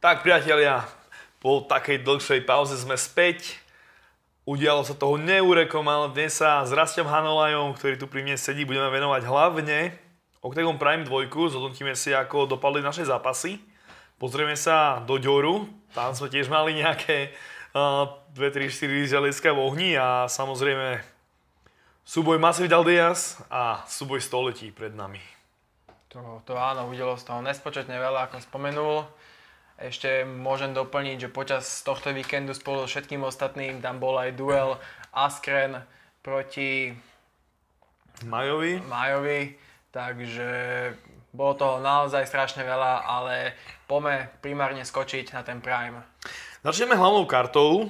Tak priatelia, po takej dlhšej pauze sme späť. Udialo sa toho neurekom, ale dnes sa s Rastom Hanolajom, ktorý tu pri mne sedí, budeme venovať hlavne Octagon Prime 2. Zhodnotíme si, ako dopadli naše zápasy. Pozrieme sa do Ďoru, tam sme tiež mali nejaké uh, 2, 3, 4 železka v ohni a samozrejme súboj Masvidal Diaz a súboj století pred nami. To, to áno, udialo z toho nespočetne veľa, ako spomenul. Ešte môžem doplniť, že počas tohto víkendu spolu so všetkým ostatným tam bol aj duel Askren proti Majovi. Majovi, takže bolo toho naozaj strašne veľa, ale pome primárne skočiť na ten Prime. Začneme hlavnou kartou.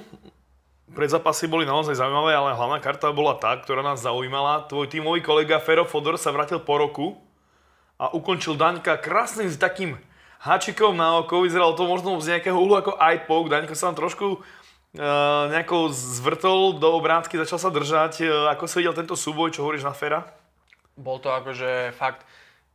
Predzapasy boli naozaj zaujímavé, ale hlavná karta bola tá, ktorá nás zaujímala. Tvoj tímový kolega Fero Fodor sa vrátil po roku a ukončil Daňka krásnym s takým háčikom na oko. Vyzeralo to možno z nejakého uhlu ako eye poke. Daňko sa tam trošku uh, nejako zvrtol do obrátky, začal sa držať. Uh, ako si videl tento súboj, čo hovoríš na Fera? Bol to akože fakt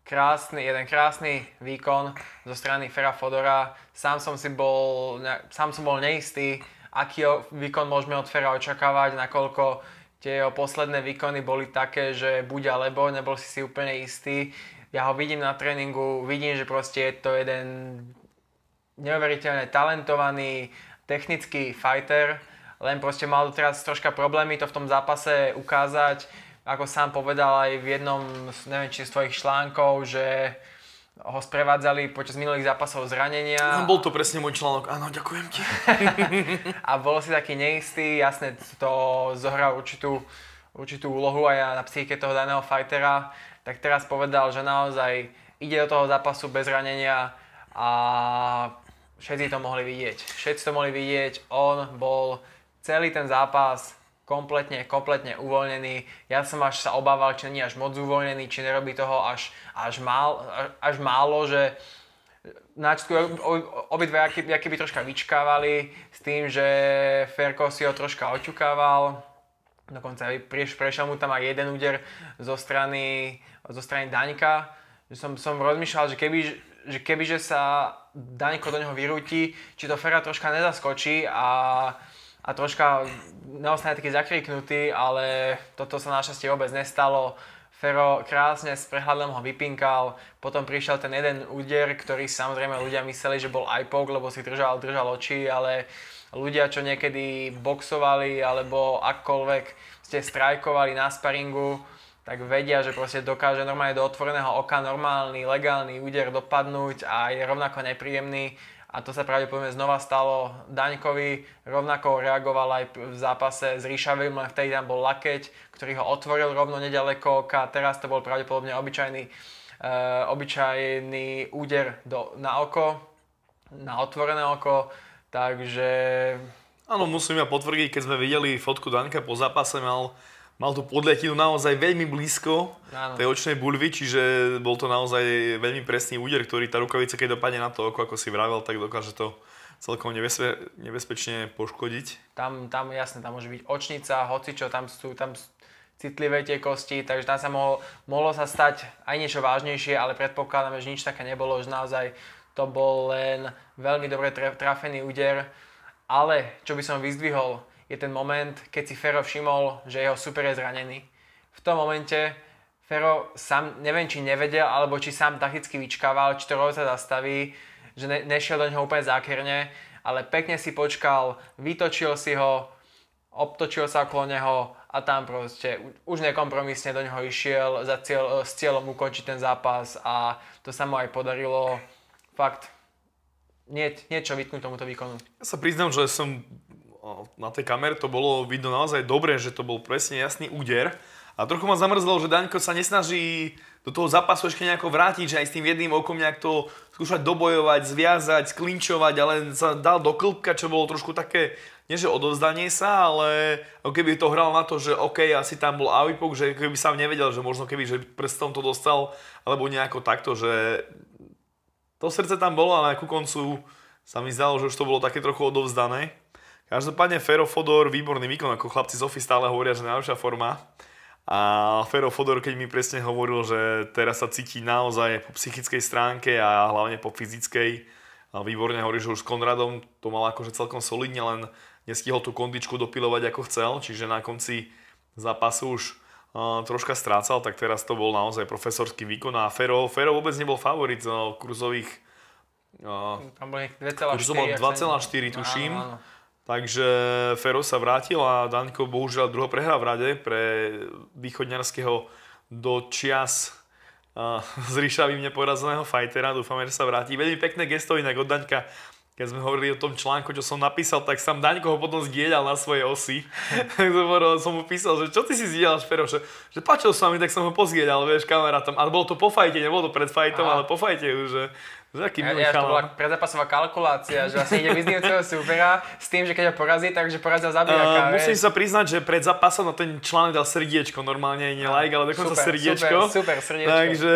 krásny, jeden krásny výkon zo strany Fera Fodora. Sám som si bol, sám som bol neistý, aký výkon môžeme od Fera očakávať, nakoľko tie jeho posledné výkony boli také, že buď alebo, nebol si si úplne istý ja ho vidím na tréningu, vidím, že proste je to jeden neuveriteľne talentovaný, technický fighter, len proste mal teraz troška problémy to v tom zápase ukázať, ako sám povedal aj v jednom, neviem či z tvojich článkov, že ho sprevádzali počas minulých zápasov zranenia. No, bol to presne môj článok, áno, ďakujem ti. a bol si taký neistý, jasne to zohral určitú, určitú úlohu aj na psychike toho daného fightera tak teraz povedal, že naozaj ide do toho zápasu bez ranenia a všetci to mohli vidieť. Všetci to mohli vidieť, on bol celý ten zápas kompletne, kompletne uvoľnený. Ja som až sa obával, či nie až moc uvoľnený, či nerobí toho až, až, mál, až málo, že náčku obidve aký by troška vyčkávali s tým, že Ferko si ho troška oťukával. Dokonca prešiel mu tam aj jeden úder zo strany zo strany Daňka, že som, som rozmýšľal, že keby, že keby že sa Daňko do neho vyrúti, či to Fera troška nezaskočí a, a troška neostane taký zakriknutý, ale toto sa našťastie vôbec nestalo. Fero krásne s prehľadom ho vypinkal, potom prišiel ten jeden úder, ktorý samozrejme ľudia mysleli, že bol iPoke, lebo si držal, držal oči, ale ľudia, čo niekedy boxovali alebo akkoľvek ste strajkovali na sparingu, tak vedia, že proste dokáže normálne do otvoreného oka normálny, legálny úder dopadnúť a je rovnako nepríjemný. A to sa pravdepodobne znova stalo Daňkovi, rovnako reagoval aj v zápase s Ríšavým, len vtedy tam bol lakeť, ktorý ho otvoril rovno nedaleko oka, teraz to bol pravdepodobne obyčajný, uh, obyčajný úder do, na oko, na otvorené oko, takže... Áno, musím ja potvrdiť, keď sme videli fotku Daňka po zápase, mal mal tú podletinu naozaj veľmi blízko Áno. tej očnej bulvy, čiže bol to naozaj veľmi presný úder, ktorý tá rukavica, keď dopadne na to oko, ako si vravel, tak dokáže to celkom nebezpe- nebezpečne poškodiť. Tam, tam jasne, tam môže byť očnica, hocičo, tam sú tam citlivé tie kosti, takže tam sa mohlo, mohlo sa stať aj niečo vážnejšie, ale predpokladáme, že nič také nebolo, že naozaj to bol len veľmi dobre trafený úder. Ale čo by som vyzdvihol, je ten moment, keď si Fero všimol, že jeho super je zranený. V tom momente Fero sám, neviem či nevedel, alebo či sám takticky vyčkával, či to sa zastaví, že ne, nešiel do neho úplne zákerne, ale pekne si počkal, vytočil si ho, obtočil sa okolo neho a tam proste už nekompromisne do neho išiel za cieľ, s cieľom ukončiť ten zápas a to sa mu aj podarilo. Fakt, nie, niečo vytknúť tomuto výkonu. Ja sa priznám, že som na tej kamere to bolo vidno naozaj dobre, že to bol presne jasný úder. A trochu ma zamrzlo, že Daňko sa nesnaží do toho zápasu ešte nejako vrátiť, že aj s tým jedným okom nejak to skúšať dobojovať, zviazať, sklinčovať, ale sa dal do klbka, čo bolo trošku také, nie že odovzdanie sa, ale keby to hral na to, že OK, asi tam bol avipok, že keby sám nevedel, že možno keby že prstom to dostal, alebo nejako takto, že to srdce tam bolo, ale ku koncu sa mi zdalo, že už to bolo také trochu odovzdané. Každopádne Fero Fodor, výborný výkon, ako chlapci z Office stále hovoria, že najlepšia forma. A Fero Fodor, keď mi presne hovoril, že teraz sa cíti naozaj po psychickej stránke a hlavne po fyzickej výborne hovorí, že už s Konradom to mal akože celkom solidne, len nestihol tú kondičku dopilovať ako chcel, čiže na konci zápasu už troška strácal, tak teraz to bol naozaj profesorský výkon a Fero, Fero vôbec nebol favorit uh, kurzových uh, tam bol 2,4 2,4 tuším. Áno, áno. Takže Fero sa vrátil a Danko bohužiaľ druho prehrá v rade pre východňarského do čias uh, z ríšavým neporazeného fightera. Dúfame, že sa vráti. Veľmi pekné gesto inak od Daňka keď sme hovorili o tom článku, čo som napísal, tak sám Daňko ho potom zdieľal na svojej osi. tak som mu písal, že čo ty si zdieľal Špero, že, že páčil sa mi, tak som ho pozdielal, vieš, kamarátom. Ale bolo to po fajte, nebolo to pred fajtom, Aha. ale po fajte už, že, že aký ja, ja, to bola predzápasová kalkulácia, že vlastne ide vyznieť svojho supera s tým, že keď ho porazí, takže porazil zabijaka. Uh, musím sa priznať, že pred zápasom na ten článok dal srdiečko, normálne nie like, ale dokonca super, srdiečko. Super, super, srdiečko. Takže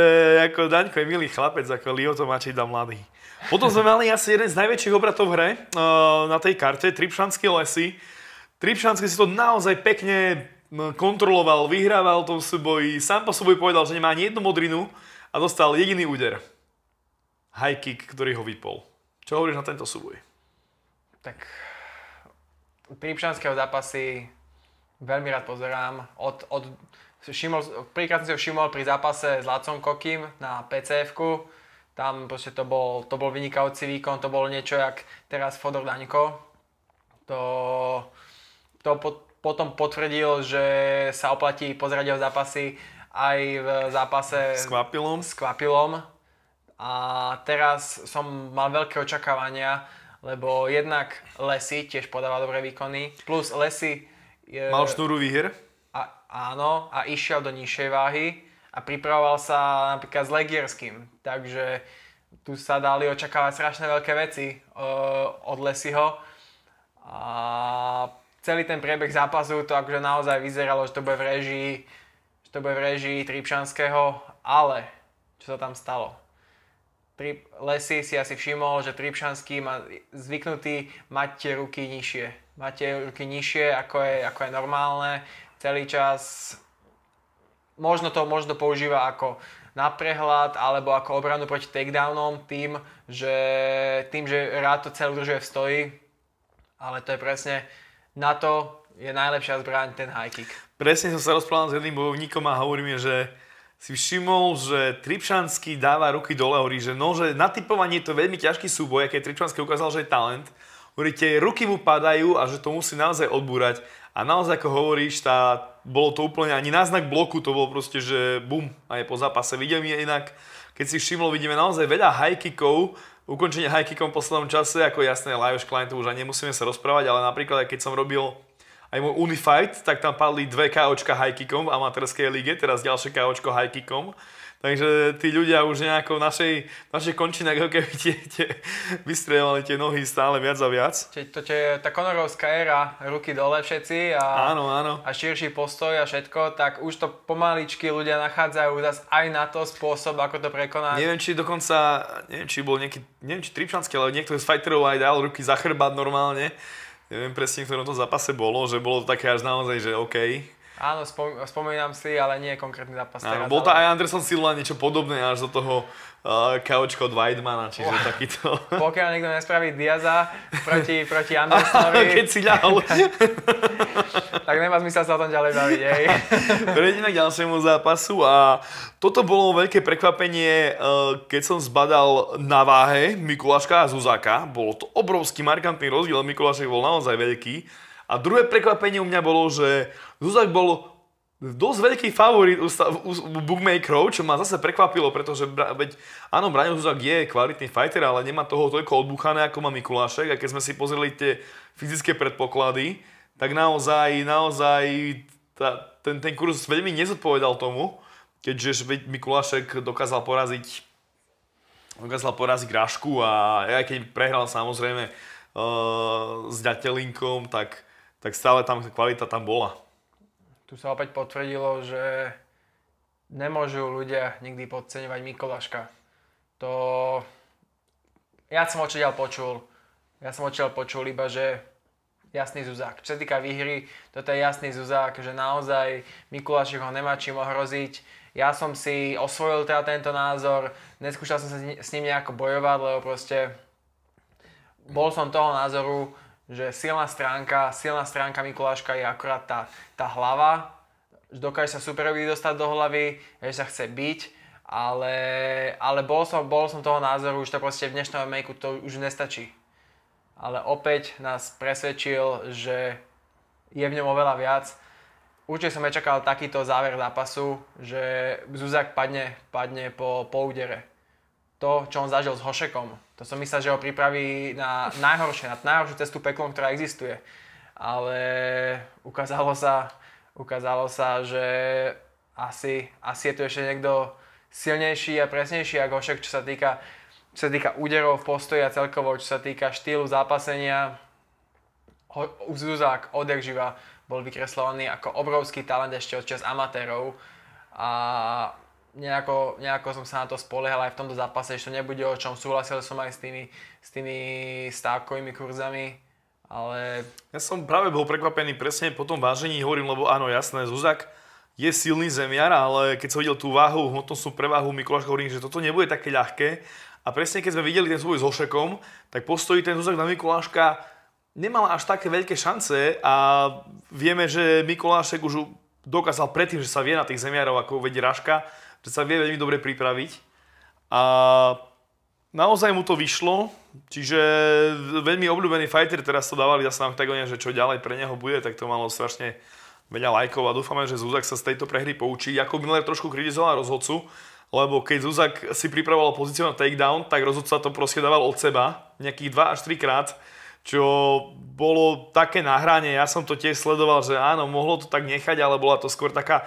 ako Daňko je milý chlapec, ako Lio Tomáček dá mladý. Potom sme mali asi jeden z najväčších obratov v hre uh, na tej karte, Tripšanské lesy. Tripšanské si to naozaj pekne kontroloval, vyhrával tom súboji, sám po súboji povedal, že nemá ani jednu modrinu a dostal jediný úder. High kick, ktorý ho vypol. Čo hovoríš na tento súboj? Tak Tripšanského zápasy veľmi rád pozerám. Od, od, všimol, prvýkrát som si ho všimol pri zápase s Lacom Kokým na PCF-ku tam proste to bol, to bol vynikajúci výkon, to bolo niečo jak teraz Fodor Daňko. To, to po, potom potvrdil, že sa oplatí pozerať jeho zápasy aj v zápase s Kvapilom. S Kvapilom. A teraz som mal veľké očakávania, lebo jednak Lesy tiež podáva dobré výkony, plus Lesy... Je, mal šnúru výher? A, áno, a išiel do nižšej váhy a pripravoval sa napríklad s Legierským. Takže tu sa dali očakávať strašne veľké veci uh, od Lesiho. A celý ten priebeh zápasu to akože naozaj vyzeralo, že to bude v režii, že to bude v režii Tripšanského, ale čo sa tam stalo? Trip, Lesi si asi všimol, že Tripšanský má zvyknutý mať ruky nižšie. Máte ruky nižšie, ako je, ako je normálne. Celý čas možno to možno používa ako na prehľad alebo ako obranu proti takedownom tým, že, tým, že rád to celé udržuje v stoji. Ale to je presne na to je najlepšia zbraň ten high kick. Presne som sa rozprával s jedným bojovníkom a hovorí mi, že si všimol, že Tripšanský dáva ruky dole, hovorí, že no, že na typovanie je to veľmi ťažký súboj, keď Tripšanský ukázal, že je talent. Hovorí, tie ruky mu padajú a že to musí naozaj odbúrať. A naozaj, ako hovoríš, tá, bolo to úplne ani náznak bloku, to bolo proste, že bum, aj po zápase. Vidím je inak, keď si všimol, vidíme naozaj veľa high kickov, ukončenie high kickom v poslednom čase, ako jasné, Lajos Klein, to už ani nemusíme sa rozprávať, ale napríklad, keď som robil aj môj Unifight, tak tam padli dve KOčka high kickom v amatérskej lige, teraz ďalšie KOčko high kickom. Takže tí ľudia už nejako v našej, našej končine, ako keby tie, tie vystrieľali tie nohy stále viac a viac. Čiže to je tá konorovská éra, ruky dole všetci a, áno, áno. a širší postoj a všetko, tak už to pomaličky ľudia nachádzajú zase aj na to spôsob, ako to prekonať. Neviem, či dokonca, neviem, či bol nejaký, neviem, či Tripšanský, ale niekto z fighterov aj dal ruky za chrbát normálne. Neviem presne, v ktorom to zápase bolo, že bolo to také až naozaj, že OK, Áno, spom- spomínam si, ale nie je konkrétny zápas Áno, teraz. Bol to ale... aj Anderson Silva niečo podobné až do toho uh, kaučko od Weidmana, čiže oh. takýto. Pokiaľ niekto nespraví Diaza proti, proti Andersonovi. Keď si ľahol. tak nemá zmysel sa o tom ďalej baviť, hej. Prejdeme k ďalšiemu zápasu a toto bolo veľké prekvapenie, uh, keď som zbadal na váhe Mikuláška a Zuzáka. Bolo to obrovský markantný rozdiel, Mikulášek bol naozaj veľký. A druhé prekvapenie u mňa bolo, že Zuzak bol dosť veľký favorit u, u, u bookmakerov, čo ma zase prekvapilo, pretože veď, áno, Braňo Zuzak je kvalitný fighter, ale nemá toho toľko odbuchané, ako má Mikulášek. A keď sme si pozreli tie fyzické predpoklady, tak naozaj, naozaj tá, ten, ten kurz veľmi nezodpovedal tomu, keďže Mikulášek dokázal poraziť dokázal poraziť Rašku a aj keď prehral samozrejme uh, s Ďatelinkom, tak tak stále tam kvalita tam bola. Tu sa opäť potvrdilo, že nemôžu ľudia nikdy podceňovať Mikuláška. To... Ja som očiaľ počul. Ja som očiaľ počul iba, že jasný Zuzák. Čo sa týka výhry, toto je jasný Zuzák, že naozaj Mikulášik ho nemá čím ohroziť. Ja som si osvojil teda tento názor, neskúšal som sa s ním nejako bojovať, lebo proste bol som toho názoru, že silná stránka, silná stránka Mikuláška je akorát tá, tá hlava, dokáže sa superovi dostať do hlavy, že sa chce byť, ale, ale bol, som, bol som toho názoru, že to proste v dnešnom make to už nestačí. Ale opäť nás presvedčil, že je v ňom oveľa viac. Určite som nečakal takýto záver zápasu, že Zuzak padne, padne po, po údere. To, čo on zažil s Hošekom, to som myslel, že ho pripraví na najhoršie, na najhoršiu cestu peklom, ktorá existuje. Ale ukázalo sa, ukázalo sa, že asi, asi je tu ešte niekto silnejší a presnejší ako Hošek, čo sa týka, čo sa týka úderov v postoji a celkovo, čo sa týka štýlu zápasenia. Zuzák odjak živa bol vykreslovaný ako obrovský talent ešte od čas amatérov a nejako, nejako som sa na to spoliehal aj v tomto zápase, že to nebude o čom. Súhlasil som aj s tými, s tými stávkovými kurzami, ale... Ja som práve bol prekvapený presne po tom vážení, hovorím, lebo áno, jasné, Zuzak je silný zemiar, ale keď som videl tú váhu, hmotnostnú prevahu Mikuláša, hovorím, že toto nebude také ľahké. A presne keď sme videli ten svoj s Hošekom, tak postojí ten Zuzak na Mikuláška nemal až také veľké šance a vieme, že Mikulášek už dokázal predtým, že sa vie na tých zemiarov, ako vedie Raška, že sa vie veľmi dobre pripraviť. A naozaj mu to vyšlo, čiže veľmi obľúbený fighter, teraz to dávali zase na octagone, že čo ďalej pre neho bude, tak to malo strašne veľa lajkov a dúfame, že Zuzak sa z tejto prehry poučí. Jako Miller trošku kritizoval rozhodcu, lebo keď Zuzak si pripravoval pozíciu na takedown, tak rozhodca to proste dával od seba, nejakých 2 až 3 krát, čo bolo také na hrane. Ja som to tiež sledoval, že áno, mohlo to tak nechať, ale bola to skôr taká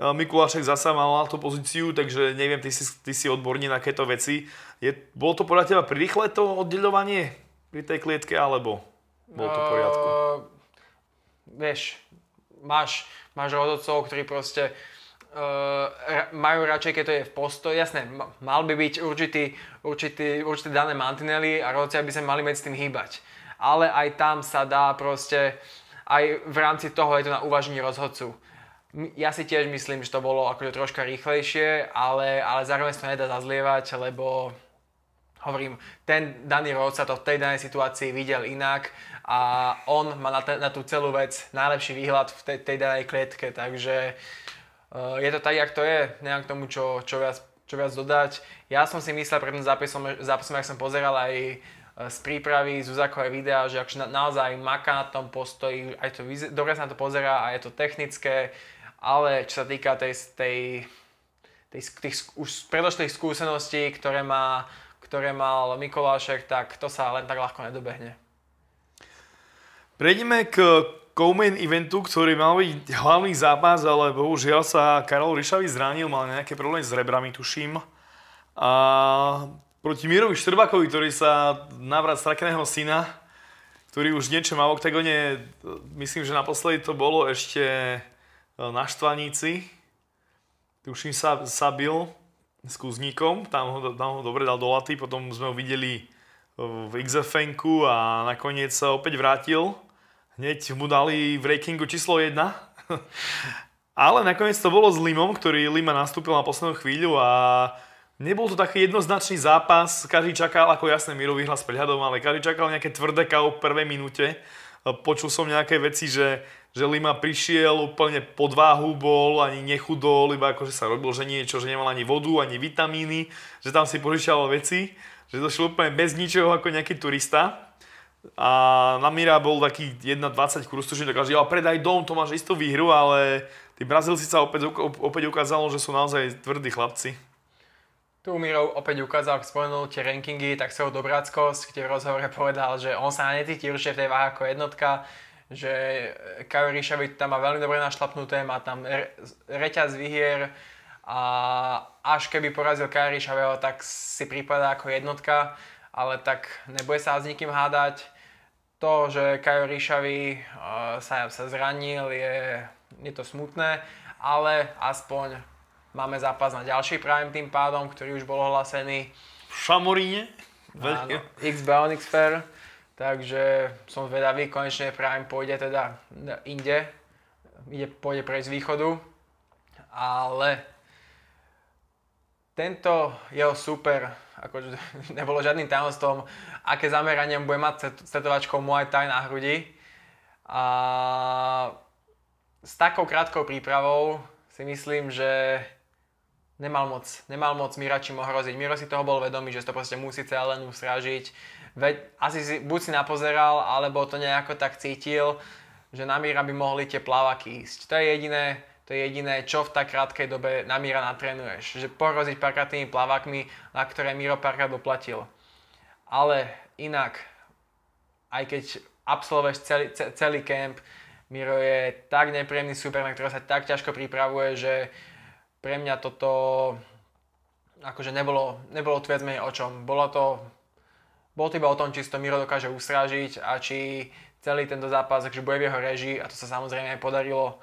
Mikulášek zasa mal tú pozíciu, takže neviem, ty si, ty si odborný na takéto veci. Je, bolo to podľa teba rýchle to oddeľovanie pri tej klietke, alebo bolo to v poriadku? Uh, vieš, máš, máš rodocov, ktorí proste uh, majú radšej, keď to je v postoji. Jasné, mal by byť určitý, určitý, určité dané mantinely a rodci by sa mali medzi tým hýbať. Ale aj tam sa dá proste, aj v rámci toho je to na uvažení rozhodcu ja si tiež myslím, že to bolo akože troška rýchlejšie, ale, ale zároveň sa to nedá zazlievať, lebo hovorím, ten daný rod sa to v tej danej situácii videl inak a on má na, te, na tú celú vec najlepší výhľad v tej, tej danej klietke, takže uh, je to tak, jak to je, neviem k tomu, čo, čo, viac, čo viac dodať. Ja som si myslel pred tým zápasom, zápasom, ak som pozeral aj e, z prípravy Zuzakové videa, že akže na, naozaj maká na tom postoji, aj to, dobre sa na to pozera a je to technické, ale čo sa týka tej, tej, tej, tých už predošlých skúseností, ktoré, má, ktoré mal Mikolášek, tak to sa len tak ľahko nedobehne. Prejdeme k co-main eventu, ktorý mal byť hlavný zápas, ale bohužiaľ sa Karol Ryšavý zranil, mal nejaké problémy s rebrami, tuším. A proti Mirovi Štrbakovi, ktorý sa navrat strakeného syna, ktorý už niečo má v oktagone, myslím, že naposledy to bolo ešte na Štvaníci. Tuším sa, sa bil s Kuzníkom, tam ho, tam ho dobre dal do laty, potom sme ho videli v xfn a nakoniec sa opäť vrátil. Hneď mu dali v rankingu číslo 1. Ale nakoniec to bolo s Limom, ktorý Lima nastúpil na poslednú chvíľu a nebol to taký jednoznačný zápas. Každý čakal, ako jasne Miro vyhlas prehľadom, ale každý čakal nejaké tvrdé KO v prvej minúte. Počul som nejaké veci, že že Lima prišiel, úplne podváhu bol, ani nechudol, iba akože sa robil, že niečo, že nemal ani vodu, ani vitamíny, že tam si požičal veci, že došiel úplne bez ničoho ako nejaký turista. A na Mira bol taký 1,20 kurz, že dokáže, ale predaj dom, to máš istú výhru, ale tí Brazílci sa opäť, opäť ukázalo, že sú naozaj tvrdí chlapci. Tu Mirov opäť ukázal, ak spomenul tie rankingy, tak ho Dobráckosť, kde v rozhovore povedal, že on sa necíti určite v tej váhe ako jednotka, že Kajo Ríšavi tam má veľmi dobre našlapnuté, má tam re, reťaz vyhier a až keby porazil Ríšaveho, tak si prípada ako jednotka, ale tak nebude sa s nikým hádať. To, že Kajo Ríšavi uh, sa, sa zranil, je, je to smutné, ale aspoň máme zápas na ďalší prime tým pádom, ktorý už bol ohlasený. V Šamoríne? Áno, X-Bound X-Fair. Takže som zvedavý, konečne Prime pôjde teda inde, ide, pôjde prejsť z východu, ale tento jeho super, ako nebolo žiadnym tajomstvom, aké zameranie bude mať stetovačkou Muay Thai na hrudi. A s takou krátkou prípravou si myslím, že nemal moc, nemal moc Miračím ohroziť. Miro si toho bol vedomý, že to proste musí celé len usražiť. Veď asi si, buď si napozeral, alebo to nejako tak cítil, že na Mira by mohli tie plávaky ísť. To je jediné, to je jediné, čo v tak krátkej dobe na Mira natrenuješ. Že pohroziť párkrát tými plavakmi, na ktoré Miro párkrát doplatil. Ale inak, aj keď absolvuješ celý, celý kemp, Miro je tak nepríjemný super, na ktorého sa tak ťažko pripravuje, že pre mňa toto akože nebolo, nebolo tu viac menej o čom. Bolo to, bolo to iba o tom, či si to Miro dokáže usrážiť a či celý tento zápas, takže bude v jeho režii a to sa samozrejme aj podarilo.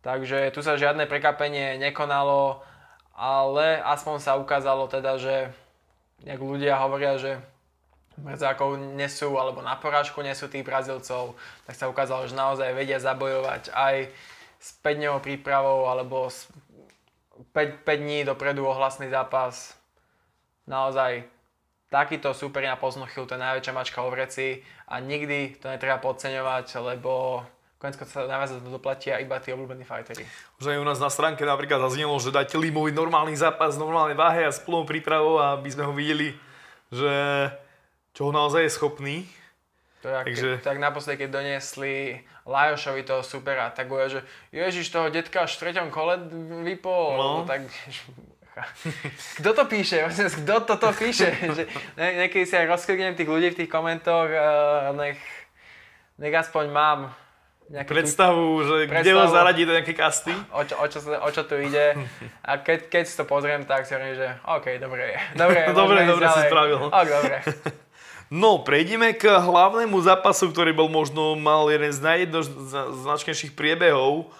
Takže tu sa žiadne prekapenie nekonalo, ale aspoň sa ukázalo teda, že jak ľudia hovoria, že mrzákov nesú, alebo na porážku nesú tých Brazílcov, tak sa ukázalo, že naozaj vedia zabojovať aj s 5 prípravou, alebo 5, 5 dní dopredu ohlasný zápas. Naozaj takýto super na poznochil, to je najväčšia mačka o vreci a nikdy to netreba podceňovať, lebo konec sa najviac doplatia iba tí obľúbení fightery. Už aj u nás na stránke napríklad zaznelo, že dajte Limovi normálny zápas, normálne váhe a s plnou prípravou, aby sme ho videli, že čo ho naozaj je schopný. To je, Takže... tak naposledy, keď doniesli Lajošovi toho supera, tak bude, že Ježiš, toho detka až v treťom kole vypol, no. tak kto to píše? Kto toto píše? že ne, niekedy si aj rozkliknem tých ľudí v tých komentoch, uh, nech, nech aspoň mám nejakú predstavu, že predstavu, kde ho zaradiť do nejaké kasty. O čo, o, čo, o čo tu ide. A keď, keď si to pozriem, tak si hovorím, že OK, dobre je. Dobre, dobre, dobre si spravil. Ok, dobre. No, prejdeme k hlavnému zápasu, ktorý bol možno mal jeden z najjednoznačnejších priebehov.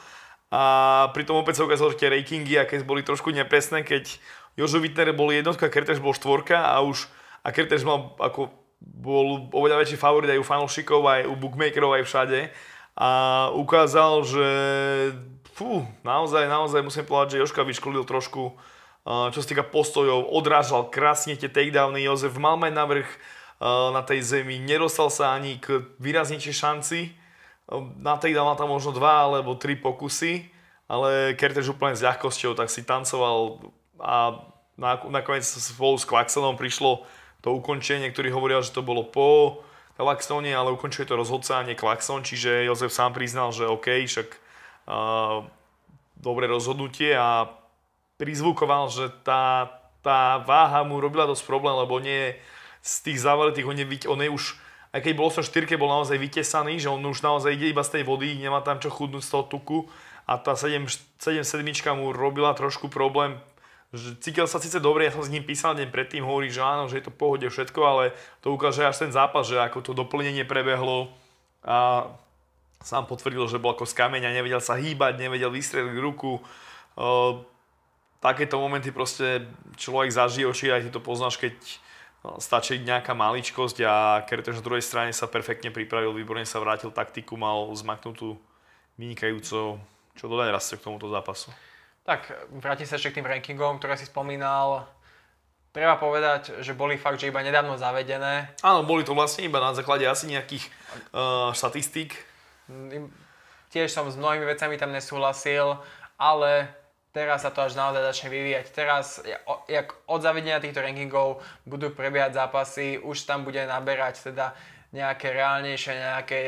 A pritom opäť sa ukázalo, že tie rankingy, aké boli trošku nepresné, keď Jožo Wittner bol jednotka, Kerteš bol štvorka a už a Kerteš mal ako bol oveľa väčší favorit aj u fanúšikov, aj u bookmakerov, aj všade a ukázal, že fú, naozaj, naozaj musím povedať, že Joška vyškolil trošku, čo sa týka postojov, odrážal krásne tie takedowny, Jozef mal mať navrh na tej zemi, nedostal sa ani k výraznejšej šanci, na takedown mal tam možno dva alebo tri pokusy, ale Kertež úplne s ľahkosťou tak si tancoval a nakoniec spolu s Klaxonom prišlo to ukončenie, ktorý hovoril, že to bolo po Klaxone, ale ukončuje to rozhodca a nie Klaxon, čiže Jozef sám priznal, že OK, však uh, dobré rozhodnutie a prizvukoval, že tá, tá váha mu robila dosť problém, lebo nie z tých závaletých, on on je už, aj keď bol som štyrke, bol naozaj vytesaný, že on už naozaj ide iba z tej vody, nemá tam čo chudnúť z toho tuku a tá 7, 7 sedmička mu robila trošku problém cítil sa síce dobre, ja som s ním písal deň predtým, hovorí, že áno, že je to v pohode všetko, ale to ukáže až ten zápas, že ako to doplnenie prebehlo a sám potvrdil, že bol ako z kameňa, nevedel sa hýbať, nevedel vystreliť ruku. Uh, takéto momenty proste človek zažije, či aj ty to poznáš, keď stačí nejaká maličkosť a Kertež na druhej strane sa perfektne pripravil, výborne sa vrátil taktiku, mal zmaknutú vynikajúco. Čo dodať raz k tomuto zápasu? Tak, vrátim sa ešte k tým rankingom, ktoré si spomínal. Treba povedať, že boli fakt, že iba nedávno zavedené. Áno, boli to vlastne iba na základe asi nejakých uh, štatistík. Tiež som s mnohými vecami tam nesúhlasil, ale teraz sa to až naozaj začne vyvíjať. Teraz, jak od zavedenia týchto rankingov budú prebiehať zápasy, už tam bude naberať teda nejaké reálnejšie, nejaké,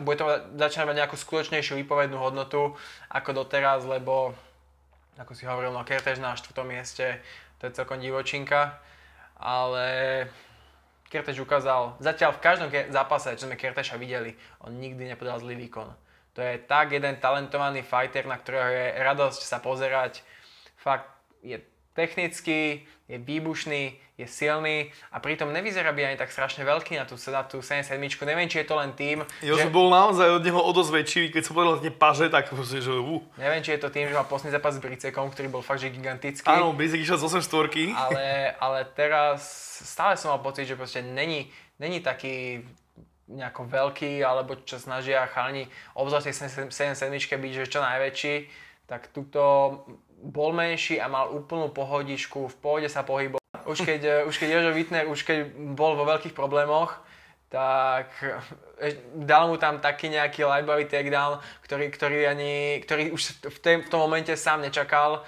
bude to začínať mať nejakú skutočnejšiu výpovednú hodnotu ako doteraz, lebo ako si hovoril, no Kertež na štvrtom mieste, to je celkom divočinka, ale Kertež ukázal, zatiaľ v každom zápase, čo sme Kerteša videli, on nikdy nepodal zlý výkon. To je tak jeden talentovaný fighter, na ktorého je radosť sa pozerať. Fakt je technický, je výbušný, je silný a pritom nevyzerá byť ani tak strašne veľký na tú, na tú 77. Neviem, či je to len tým, Jo, že... bol naozaj od neho o dosť väčší, keď som povedal tie paže, tak proste, že uh. Neviem, či je to tým, že má posledný zápas s Bricekom, ktorý bol fakt, že gigantický. Áno, Bricek išiel z 8 štvorky. Ale, ale teraz stále som mal pocit, že proste není, není taký nejako veľký, alebo čo snažia chalani, obzvlášť tej 77 byť, že čo najväčší, tak túto bol menší a mal úplnú pohodičku, v pohode sa pohyboval. Už keď, už keď Jožo Wittner, už keď bol vo veľkých problémoch, tak eh, dal mu tam taký nejaký liveový takedown, ktorý, ktorý, ani, ktorý už v, tém, v tom momente sám nečakal.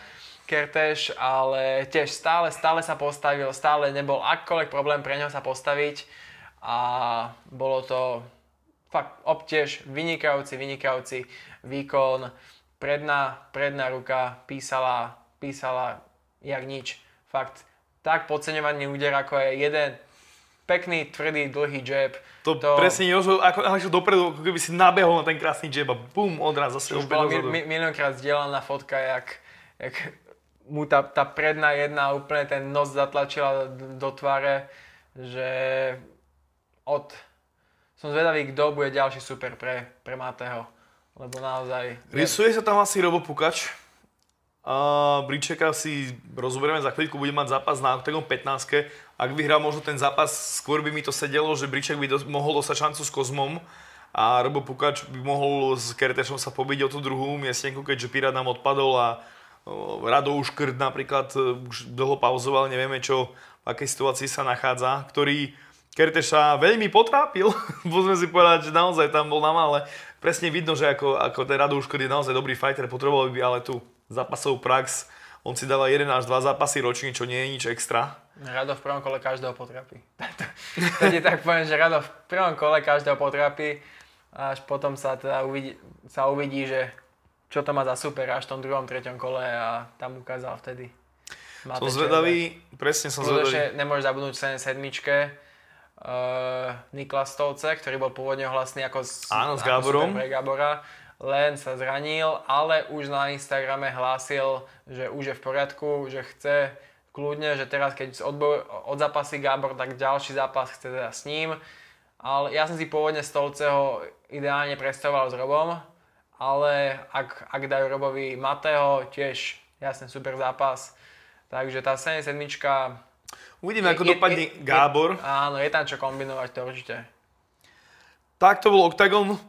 Kerteš, ale tiež stále, stále sa postavil, stále nebol akkoľvek problém pre neho sa postaviť a bolo to fakt obtiež vynikajúci, vynikajúci výkon predná, predná ruka písala, písala jak nič. Fakt, tak podceňovaný úder, ako je jeden pekný, tvrdý, dlhý jab. To, to presne Jožo, ako, ako dopredu, ako keby si nabehol na ten krásny jab a bum, odraz zase už bola mi, mi, miliónkrát zdieľaná fotka, jak, jak mu tá, tá predná jedna úplne ten nos zatlačila do tváre, že od... Som zvedavý, kto bude ďalší super pre, pre Matého. Lebo naozaj... Rysuje sa tam asi Robo Pukač. A Bričeka si rozoberieme za chvíľku, bude mať zápas na Octagon 15. Ak vyhrá možno ten zápas, skôr by mi to sedelo, že Briček by dos- mohol dostať šancu s Kozmom a Robo Pukač by mohol s Keretešom sa pobiť o tú druhú miestnenku, keďže Pirát nám odpadol a Rado Uškrt napríklad e, už dlho pauzoval, nevieme čo, v akej situácii sa nachádza, ktorý Kerteša veľmi potrápil, môžeme si povedať, že naozaj tam bol na malé presne vidno, že ako, ako ten Radouško je naozaj dobrý fighter, potreboval by ale tú zápasovú prax. On si dáva 1 až 2 zápasy ročne, čo nie je nič extra. Rado v prvom kole každého potrapí. to ti tak poviem, že Rado v prvom kole každého potrapí a až potom sa teda uvidí, sa uvidí, že čo to má za super až v tom druhom, treťom kole a tam ukázal vtedy. Máte som zvedavý, presne som zvedavý. nemôžeš zabudnúť 7 uh, Niklas Stolce, ktorý bol pôvodne hlasný ako, s, Áno, s Gáborom. pre Gábora, len sa zranil, ale už na Instagrame hlásil, že už je v poriadku, že chce kľudne, že teraz keď odboj, zápasy Gábor, tak ďalší zápas chce teda s ním. Ale ja som si pôvodne Stolceho ideálne predstavoval s Robom, ale ak, ak dajú Robovi Mateo, tiež jasne super zápas. Takže tá 77 Uvidíme, ako je, dopadne je, Gábor. Je, áno, je tam čo kombinovať, to určite. Tak to bol Octagon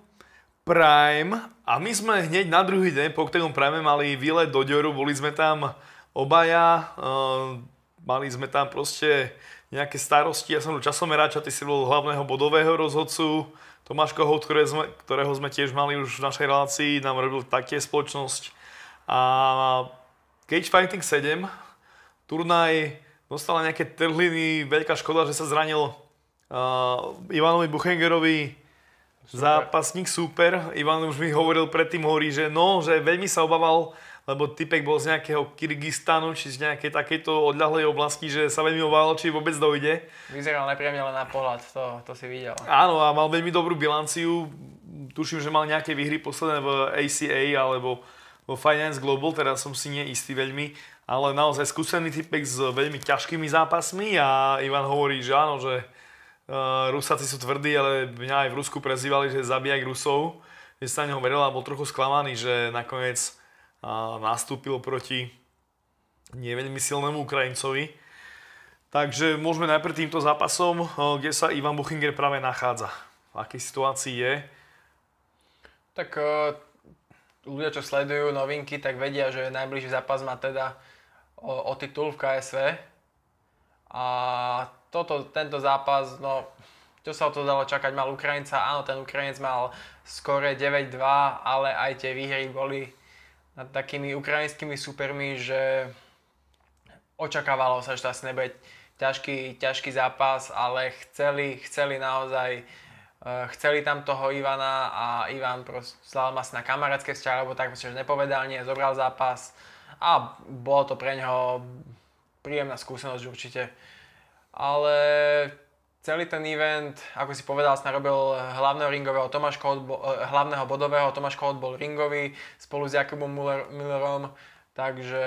Prime a my sme hneď na druhý deň po Octagon Prime mali výlet do Dioru, boli sme tam obaja, uh, mali sme tam proste nejaké starosti, ja som bol časomeráč a ty si bol hlavného bodového rozhodcu, Tomáš ktoré sme, ktorého sme tiež mali už v našej relácii, nám robil také spoločnosť. A Cage Fighting 7, turnaj dostala nejaké trhliny, veľká škoda, že sa zranil uh, Ivanovi Buchengerovi super. zápasník super. Ivan už mi hovoril predtým, hovorí, že no, že veľmi sa obával, lebo typek bol z nejakého Kyrgyzstanu, či z nejakej takejto odľahlej oblasti, že sa veľmi obával, či vôbec dojde. Vyzeral nepríjemne len na pohľad, to, to si videl. Áno, a mal veľmi dobrú bilanciu. Tuším, že mal nejaké výhry posledné v ACA alebo vo Finance Global, teraz som si neistý veľmi ale naozaj skúsený typek s veľmi ťažkými zápasmi a Ivan hovorí, že áno, že uh, Rusáci sú tvrdí, ale mňa aj v Rusku prezývali, že zabíjak Rusov, že sa neho veril a bol trochu sklamaný, že nakoniec nastúpil proti neveľmi silnému Ukrajincovi. Takže môžeme najprv týmto zápasom, uh, kde sa Ivan Buchinger práve nachádza. V akej situácii je? Tak uh, ľudia, čo sledujú novinky, tak vedia, že najbližší zápas má teda o, o titul v KSV. A toto, tento zápas, no, čo sa o to dalo čakať, mal Ukrajinca, áno, ten Ukrajinec mal skore 9-2, ale aj tie výhry boli nad takými ukrajinskými supermi, že očakávalo sa, že to asi nebude ťažký, ťažký zápas, ale chceli, chceli naozaj uh, chceli tam toho Ivana a Ivan proste mal na kamarátske vzťahy, alebo tak proste, že nepovedal nie, zobral zápas, a bolo to pre neho príjemná skúsenosť určite. Ale celý ten event, ako si povedal, som robil hlavného ringového Tomáš Kohut, eh, hlavného bodového, Tomáš Kohut bol ringový spolu s Jakubom Müller, Millerom, takže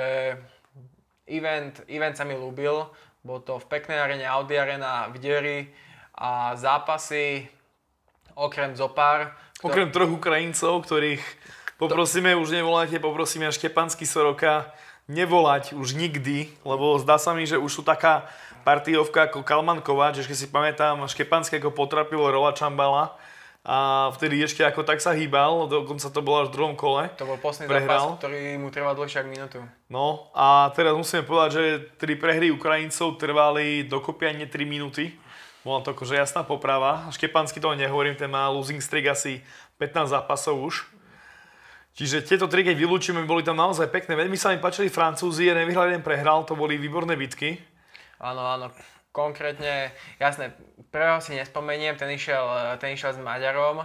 event, event sa mi ľúbil, bol to v peknej arene Audi Arena v Dieri a zápasy okrem Zopár. Okrem troch Ukrajincov, ktorých Poprosíme, už nevolajte, poprosíme Štepansky Soroka nevolať už nikdy, lebo zdá sa mi, že už sú taká partiovka ako Kalman Kováč, keď si pamätám, Štepanský ako potrapil Rola Čambala a vtedy ešte ako tak sa hýbal, dokonca to bolo až v druhom kole. To bol posledný zápas, ktorý mu trval dlhšie ako minútu. No a teraz musíme povedať, že tri prehry Ukrajincov trvali dokopy ani 3 minúty. Bola to akože jasná poprava. Štepansky to nehovorím, ten má losing streak asi 15 zápasov už. Čiže tieto tri, keď vylúčime, boli tam naozaj pekné. Veľmi sa mi páčili Francúzi, jeden vyhral, jeden prehral, to boli výborné bitky. Áno, áno konkrétne, jasné, prvého si nespomeniem, ten išiel, ten išiel s Maďarom,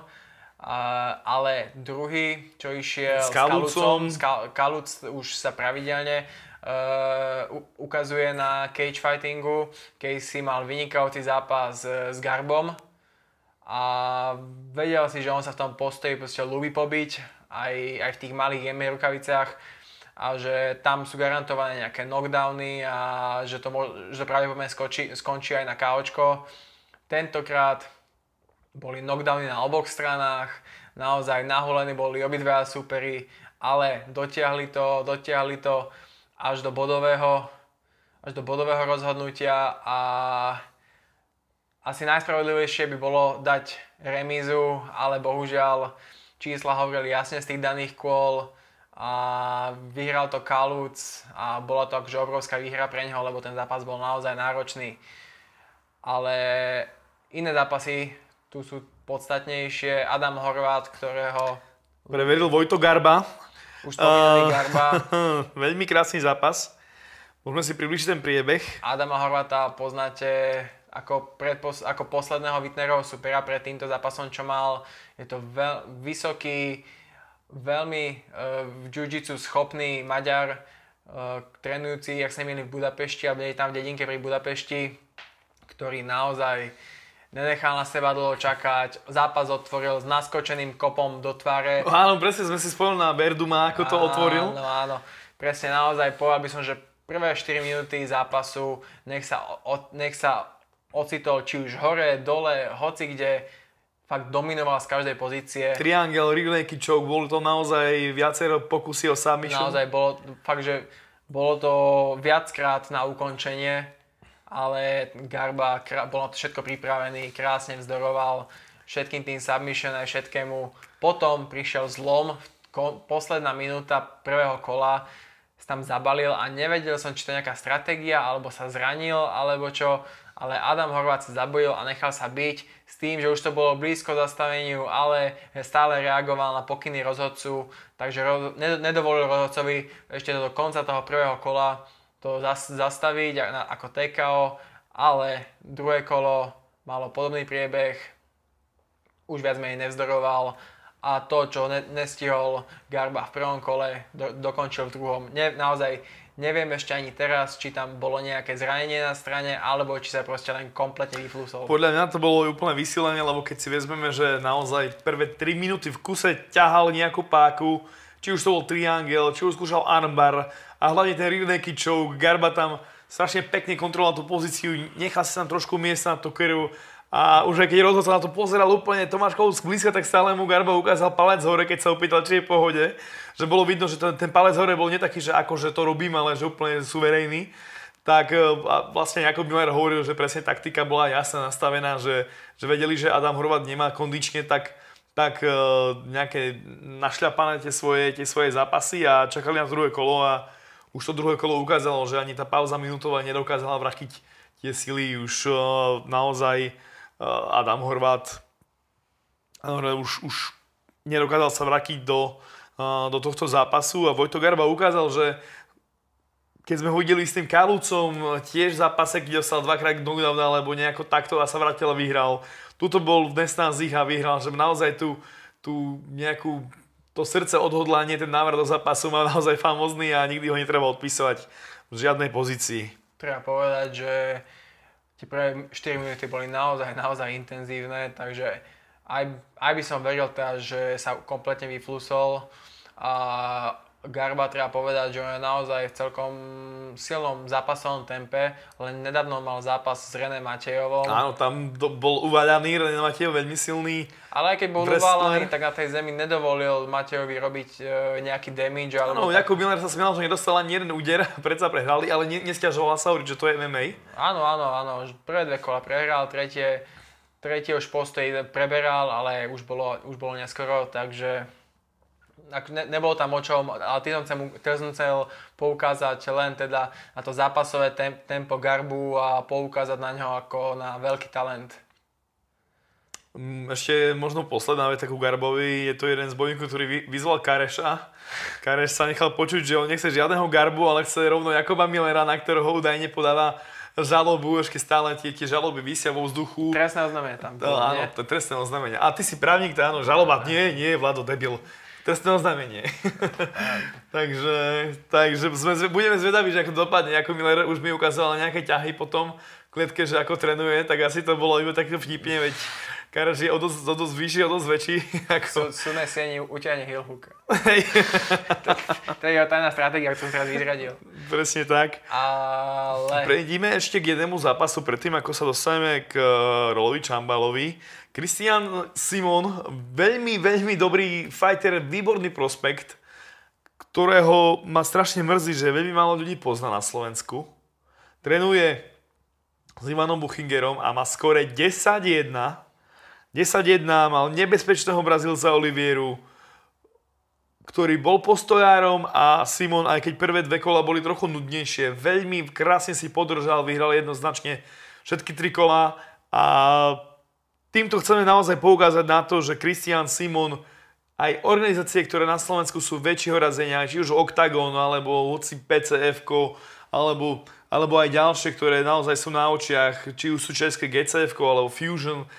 ale druhý, čo išiel s Kalucom, s Kaluc už sa pravidelne uh, ukazuje na cage fightingu. si mal vynikajúci zápas s Garbom a vedel si, že on sa v tom postoji proste ľúbi pobiť, aj, aj v tých malých jemných rukaviciach a že tam sú garantované nejaké knockdowny a že to, že to pravdepodobne skončí, skončí aj na KOčko. Tentokrát boli knockdowny na oboch stranách, naozaj nahulení boli obidva súperi, ale dotiahli to, dotiahli to až do bodového, až do bodového rozhodnutia a asi najspravodlivejšie by bolo dať remízu, ale bohužiaľ čísla hovorili jasne z tých daných kôl, a vyhral to Kaluc a bola to akože obrovská výhra pre neho, lebo ten zápas bol naozaj náročný. Ale iné zápasy tu sú podstatnejšie. Adam Horvát, ktorého... Preveril Vojto Garba. Už spomínaný uh, Garba. Veľmi krásny zápas. Môžeme si približiť ten priebeh. Adama Horváta poznáte ako, predpos- ako posledného Wittnerov supera pred týmto zápasom, čo mal. Je to veľ- vysoký, veľmi uh, v jiu schopný Maďar, uh, trénujúci, jak sa milí v Budapešti, alebo je tam v dedinke pri Budapešti, ktorý naozaj nenechal na seba dlho čakať, zápas otvoril s naskočeným kopom do tváre. Áno, presne sme si spomínali na Berduma, ako to áno, otvoril. Áno, áno, presne naozaj povedal by som, že prvé 4 minúty zápasu nech sa, o, nech sa ocitol či už hore, dole, hoci kde, fakt dominoval z každej pozície. Triangel, rear choke, bolo to naozaj viacero pokusy o submission. Naozaj bolo, fakt, že bolo to viackrát na ukončenie, ale Garba, bolo to všetko pripravený, krásne vzdoroval všetkým tým submission aj všetkému. Potom prišiel zlom, posledná minúta prvého kola, tam zabalil a nevedel som, či to je nejaká stratégia, alebo sa zranil, alebo čo, ale Adam Horvát sa zabojil a nechal sa byť s tým, že už to bolo blízko zastaveniu, ale stále reagoval na pokyny rozhodcu, takže nedovolil rozhodcovi ešte do konca toho prvého kola to zastaviť ako TKO, ale druhé kolo malo podobný priebeh, už viac menej nevzdoroval a to, čo ne, nestihol Garba v prvom kole, do, dokončil v druhom. Ne, naozaj neviem ešte ani teraz, či tam bolo nejaké zranenie na strane, alebo či sa proste len kompletne vyflusol. Podľa mňa to bolo úplne vysilenie, lebo keď si vezmeme, že naozaj prvé 3 minúty v kuse ťahal nejakú páku, či už to bol triangel, či už skúšal armbar a hlavne ten rear naked choke, Garba tam strašne pekne kontroloval tú pozíciu, nechal si tam trošku miesta na to krv, a už aj keď rozhodca na to pozeral úplne Tomáš Kolus blízka, tak stále mu Garba ukázal palec hore, keď sa opýtal, či je v pohode. Že bolo vidno, že ten, ten palec hore bol netaký, že akože to robím, ale že úplne suverejný. Tak e, a vlastne Jakob Miller hovoril, že presne taktika bola jasne nastavená, že, že vedeli, že Adam Horvat nemá kondične tak, tak e, nejaké našľapané tie svoje, tie svoje zápasy a čakali na druhé kolo a už to druhé kolo ukázalo, že ani tá pauza minútová nedokázala vrachyť tie sily už e, naozaj Adam Horvát už, už nedokázal sa vrátiť do, do tohto zápasu a Vojto Garba ukázal, že keď sme ho videli s tým Kalucom, tiež v zápase, kde dostal dvakrát knockdown alebo nejako takto a sa vrátil a vyhral. Tuto bol v Nestánzich a vyhral, že naozaj tu, tu nejakú to srdce odhodlanie, ten návrat do zápasu má naozaj famozný a nikdy ho netreba odpisovať v žiadnej pozícii. Treba povedať, že tie prvé 4 minúty boli naozaj, naozaj intenzívne, takže aj, aj by som veril teraz, že sa kompletne vyflusol a Garba treba povedať, že on je naozaj v celkom silnom zápasovom tempe, len nedávno mal zápas s René Matejovom. Áno, tam do, bol uvaľaný, René Matejov veľmi silný Ale aj keď bol uvaľaný, tak na tej zemi nedovolil Matejovi robiť e, nejaký damage. Áno, tak... Jakub Miller sa smial, že nedostal ani jeden úder, predsa prehrali, ale ne, nestiažoval sa, že to je MMA. Áno, áno, áno, prvé dve kola prehral, tretie tretí už postoj preberal, ale už bolo, už bolo neskoro, takže ak ne, nebolo tam o čom, ale tým som, chcel, som chcel poukázať len teda na to zápasové tem, tempo Garbu a poukázať na ňo ako na veľký talent. Mm, ešte možno posledná vec ku Garbovi, je to jeden z bojníkov, ktorý vyzval Kareša. Kareš sa nechal počuť, že on nechce žiadneho Garbu, ale chce rovno Jakoba Millera, na ktorého údajne podáva žalobu, ešte stále tie, tie žaloby vysia vo vzduchu. Trestné oznámenie tam. No, áno, to je trestné oznámenie. A ty si právnik, to áno, žaloba. Nie, nie, Vlado, debil. Trestné oznámenie. takže, takže sme, budeme zvedaví, že ako dopadne. Ako Miller už mi ukázal nejaké ťahy potom v klietke, že ako trénuje, tak asi to bolo iba takto vtipne, veď Karaš je o dosť, o dosť vyšší, o dosť väčší. Ako... Sú, na sieni utiahne heel hook. to je jeho tajná stratégia, ktorú som teraz vyzradil. Presne tak. Ale... Prejdime ešte k jednému zápasu predtým, ako sa dostaneme k eh, Rolovi Čambalovi. Christian Simon, veľmi, veľmi dobrý fighter, výborný prospekt, ktorého ma strašne mrzí, že veľmi málo ľudí pozná na Slovensku. Trenuje s Ivanom Buchingerom a má skore 10-1 10-1 mal nebezpečného Brazílca Olivieru, ktorý bol postojárom a Simon, aj keď prvé dve kola boli trochu nudnejšie, veľmi krásne si podržal, vyhral jednoznačne všetky tri kola a týmto chceme naozaj poukázať na to, že Christian Simon aj organizácie, ktoré na Slovensku sú väčšieho razenia, či už Octagon, alebo hoci PCF, alebo, alebo aj ďalšie, ktoré naozaj sú na očiach, či už sú české GCF, alebo Fusion,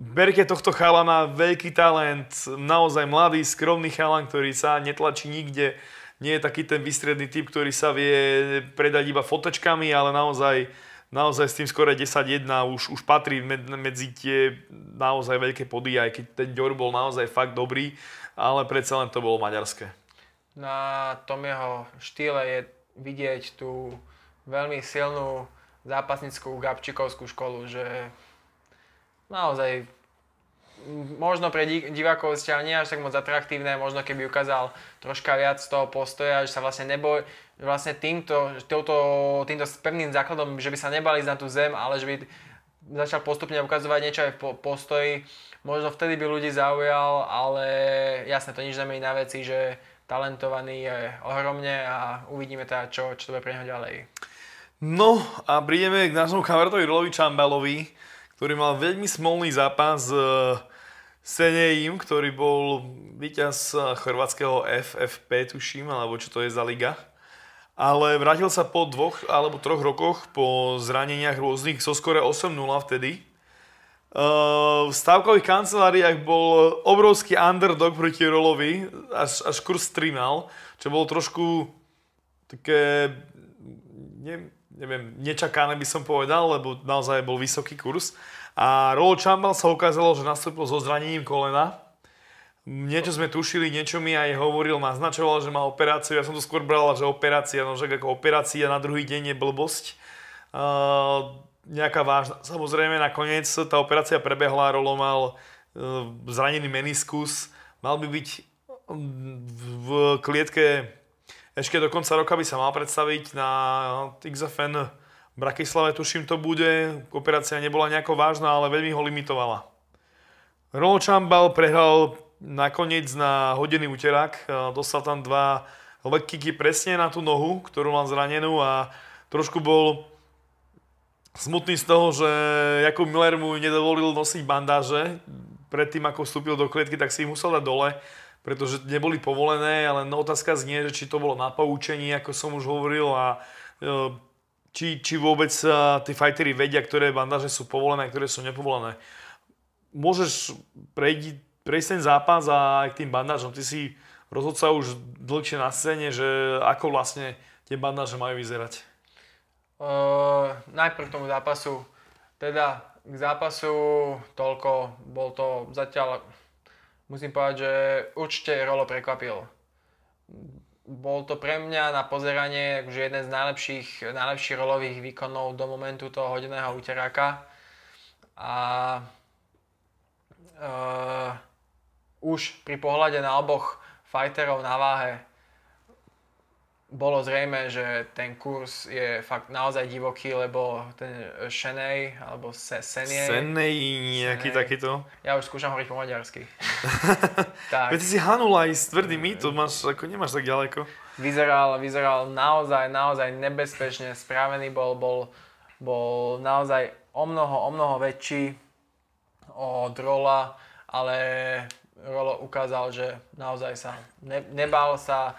Berte tohto chalana, veľký talent, naozaj mladý, skromný chalan, ktorý sa netlačí nikde. Nie je taký ten výstredný typ, ktorý sa vie predať iba fotečkami, ale naozaj, naozaj s tým skore 10-1 už, už patrí medzi tie naozaj veľké pody, aj keď ten Ďor bol naozaj fakt dobrý, ale predsa len to bolo maďarské. Na tom jeho štýle je vidieť tú veľmi silnú zápasnickú gabčikovskú školu, že naozaj možno pre divákov zatiaľ nie až tak moc atraktívne, možno keby ukázal troška viac toho postoja, že sa vlastne neboj, vlastne týmto, týmto, týmto pevným základom, že by sa nebali na tú zem, ale že by začal postupne ukazovať niečo aj v postoji, možno vtedy by ľudí zaujal, ale jasne to nič nemení na veci, že talentovaný je ohromne a uvidíme teda, čo, čo to bude pre neho ďalej. No a prídeme k nášmu kamarátovi Rolovi Čambalovi, ktorý mal veľmi smolný zápas s eh, Seneim, ktorý bol víťaz eh, chorvátskeho FFP, tuším, alebo čo to je za liga. Ale vrátil sa po dvoch alebo troch rokoch po zraneniach rôznych, so skore 8-0 vtedy. Eh, v stavkových kanceláriách bol obrovský underdog proti Rolovi, až, až kurz 3 čo bolo trošku také, ne, neviem, nečakané by som povedal, lebo naozaj bol vysoký kurz. A Rolo Čambal sa ukázalo, že nastúpil so zranením kolena. Niečo sme tušili, niečo mi aj hovoril, naznačoval, že má operáciu. Ja som to skôr bral, že operácia, no že ako operácia na druhý deň je blbosť. Uh, nejaká vážna. Samozrejme, nakoniec tá operácia prebehla, Rolo mal uh, zranený meniskus. Mal by byť v klietke ešte do konca roka by sa mal predstaviť na XFN v Bratislave, tuším to bude. Operácia nebola nejako vážna, ale veľmi ho limitovala. Rolo Čambal prehral nakoniec na hodený úterák. Dostal tam dva leg presne na tú nohu, ktorú mal zranenú a trošku bol smutný z toho, že Jakub Miller mu nedovolil nosiť bandáže. Predtým, ako vstúpil do klietky, tak si ich musel dať dole pretože neboli povolené, ale no, otázka znie, že či to bolo na poučení, ako som už hovoril, a e, či, či vôbec tí fightery vedia, ktoré bandáže sú povolené a ktoré sú nepovolené. Môžeš prejsť, prejsť ten zápas a aj k tým bandážom. Ty si rozhodca už dlhšie na scéne, že ako vlastne tie bandáže majú vyzerať. Uh, najprv k tomu zápasu. Teda k zápasu toľko, bol to zatiaľ musím povedať, že určite Rolo prekvapil. Bol to pre mňa na pozeranie že jeden z najlepších, najlepších rolových výkonov do momentu toho hodeného úteráka. A uh, už pri pohľade na oboch fighterov na váhe bolo zrejme, že ten kurz je fakt naozaj divoký, lebo ten Šenej, alebo se, Senie... Senej, nejaký Senej. takýto. Ja už skúšam hovoriť po maďarsky. tak, Veď si Hanul aj s tvrdými, to máš, ako nemáš tak ďaleko. vyzeral, vyzeral naozaj, naozaj nebezpečne spravený, bol, bol, bol naozaj o mnoho, o mnoho väčší od Rola, ale Rolo ukázal, že naozaj sa ne, nebal sa,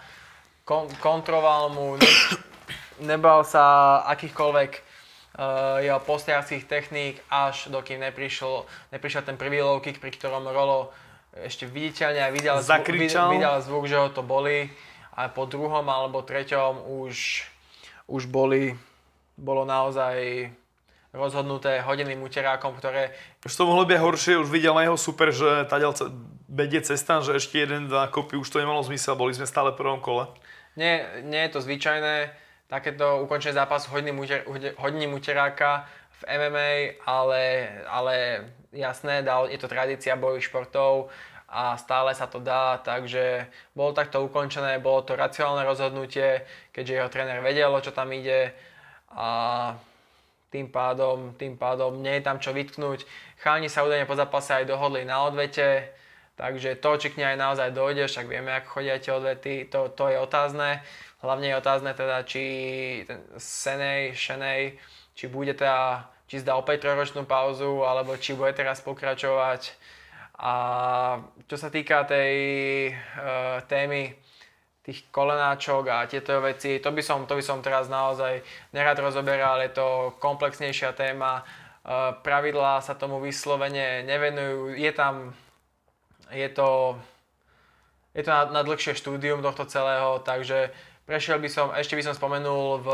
kon, kontroval mu, ne, nebal sa akýchkoľvek uh, jeho postiacich techník, až dokým neprišiel, neprišiel ten prvý low kick, pri ktorom Rolo ešte viditeľne aj vydal, Zakričal. vydal zvuk, že ho to boli. A po druhom alebo treťom už, už boli, bolo naozaj rozhodnuté hodeným úterákom, ktoré Už to mohlo byť horšie, už videl na jeho super, že ce- vedie cesta, že ešte jeden, dva kopy, už to nemalo zmysel, boli sme stále v prvom kole. Nie, nie je to zvyčajné, takéto ukončenie zápasu hodným, úter, hodným úteráka v MMA, ale, ale jasné, dal, je to tradícia bojových športov a stále sa to dá, takže bolo takto ukončené, bolo to racionálne rozhodnutie, keďže jeho tréner vedel, čo tam ide a tým pádom, tým pádom nie je tam čo vytknúť. Cháni sa údajne po zápase aj dohodli na odvete, takže to, či k nej aj naozaj dojde, však vieme, ako chodia tie odvety, to, to je otázne. Hlavne je otázne teda, či ten Senej, Šenej, či bude teda, či zdá opäť trojročnú pauzu, alebo či bude teraz pokračovať. A čo sa týka tej uh, témy tých kolenáčok a tieto veci, to by som, to by som teraz naozaj nerad rozoberal, je to komplexnejšia téma, uh, pravidlá sa tomu vyslovene nevenujú, je tam, je to, je to na, na dlhšie štúdium tohto celého, takže prešiel by som, ešte by som spomenul v,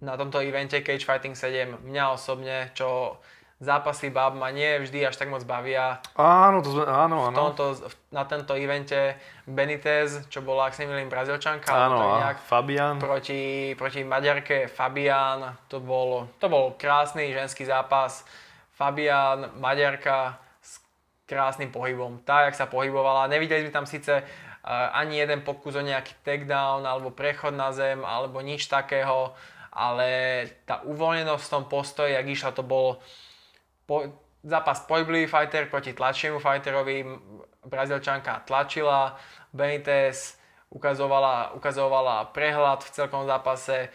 na tomto evente Cage Fighting 7 mňa osobne, čo zápasy bab ma nie vždy až tak moc bavia. Áno, to sme, áno, V áno. tomto, na tento evente Benitez, čo bola, ak sa nemýlim, Brazílčanka, Áno, a nejak, Fabian. proti, proti Maďarke Fabian, to bol, to bol krásny ženský zápas. Fabian, Maďarka krásnym pohybom. Tá, jak sa pohybovala, nevideli sme tam síce uh, ani jeden pokus o nejaký takedown, alebo prechod na zem, alebo nič takého, ale tá uvoľnenosť v tom postoji, jak išla, to bol po, zápas pohyblivý fighter proti tlačiemu fighterovi. Brazílčanka tlačila, Benitez ukazovala, ukazovala prehľad v celkom zápase,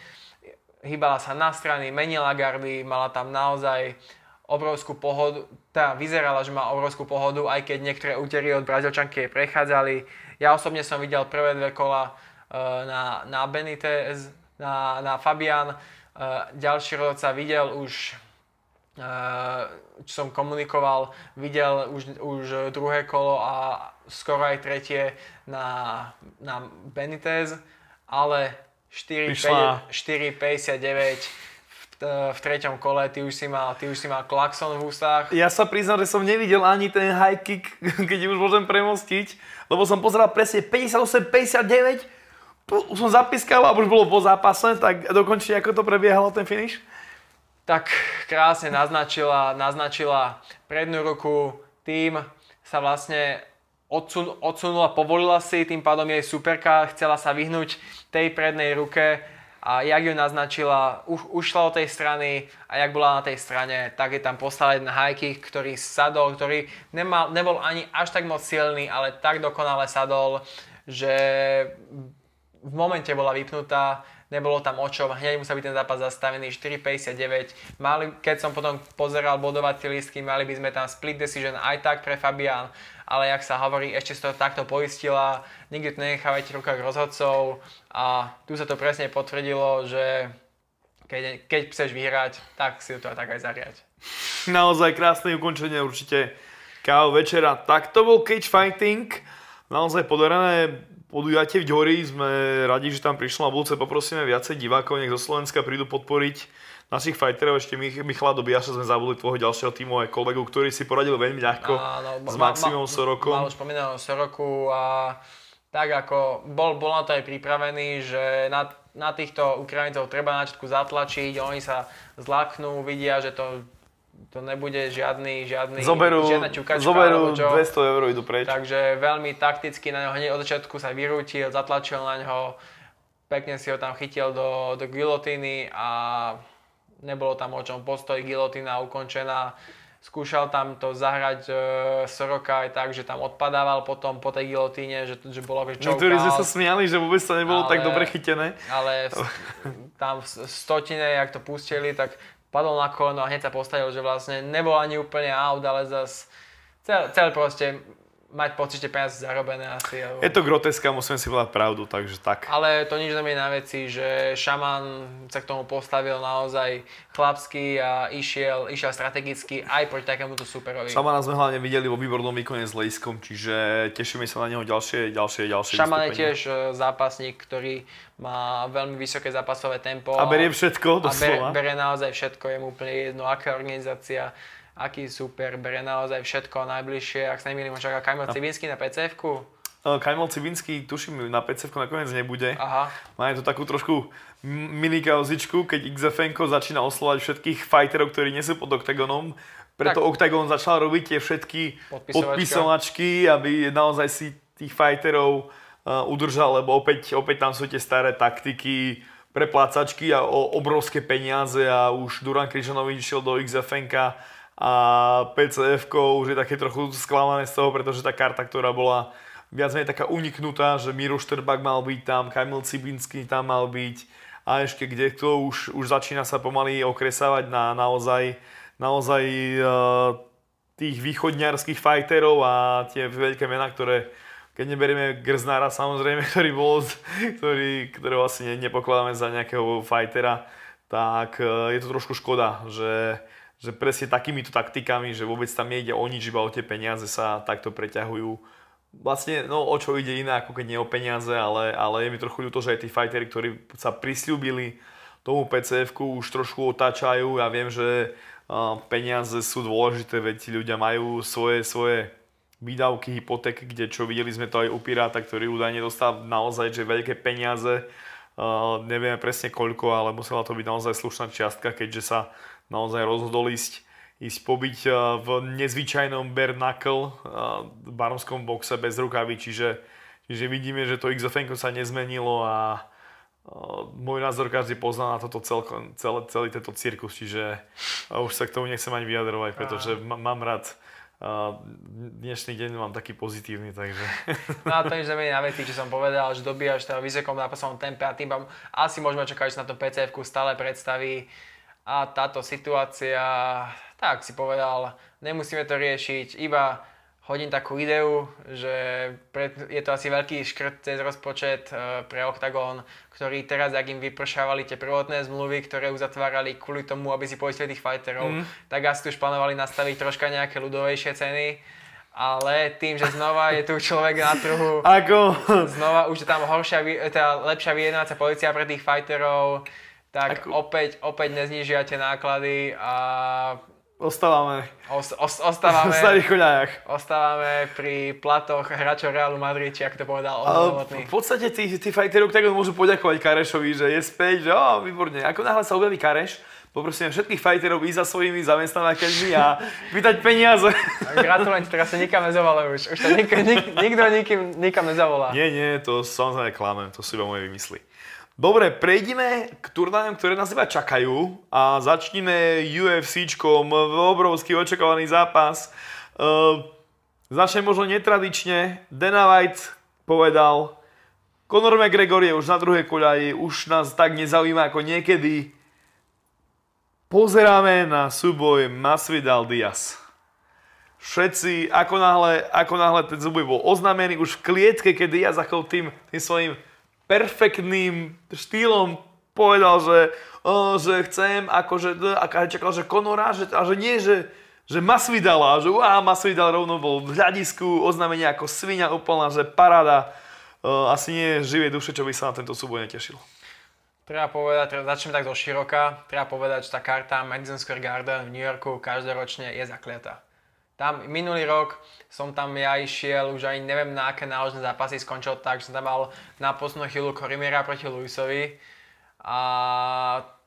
hýbala sa na strany, menila gardy, mala tam naozaj obrovskú pohodu, teda vyzerala, že má obrovskú pohodu, aj keď niektoré útery od Brazílčanky jej prechádzali. Ja osobne som videl prvé dve kola uh, na, na Benitez, na, na Fabian, uh, ďalší rodca videl už uh, čo som komunikoval, videl už, už druhé kolo a skoro aj tretie na, na Benitez, ale 4, Prišla- 4,59 v, t- v treťom kole, ty už si mal, ty už si mal klakson v ústach. Ja sa priznám, že som nevidel ani ten high kick, keď už môžem premostiť, lebo som pozeral presne 58-59, pu- už som zapískal a už bolo po zápase, tak dokončite, ako to prebiehalo ten finish? tak krásne naznačila, naznačila prednú ruku, tým sa vlastne odsun, odsunula, povolila si, tým pádom jej superka chcela sa vyhnúť tej prednej ruke a jak ju naznačila, už, ušla od tej strany a jak bola na tej strane, tak je tam poslal jeden kick, ktorý sadol, ktorý nemal, nebol ani až tak moc silný, ale tak dokonale sadol, že v momente bola vypnutá, nebolo tam o čom, hneď musel byť ten zápas zastavený, 4,59. Mali, keď som potom pozeral bodovacie listky, mali by sme tam split decision aj tak pre Fabian, ale jak sa hovorí, ešte si to takto poistila, nikdy to nenechávajte v rukách rozhodcov a tu sa to presne potvrdilo, že keď, keď chceš vyhrať, tak si to tak aj zariať. Naozaj krásne ukončenie určite KO večera. Tak to bol Cage Fighting. Naozaj podarené podujatie v Ďori. Sme radi, že tam prišlo. Na budúce poprosíme viacej divákov, nech zo Slovenska prídu podporiť našich fighterov. Ešte Mich- Michala Dobiaša sme zabudli tvojho ďalšieho tímu aj kolegu, ktorý si poradil veľmi ľahko s ma- Maximom ma- Sorokom. Mal už spomínaného Soroku a tak ako bol, bol na to aj pripravený, že na, na týchto Ukrajincov treba na začiatku zatlačiť, oni sa zlaknú, vidia, že to to nebude žiadny, žiadny, Zoberú, žiadna ťukačka, zoberú čo. 200 eur, idú preč. Takže veľmi takticky na neho hneď od začiatku sa vyrútil, zatlačil na neho, pekne si ho tam chytil do, do gilotiny a nebolo tam o čom. Postoj, gilotina ukončená. Skúšal tam to zahrať e, Soroka aj tak, že tam odpadával potom po tej gilotíne, že, že bolo ako Niektorí sme sa smiali, že vôbec to nebolo Ale- tak dobre chytené. ale v, tam v stotine, jak to pustili, tak padol na koleno a hneď sa postavil, že vlastne nebol ani úplne out, ale zas cel, cel proste mať pocit, že peniaze zarobené asi. Alebo... Je to groteska, musíme si povedať pravdu, takže tak. Ale to nič nemie na veci, že Šaman sa k tomu postavil naozaj chlapsky a išiel, išiel strategicky aj proti takémuto superovi. Šamana sme hlavne videli vo výbornom výkone s Lejskom, čiže tešíme sa na neho ďalšie, ďalšie, ďalšie Šaman je tiež e, zápasník, ktorý má veľmi vysoké zápasové tempo. A berie všetko, a bere, doslova. bere naozaj všetko, je mu úplne jedno, aká organizácia, aký super, bere naozaj všetko najbližšie, ak sa nemýlim, čaká Kamil Civinsky na PCF-ku. Uh, Kajmel Civinský, tuším, na PCF nakoniec nebude. Aha, Má tu takú trošku mini kauzičku, keď XFNko začína oslovať všetkých fighterov, ktorí nie sú pod oktagonom. Preto Tak. Octagon začal robiť tie všetky podpisovačky, aby naozaj si tých fighterov uh, udržal, lebo opäť, opäť tam sú tie staré taktiky, preplácačky a o, obrovské peniaze a už Duran Križanovič išiel do XFNka a PCF už je také trochu sklamané z toho, pretože tá karta, ktorá bola viac menej taká uniknutá, že Miro Šterbak mal byť tam, Kamil Cibinsky tam mal byť a ešte kde kto už, už začína sa pomaly okresávať na naozaj, naozaj uh, tých východňarských fighterov a tie veľké mená, ktoré keď neberieme Grznára samozrejme, ktorý bol, ktorý, ktorého asi ne, nepokladáme za nejakého fightera, tak uh, je to trošku škoda, že, že presne takýmito taktikami, že vôbec tam nejde o nič, iba o tie peniaze sa takto preťahujú. Vlastne, no o čo ide iné, ako keď nie o peniaze, ale, ale je mi trochu ľúto, že aj tí fighteri, ktorí sa prislúbili tomu PCF-ku už trošku otáčajú. Ja viem, že uh, peniaze sú dôležité, veď ľudia majú svoje, svoje výdavky, hypotéky, kde čo videli sme to aj u Piráta, ktorý údajne dostal naozaj že veľké peniaze. Uh, nevieme presne koľko, ale musela to byť naozaj slušná čiastka, keďže sa naozaj rozhodol ísť, ísť pobiť uh, v nezvyčajnom bare knuckle, v barmskom boxe bez rukavy, čiže, čiže vidíme, že to XFN sa nezmenilo a uh, môj názor každý pozná na toto celko, celé, celý tento cirkus, čiže už sa k tomu nechcem ani vyjadrovať, pretože ma- mám rád dnešný deň mám taký pozitívny, takže... no a to nič nemení na veci, čo som povedal, že dobíjaš v vysokom nápasovom tempe a tým asi môžeme čakať, že sa na to PCF-ku stále predstaví a táto situácia, tak si povedal, nemusíme to riešiť, iba hodím takú ideu, že je to asi veľký škrt cez rozpočet e, pre Octagon, ktorý teraz, ak im vypršávali tie prvotné zmluvy, ktoré uzatvárali kvôli tomu, aby si poistili tých fighterov, mm. tak asi už plánovali nastaviť troška nejaké ľudovejšie ceny. Ale tým, že znova je tu človek na trhu, Ako? znova už je tam horšia, teda lepšia vyjednávacia policia pre tých fighterov, tak Ako- opäť, opäť neznižia tie náklady a Ostávame os, ostávame, starých koľajach. ostávame pri platoch hráčov Realu Madrid, či ako to povedal samotný. v podstate tí, tí fajteri tak môžu poďakovať Karešovi, že je späť, že ó, výborne. Ako náhle sa objaví Kareš, poprosím všetkých fajterov ísť za svojimi zamestnávateľmi a pýtať peniaze. Gratulujem teraz sa nikam nezavolá už. Už to nik, nik, nikto nikým, nikam nezavolá. nie, nie, to samozrejme klamem, to sú iba moje vymysly. Dobre, prejdime k turnajom, ktoré nás iba čakajú a začneme UFCčkom, obrovský očakávaný zápas. Uh, začne možno netradične. Dana White povedal, Conor McGregor je už na druhej koľaji, už nás tak nezaujíma ako niekedy. Pozeráme na súboj Masvidal Diaz. Všetci, ako náhle, ako náhle ten súboj bol oznamený už v klietke, keď Diaz ako tým, tým svojim perfektným štýlom povedal, že, o, že chcem, akože, a čakal, že Conora, že, a že nie, že, že Masvidala, že uá, Masvidal rovno bol v hľadisku, oznámenie ako svinia úplná, že paráda. O, asi nie je duše, čo by sa na tento súboj netešil. Treba povedať, začneme tak zo široka, treba povedať, že tá karta Madison Square Garden v New Yorku každoročne je zakliatá. Tam minulý rok som tam ja išiel, už ani neviem na aké náložné zápasy skončil tak, že som tam mal na poslednú chvíľu Korimiera proti Luisovi. A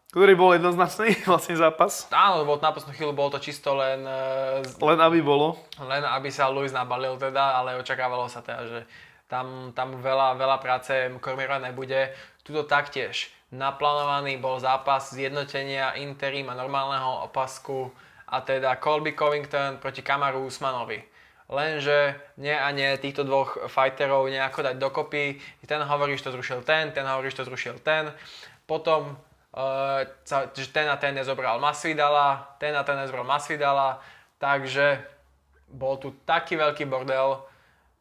Ktorý bol jednoznačný vlastne zápas. Áno, bol, na poslednú chvíľu bolo to čisto len, e, Len aby bolo. len aby sa Luis nabalil teda, ale očakávalo sa teda, že tam, tam veľa, veľa práce Kormira nebude. Tuto taktiež naplánovaný bol zápas zjednotenia Interim a normálneho opasku a teda Colby Covington proti Kamaru Usmanovi. Lenže nie a nie týchto dvoch fighterov nejako dať dokopy. Ten hovorí, že to zrušil ten, ten hovorí, že to zrušil ten. Potom uh, že ten a ten nezobral Masvidala, ten a ten nezobral Masvidala. Takže bol tu taký veľký bordel,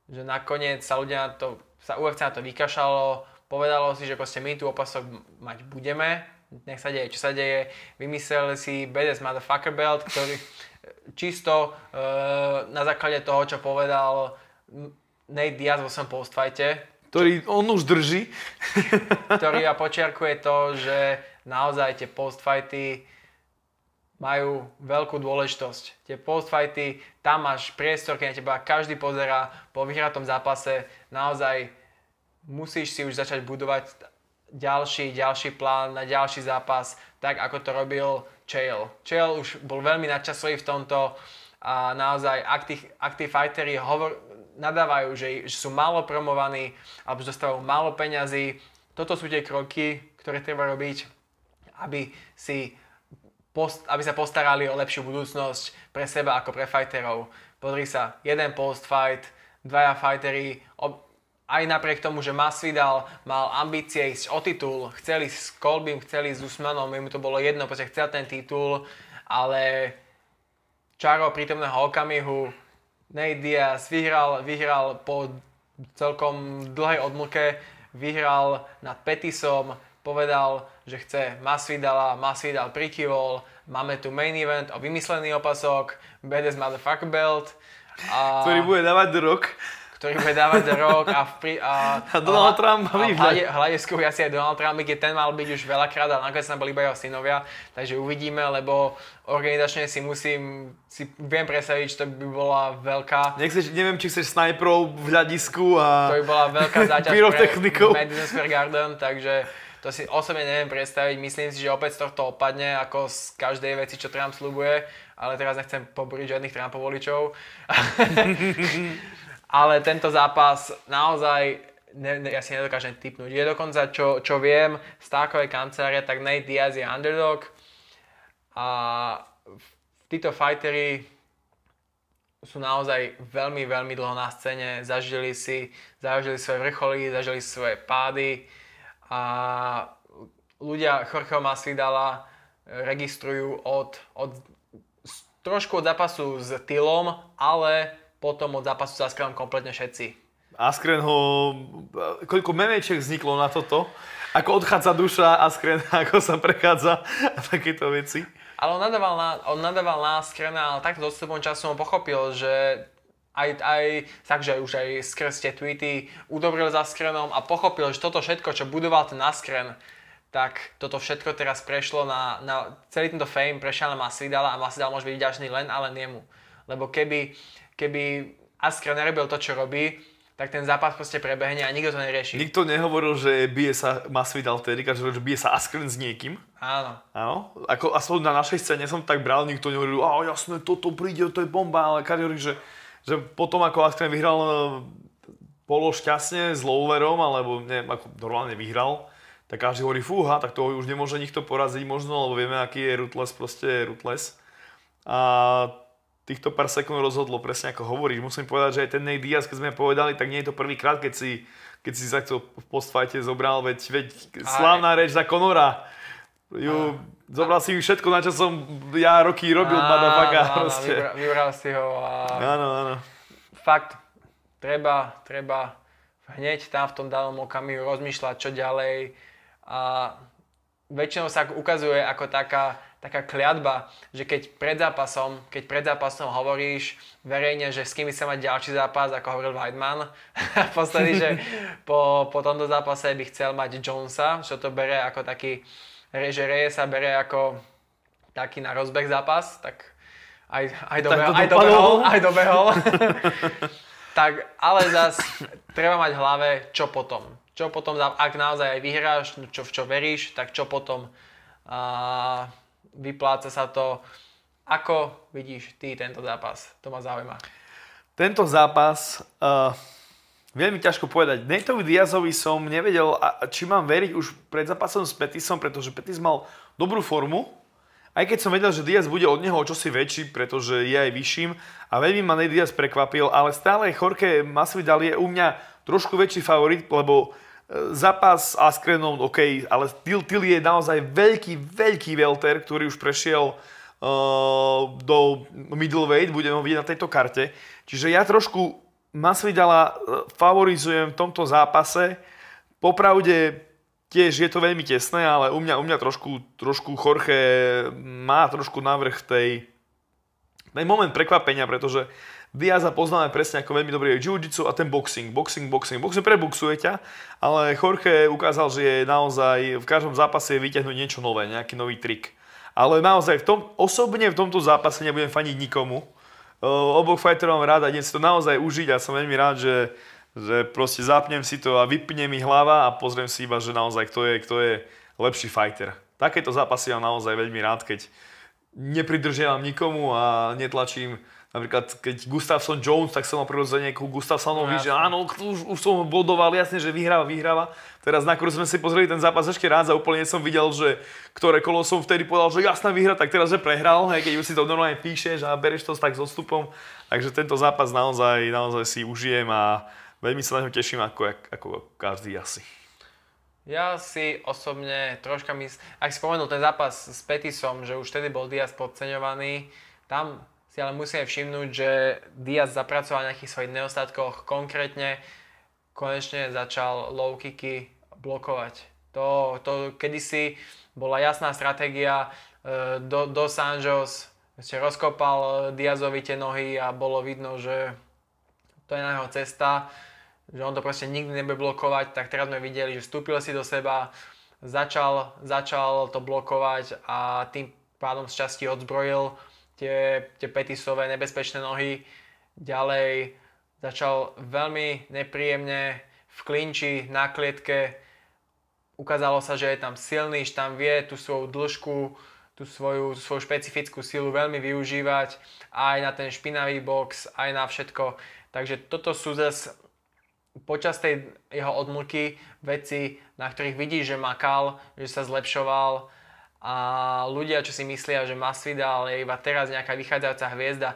že nakoniec sa ľudia na to, sa UFC na to vykašalo, povedalo si, že proste my tu opasok mať budeme, nech sa deje, čo sa deje. Vymysleli si BDS Motherfucker Belt, ktorý čisto uh, na základe toho, čo povedal Nate Diaz vo svojom postfajte, ktorý on už drží. ktorý a počiarkuje to, že naozaj tie postfighty majú veľkú dôležitosť. Tie postfighty, tam máš priestor, keď na teba každý pozera po vyhratom zápase, naozaj musíš si už začať budovať ďalší, ďalší plán na ďalší zápas, tak ako to robil Chael. Chael už bol veľmi nadčasový v tomto a naozaj, ak tí, ak tí fightery hovor, nadávajú, že, že sú málo promovaní alebo že dostávajú málo peňazí, toto sú tie kroky, ktoré treba robiť, aby si post, aby sa postarali o lepšiu budúcnosť pre seba ako pre fighterov. Pozri sa, jeden post-fight, dvaja fightery, aj napriek tomu, že Masvidal mal ambície ísť o titul, chceli s Kolbym, chceli s Usmanom, mu to bolo jedno, pretože chcel ten titul, ale čaro prítomného okamihu, Nate Diaz vyhral, vyhral po celkom dlhej odmlke, vyhral nad Petisom, povedal, že chce Masvidala, Masvidal prikyvol, máme tu main event o vymyslený opasok, BDS Motherfucker Belt. A, ktorý bude dávať rok. Ktorý bude dávať rok a, v, a, a Donald a, Trump a v hľade, asi aj Donald Trump, keď ten mal byť už veľakrát, ale nakoniec tam boli iba jeho synovia, takže uvidíme, lebo organizačne si musím, si viem predstaviť, že to by bola veľká... Nechceš, neviem, či chceš snajprov v hľadisku a... To by bola veľká záťaž pre Madison Square Garden, takže to si osobne neviem predstaviť. Myslím si, že opäť z tohto opadne, ako z každej veci, čo Trump slúbuje. Ale teraz nechcem poboriť žiadnych Trumpov voličov. ale tento zápas naozaj ne, ne, ja si nedokážem typnúť. Je dokonca, čo, čo viem, z takovej kancelárie, tak Nate Diaz je underdog. A títo fightery sú naozaj veľmi, veľmi dlho na scéne, zažili si, zažili svoje vrcholy, zažili svoje pády a ľudia Jorgeho Masvidala registrujú od, od trošku od zápasu s Tylom, ale potom od zápasu s Askrenom kompletne všetci. Askren ho... Koľko memečiek vzniklo na toto? Ako odchádza duša Askren, ako sa prechádza a takéto veci. Ale on nadával na, on nadával na Askrena, ale takto dostupom času on pochopil, že aj, aj takže už aj skrz tie tweety udobril za skrenom a pochopil, že toto všetko, čo budoval ten Askren, tak toto všetko teraz prešlo na, na celý tento fame prešiel na Masvidala a Masvidal môže byť vďačný len a len jemu. Lebo keby, keby Askren nerobil to, čo robí, tak ten zápas proste prebehne a nikto to nerieši. Nikto nehovoril, že bije sa Masvidal vtedy, každý že bije sa Askren s niekým. Áno. Áno. Ako, aspoň na našej scéne som tak bral, nikto nehovoril, a jasné, toto príde, to je bomba, ale každý hovorí, že že potom ako Askren vyhral e, polo šťastne s Lowlerom, alebo neviem, ako normálne vyhral, tak každý hovorí, fúha, tak to už nemôže nikto poraziť možno, lebo vieme, aký je Rutles, proste je Rutles. A týchto pár sekúnd rozhodlo, presne ako hovoríš. Musím povedať, že aj ten Nate Diaz, keď sme povedali, tak nie je to prvýkrát, keď si, keď si sa to v postfajte zobral, veď, veď slávna reč za Konora. Ju, zobral si všetko, na čo som ja roky robil, madafaka, proste. Vybral, vybral si ho a... Áno, áno. Fakt, treba, treba hneď tam v tom danom okamihu rozmýšľať, čo ďalej. A väčšinou sa ukazuje ako taká, taká kliatba, že keď pred zápasom, keď pred zápasom hovoríš verejne, že s kým by sa mať ďalší zápas, ako hovoril Weidman, v podstate, že po, po tomto zápase by chcel mať Jonesa, čo to bere ako taký, že Reje sa bere ako taký na rozbeh zápas, tak aj, aj, dobehol, aj, dobehol, aj dobehol. tak, ale zas treba mať v hlave, čo potom. Čo potom, ak naozaj aj vyhráš, čo, v čo veríš, tak čo potom. a vypláca sa to. Ako vidíš ty tento zápas? To ma zaujíma. Tento zápas, uh, veľmi ťažko povedať. Natovi Diazovi som nevedel, či mám veriť už pred zápasom s Petisom, pretože Petis mal dobrú formu, aj keď som vedel, že Diaz bude od neho o čosi väčší, pretože je aj vyšším a veľmi ma Nate Diaz prekvapil, ale stále Jorge Masvidal je u mňa trošku väčší favorit, lebo zápas Askrenom, OK, ale Till, Till je naozaj veľký, veľký welter, ktorý už prešiel uh, do middleweight, budeme ho vidieť na tejto karte. Čiže ja trošku Masvidala e, favorizujem v tomto zápase. Popravde tiež je to veľmi tesné, ale u mňa, u mňa trošku, trošku Jorge má trošku navrh tej, ten moment prekvapenia, pretože Diaza poznáme presne ako veľmi dobrý jiu-jitsu a ten boxing, boxing, boxing. Boxing prebuxuje ťa, ale Jorge ukázal, že je naozaj v každom zápase vyťahnuť niečo nové, nejaký nový trik. Ale naozaj v tom, osobne v tomto zápase nebudem faniť nikomu, oboch fighterov mám rád a idem si to naozaj užiť a som veľmi rád, že, že proste zapnem si to a vypne mi hlava a pozriem si iba, že naozaj kto je, kto je lepší fighter. Takéto zápasy mám naozaj veľmi rád, keď nepridržiavam nikomu a netlačím Napríklad, keď Gustafson Jones, tak som mal prirodzene ku Gustafsonovi, no, že áno, už, už som ho bodoval, jasne, že vyhráva, vyhráva. Teraz na sme si pozreli ten zápas ešte raz a úplne som videl, že ktoré kolo som vtedy povedal, že jasná výhra, tak teraz, že prehral, hej, keď už si to normálne píšeš a bereš to tak s odstupom. Takže tento zápas naozaj, naozaj si užijem a veľmi sa na ňo teším ako, ako každý asi. Ja si osobne troška myslím, ak spomenul ten zápas s Petisom, že už vtedy bol Diaz podceňovaný, tam si ale musíme všimnúť, že Diaz zapracoval na nejakých svojich nedostatkoch, konkrétne konečne začal low kicky blokovať. To, to kedysi bola jasná stratégia, e, do, do Sanjos ste rozkopal e, Diazovi tie nohy a bolo vidno, že to je na jeho cesta, že on to proste nikdy nebude blokovať, tak teraz sme videli, že vstúpil si do seba, začal, začal to blokovať a tým pádom z časti odzbrojil tie, tie petisové nebezpečné nohy. Ďalej začal veľmi nepríjemne v klinči, na klietke. Ukázalo sa, že je tam silný, že tam vie tú svoju dĺžku, tú svoju, svoju špecifickú silu veľmi využívať aj na ten špinavý box, aj na všetko. Takže toto sú zase počas tej jeho odmlky veci, na ktorých vidí, že makal, že sa zlepšoval, a ľudia, čo si myslia, že Masvidal je iba teraz nejaká vychádzajúca hviezda,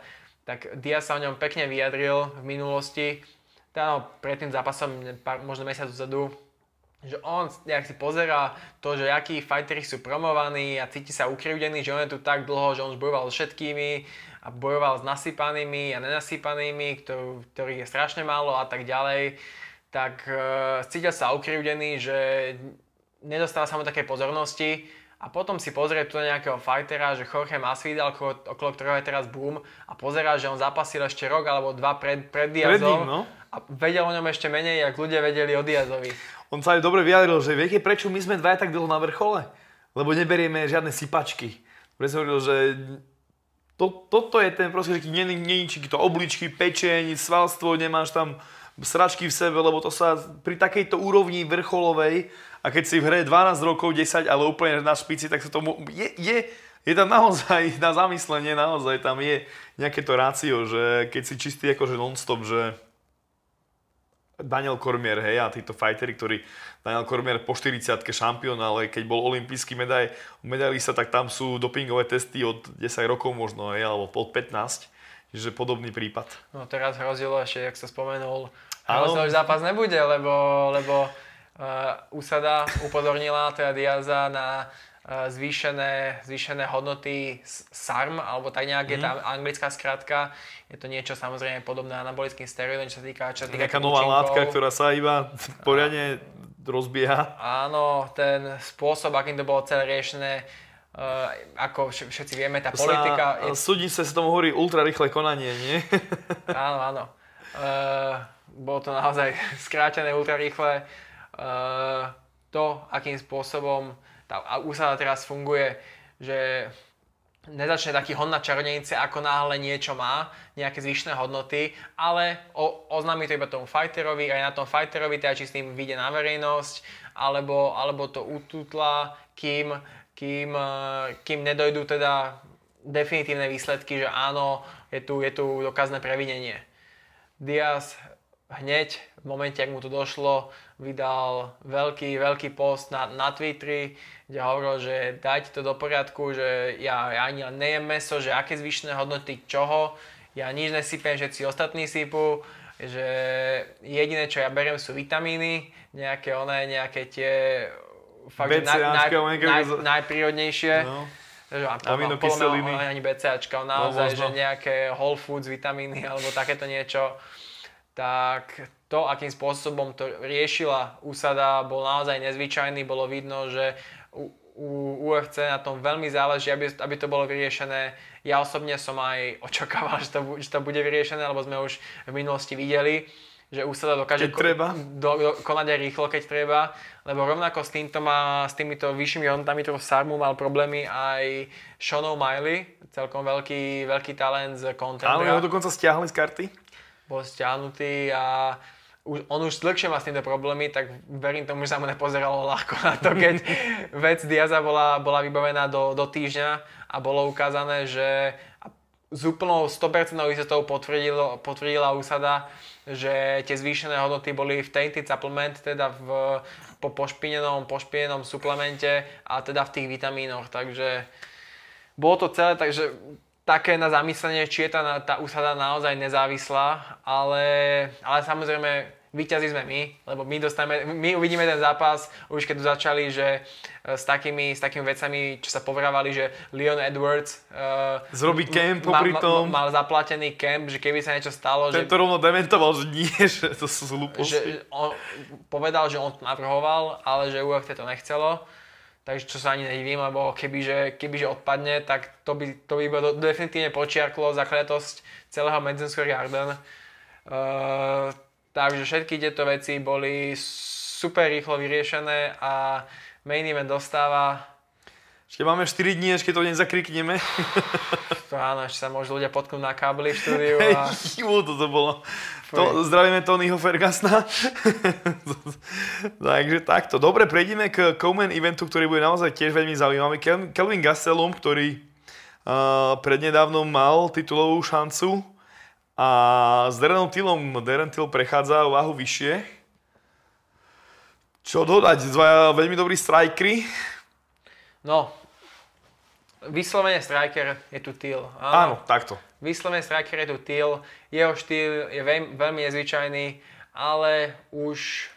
tak Diaz sa o ňom pekne vyjadril v minulosti, teda no, pred tým zápasom, pár, možno mesiac dozadu, že on, jak si pozera to, že akí fighteri sú promovaní a cíti sa ukrivdený, že on je tu tak dlho, že on už bojoval s všetkými a bojoval s nasypanými a nenasypanými, ktorých je strašne málo a tak ďalej, tak uh, cítil sa ukrivdený, že nedostal sa mu také pozornosti a potom si pozrie tu nejakého fightera, že Jorge Masvidal, okolo ktorého je teraz boom a pozerá, že on zapasil ešte rok alebo dva pred, pred Diazom no? a vedel o ňom ešte menej, ako ľudia vedeli o Diazovi. On sa aj dobre vyjadril, že viete, prečo my sme dvaja tak dlho na vrchole? Lebo neberieme žiadne sypačky. Preto hovoril, že to, toto je ten proste, že není to obličky, pečeň, svalstvo, nemáš tam sračky v sebe, lebo to sa pri takejto úrovni vrcholovej a keď si v hre 12 rokov, 10, ale úplne na špici, tak sa tomu... Je, je, je tam naozaj na zamyslenie, naozaj tam je nejaké to rácio, že keď si čistý akože non-stop, že Daniel Cormier, hej, a títo fightery, ktorí Daniel Cormier po 40 šampión, ale keď bol olimpijský medaj, medalista, tak tam sú dopingové testy od 10 rokov možno, hej, alebo pod 15. Čiže podobný prípad. No teraz hrozilo ešte, jak sa spomenul, hrozilo, že zápas nebude, lebo, lebo Uh, Usada upozornila teda Diaza na uh, zvýšené, zvýšené hodnoty SARM, alebo tak nejak mm. je mhm. anglická skratka. Je to niečo samozrejme podobné anabolickým steroidom, čo sa týka čo sa týka Nejaká nová látka, ktorá sa iba poriadne rozbieha. Áno, ten spôsob, akým to bolo celé riešené, Uh, ako všetci vieme, tá politika... Sa, je... Súdni sa tomu hovorí ultra rýchle konanie, nie? áno, áno. Uh, bolo to naozaj skrátené ultra rýchle. Eh, to, akým spôsobom tá úsada teraz funguje, že nezačne taký hon na čarodejnice, ako náhle niečo má, nejaké zvyšné hodnoty, ale o, oznámi to iba tomu fighterovi, aj na tom fighterovi, teda či s tým vyjde na verejnosť, alebo, alebo to ututla, kým kým, eh, kým nedojdú teda definitívne výsledky, že áno, je tu, je tu dokázne previnenie. Diaz hneď v momente, ak mu to došlo, vydal veľký, veľký post na, na Twitteri, kde hovoril, že dajte to do poriadku, že ja, ja ani len nejem meso, že aké zvyšné hodnoty čoho, ja nič nesypem, všetci ostatní sypú, že jediné, čo ja beriem, sú vitamíny, nejaké oné, nejaké tie fakt, naj, naj, naj, najprírodnejšie. No. Aminokyseliny. Ani BCAčka, naozaj, no, že nejaké whole foods, vitamíny alebo takéto niečo. Tak to, akým spôsobom to riešila úsada, bol naozaj nezvyčajný. Bolo vidno, že u, u UFC na tom veľmi záleží, aby, aby to bolo vyriešené ja osobne som aj očakával, že to, že to bude vyriešené, lebo sme už v minulosti videli, že úsada dokáže ko- treba. Do, do, konať aj rýchlo, keď treba, lebo rovnako s, týmto má, s týmito vyššími hodnotami toho Sarmu mal problémy aj Sean O'Malley, celkom veľký, veľký talent z Contendera. Áno, ho dokonca stiahli z karty. Bol stiahnutý a už, on už dlhšie má s týmto problémy, tak verím tomu, že sa mu nepozeralo ľahko na to, keď vec Diaza bola, bola vybavená do, do týždňa a bolo ukázané, že s úplnou 100% istotou potvrdila, potvrdila úsada, že tie zvýšené hodnoty boli v tainted supplement, teda v, po pošpinenom, pošpinenom suplemente a teda v tých vitamínoch. Takže bolo to celé, takže také na zamyslenie, či je tá, tá úsada naozaj nezávislá, ale, ale samozrejme Výťazí sme my, lebo my, dostaneme, my uvidíme ten zápas, už keď začali, že e, s takými, s takými vecami, čo sa povrávali, že Leon Edwards uh, Zrobí camp popri tom. Mal, mal zaplatený camp, že keby sa niečo stalo. Tento že, rovno dementoval, že nie, že to sú hlúposti. Že on povedal, že on to navrhoval, ale že UFC to nechcelo. Takže čo sa ani nedivím, lebo kebyže, kebyže odpadne, tak to by, to by bolo definitívne počiarklo zakletosť celého Madison Square Garden. Uh, Takže všetky tieto veci boli super rýchlo vyriešené a main event dostáva ešte máme 4 dní, ešte to nezakrikneme. To áno, ešte sa môžu ľudia potknúť na kábli v štúdiu. A... Hej, to bolo. To, zdravíme Tonyho Fergasna. Takže takto. Dobre, prejdeme k Coleman eventu, ktorý bude naozaj tiež veľmi zaujímavý. Kelvin Gastelum, ktorý uh, prednedávnom mal titulovú šancu a s Derenom Tillom, Deren Till prechádza váhu vyššie. Čo dodať? Dvaja veľmi dobrí strikery. No, vyslovene striker je tu Till. Áno, Áno takto. Vyslovene striker je tu Till. Jeho štýl je veľmi, veľmi nezvyčajný, ale už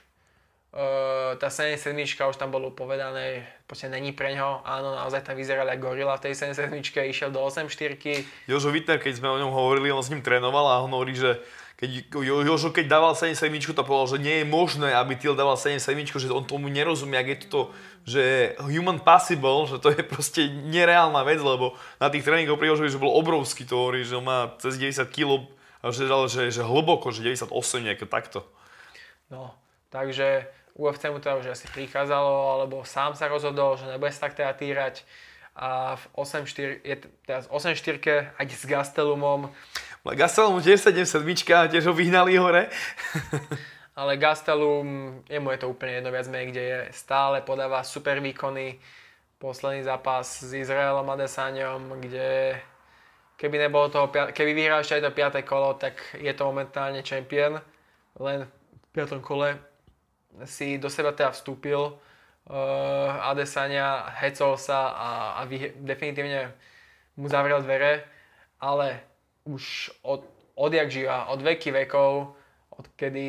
Uh, tá 77 už tam bolo povedané, proste není pre ňo. Áno, naozaj tam vyzeral ako gorila v tej 77 išiel do 8-4. Jožo Wittner, keď sme o ňom hovorili, on s ním trénoval a on hovorí, že keď Jožo keď dával 77 to povedal, že nie je možné, aby Till dával 77 že on tomu nerozumie, ak je to, že human possible, že to je proste nereálna vec, lebo na tých tréningoch pri Jožovi, že bol obrovský, to hovorí, že on má cez 90 kg, že, že, že hlboko, že 98 nejaké takto. No, takže UFC mu to už asi prikázalo, alebo sám sa rozhodol, že nebude sa tak teda týrať. A v 8-4, je teraz 8-4 aj s Gastelumom. Gastelum tiež 7-7, tiež ho vyhnali hore. Ale Gastelum, jemu je to úplne jedno viac menej, kde je. Stále podáva super výkony. Posledný zápas s Izraelom Adesaňom, kde keby, nebolo toho, keby vyhral ešte aj to 5. kolo, tak je to momentálne champion. Len v 5. kole si do seba teda vstúpil uh, Adesania, hecol sa a, a vy, definitívne mu zavrel dvere, ale už od, odjak živa, od veky vekov, odkedy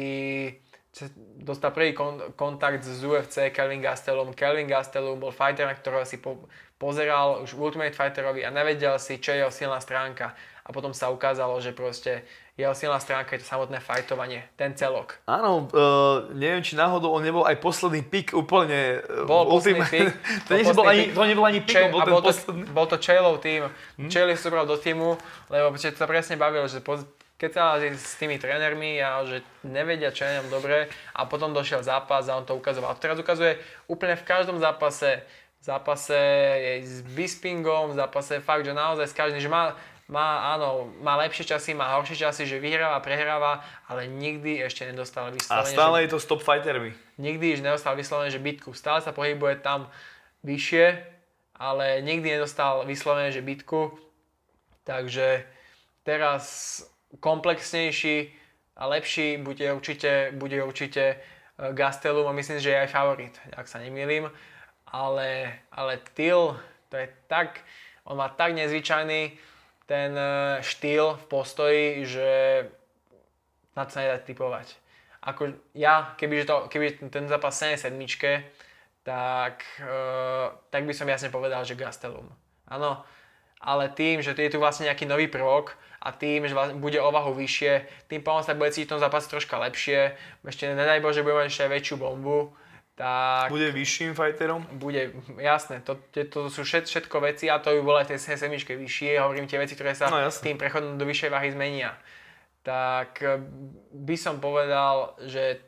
dostal prvý kon, kontakt z UFC Kelvin Gastelum. Kelvin Gastelum bol fighter, na ktorého si po, pozeral už Ultimate Fighterovi a nevedel si, čo je jeho silná stránka. A potom sa ukázalo, že proste jeho silná stránka je to samotné fajtovanie, ten celok. Áno, uh, neviem, či náhodou on nebol aj posledný pik úplne... Uh, bol posledný pik. to, bol ani, to nebol ani pik, bol bol posledný. To, bol to Chailov tým. Hmm? Chail si zobral do týmu, lebo to presne bavilo, že poz, keď sa s tými trénermi a že nevedia, čo je dobre a potom došiel zápas a on to ukazoval. A teraz ukazuje úplne v každom zápase, v zápase je s Bispingom, v zápase fakt, že naozaj s každým, že má má, áno, má lepšie časy, má horšie časy, že vyhráva, prehráva, ale nikdy ešte nedostal vyslovene. A stále že, je to stop fightermi. Nikdy už nedostal vyslovene, že bitku. Stále sa pohybuje tam vyššie ale nikdy nedostal vyslovene, že bitku. Takže teraz komplexnejší a lepší bude určite, bude určite e, Gastelum a myslím, že je aj favorit, ak sa nemýlim. Ale, ale Till, to je tak, on má tak nezvyčajný ten e, štýl v postoji, že na to sa nedá typovať. Ako ja, keby, to, keby ten zápas 7 tak, uh, tak by som jasne povedal, že Gastelum. Áno, ale tým, že je tu vlastne nejaký nový prvok a tým, že bude o vahu vyššie, tým pádom sa bude cítiť v tom zápase troška lepšie, ešte nedaj Bože, bude mať ešte väčšiu bombu, tak... Bude vyšším fighterom? Bude, jasné, to, to, sú všet, všetko veci a to by bolo aj tej semičke vyššie, hovorím tie veci, ktoré sa no, tým prechodom do vyššej váhy zmenia. Tak eh, by som povedal, že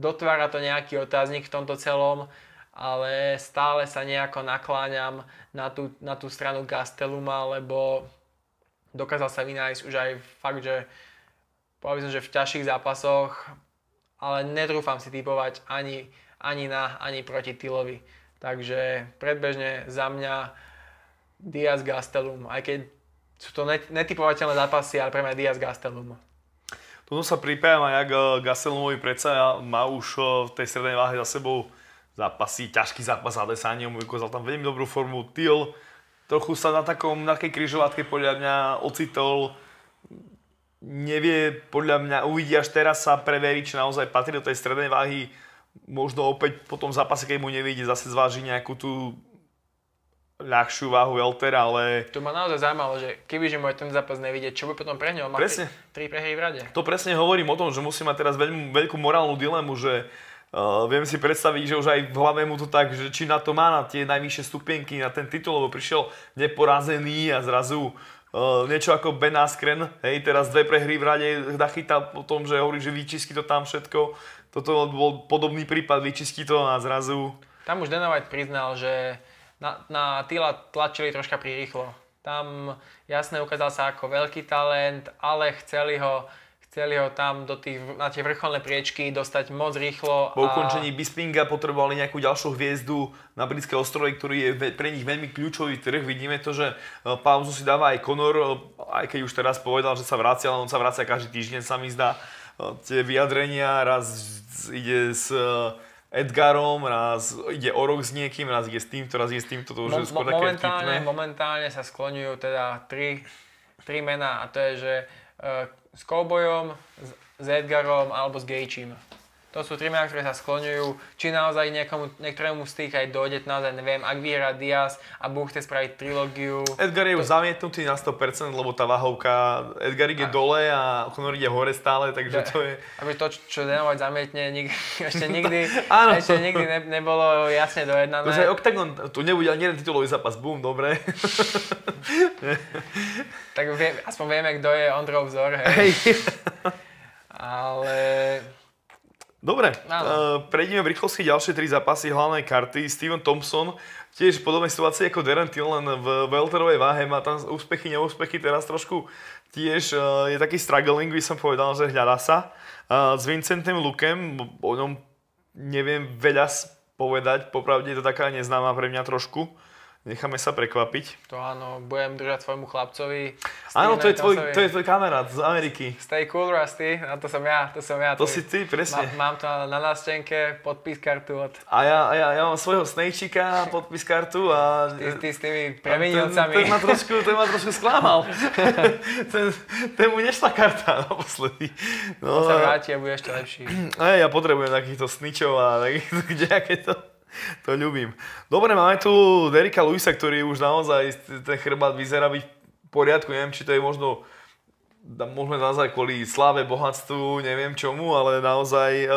dotvára to nejaký otáznik v tomto celom, ale stále sa nejako nakláňam na tú, na tú stranu Gasteluma, lebo dokázal sa vynájsť už aj fakt, že povedal som, že v ťažších zápasoch, ale netrúfam si typovať ani, ani na, ani proti Tilovi. Takže predbežne za mňa Diaz Gastelum, aj keď sú to netypovateľné zápasy, ale pre mňa Diaz Gastelum. Toto sa pripájam aj k Gastelumovi, predsa má už eh, v tej strednej váhe za sebou zápasy, ťažký zápas s Adesaniom, ukázal tam veľmi dobrú formu. Till trochu sa na takom, na takej križovatke podľa mňa ocitol, nevie, podľa mňa uvidí až teraz sa preverí, či naozaj patrí do tej strednej váhy. Možno opäť po tom zápase, keď mu nevidí, zase zváži nejakú tú ľahšiu váhu Welter, ale... To ma naozaj zaujímalo, že keby že môj ten zápas nevidieť, čo by potom pre neho? Presne. Tri prehry v rade. To presne hovorím o tom, že musí mať teraz veľmi, veľkú morálnu dilemu, že Uh, viem si predstaviť, že už aj v hlave mu to tak, že či na to má na tie najvyššie stupienky, na ten titul, lebo prišiel neporazený a zrazu uh, niečo ako Ben Askren, hej, teraz dve prehry v rade nachytal po tom, že hovorí, že vyčistí to tam všetko. Toto bol podobný prípad, vyčistí to a zrazu... Tam už White priznal, že na, na Tila tlačili troška prirýchlo. Tam jasne ukázal sa ako veľký talent, ale chceli ho chceli ho tam do tých, na tie vrcholné priečky dostať moc rýchlo. Po a... ukončení Bispinga potrebovali nejakú ďalšiu hviezdu na britské ostrove, ktorý je pre nich veľmi kľúčový trh. Vidíme to, že e, pauzu si dáva aj Conor, e, aj keď už teraz povedal, že sa vracia, ale on sa vracia každý týždeň, sa mi zdá. E, tie vyjadrenia, raz ide s Edgarom, raz ide o rok s niekým, raz ide s týmto, raz ide s týmto, to už je skôr momentálne, vtipné. Momentálne sa skloňujú teda tri, tri mená a to je, že uh, s Cowboyom, s Edgarom alebo s Gejčím. To sú tri mená, ktoré sa skloňujú. Či naozaj niekomu, niektorému z tých aj dojde, naozaj neviem. Ak vyhrá Diaz a Búh chce spraviť trilógiu... Edgar je to... už zamietnutý na 100%, lebo tá váhovka... Edgar ide a... dole a Conor ide hore stále, takže to je... Aby to, čo Denovať zamietne, nik, ešte nikdy, ešte nikdy ne, nebolo jasne dojednané. To je Octagon, tu nebude ani jeden titulový zápas, bum, dobre. tak vie, aspoň vieme, kto je Ondrov vzor, hej. Ale Dobre, uh, prejdeme v rýchlosti ďalšie tri zápasy hlavnej karty. Steven Thompson, tiež podobnej situácii ako Darren Till, len v welterovej váhe, má tam úspechy, neúspechy, teraz trošku tiež uh, je taký struggling, by som povedal, že hľadá sa. Uh, s Vincentem Lukem, o ňom neviem veľa povedať, popravde je to taká neznáma pre mňa trošku. Necháme sa prekvapiť. To áno, budem držať svojmu chlapcovi. Áno, to je, tvoj, to je tvoj kamarát z Ameriky. Stay cool, Rusty. A to som ja, to som ja. To si ty, presne. Má, mám to na, na nástenke, podpis kartu od... A ja, a ja, ja mám svojho Snejčika, podpis kartu a... Ty, ty s tými previnilcami. Ten, ten, ma trošku, ten ma trošku sklamal. ten, ten mu nešla karta naposledy. No, On sa vráti a bude ešte lepší. A ja potrebujem takýchto sničov a takýchto, kde to to ľubím. Dobre, máme tu Derika Luisa, ktorý už naozaj, ten chrbát vyzerá byť v poriadku. Neviem, či to je možno môžeme nazvať kvôli sláve, bohatstvu, neviem čomu, ale naozaj eh,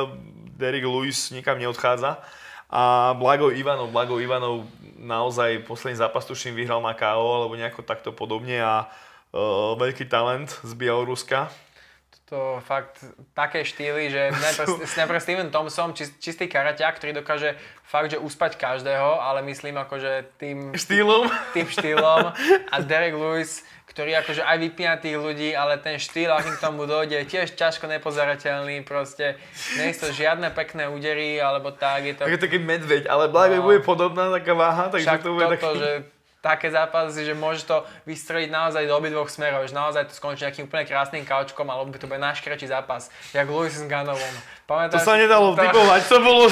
Derek Lewis nikam neodchádza. A Blago Ivanov, Blago Ivanov naozaj posledný zápas tuším vyhral na KO alebo nejako takto podobne a uh, veľký talent z Bieloruska. to fakt také štýly, že najprv Steven Thompson, čist, čistý karaťák, ktorý dokáže fakt, že uspať každého, ale myslím akože tým štýlom, tým štýlom. A Derek Lewis, ktorý akože aj vypína tých ľudí, ale ten štýl, akým k tomu dojde, je tiež ťažko nepozerateľný, proste nie sú to žiadne pekné údery, alebo tak, je to... Tak je taký medveď, ale Black no, bude podobná taká váha, takže to bude taký... že také zápasy, že môže to vystreliť naozaj do obidvoch smerov, že naozaj to skončí nejakým úplne krásnym kaučkom, alebo by to bol naškračí zápas, jak Lewis s Ganovom. Pamätáš, to sa nedalo to... typovať, to bolo,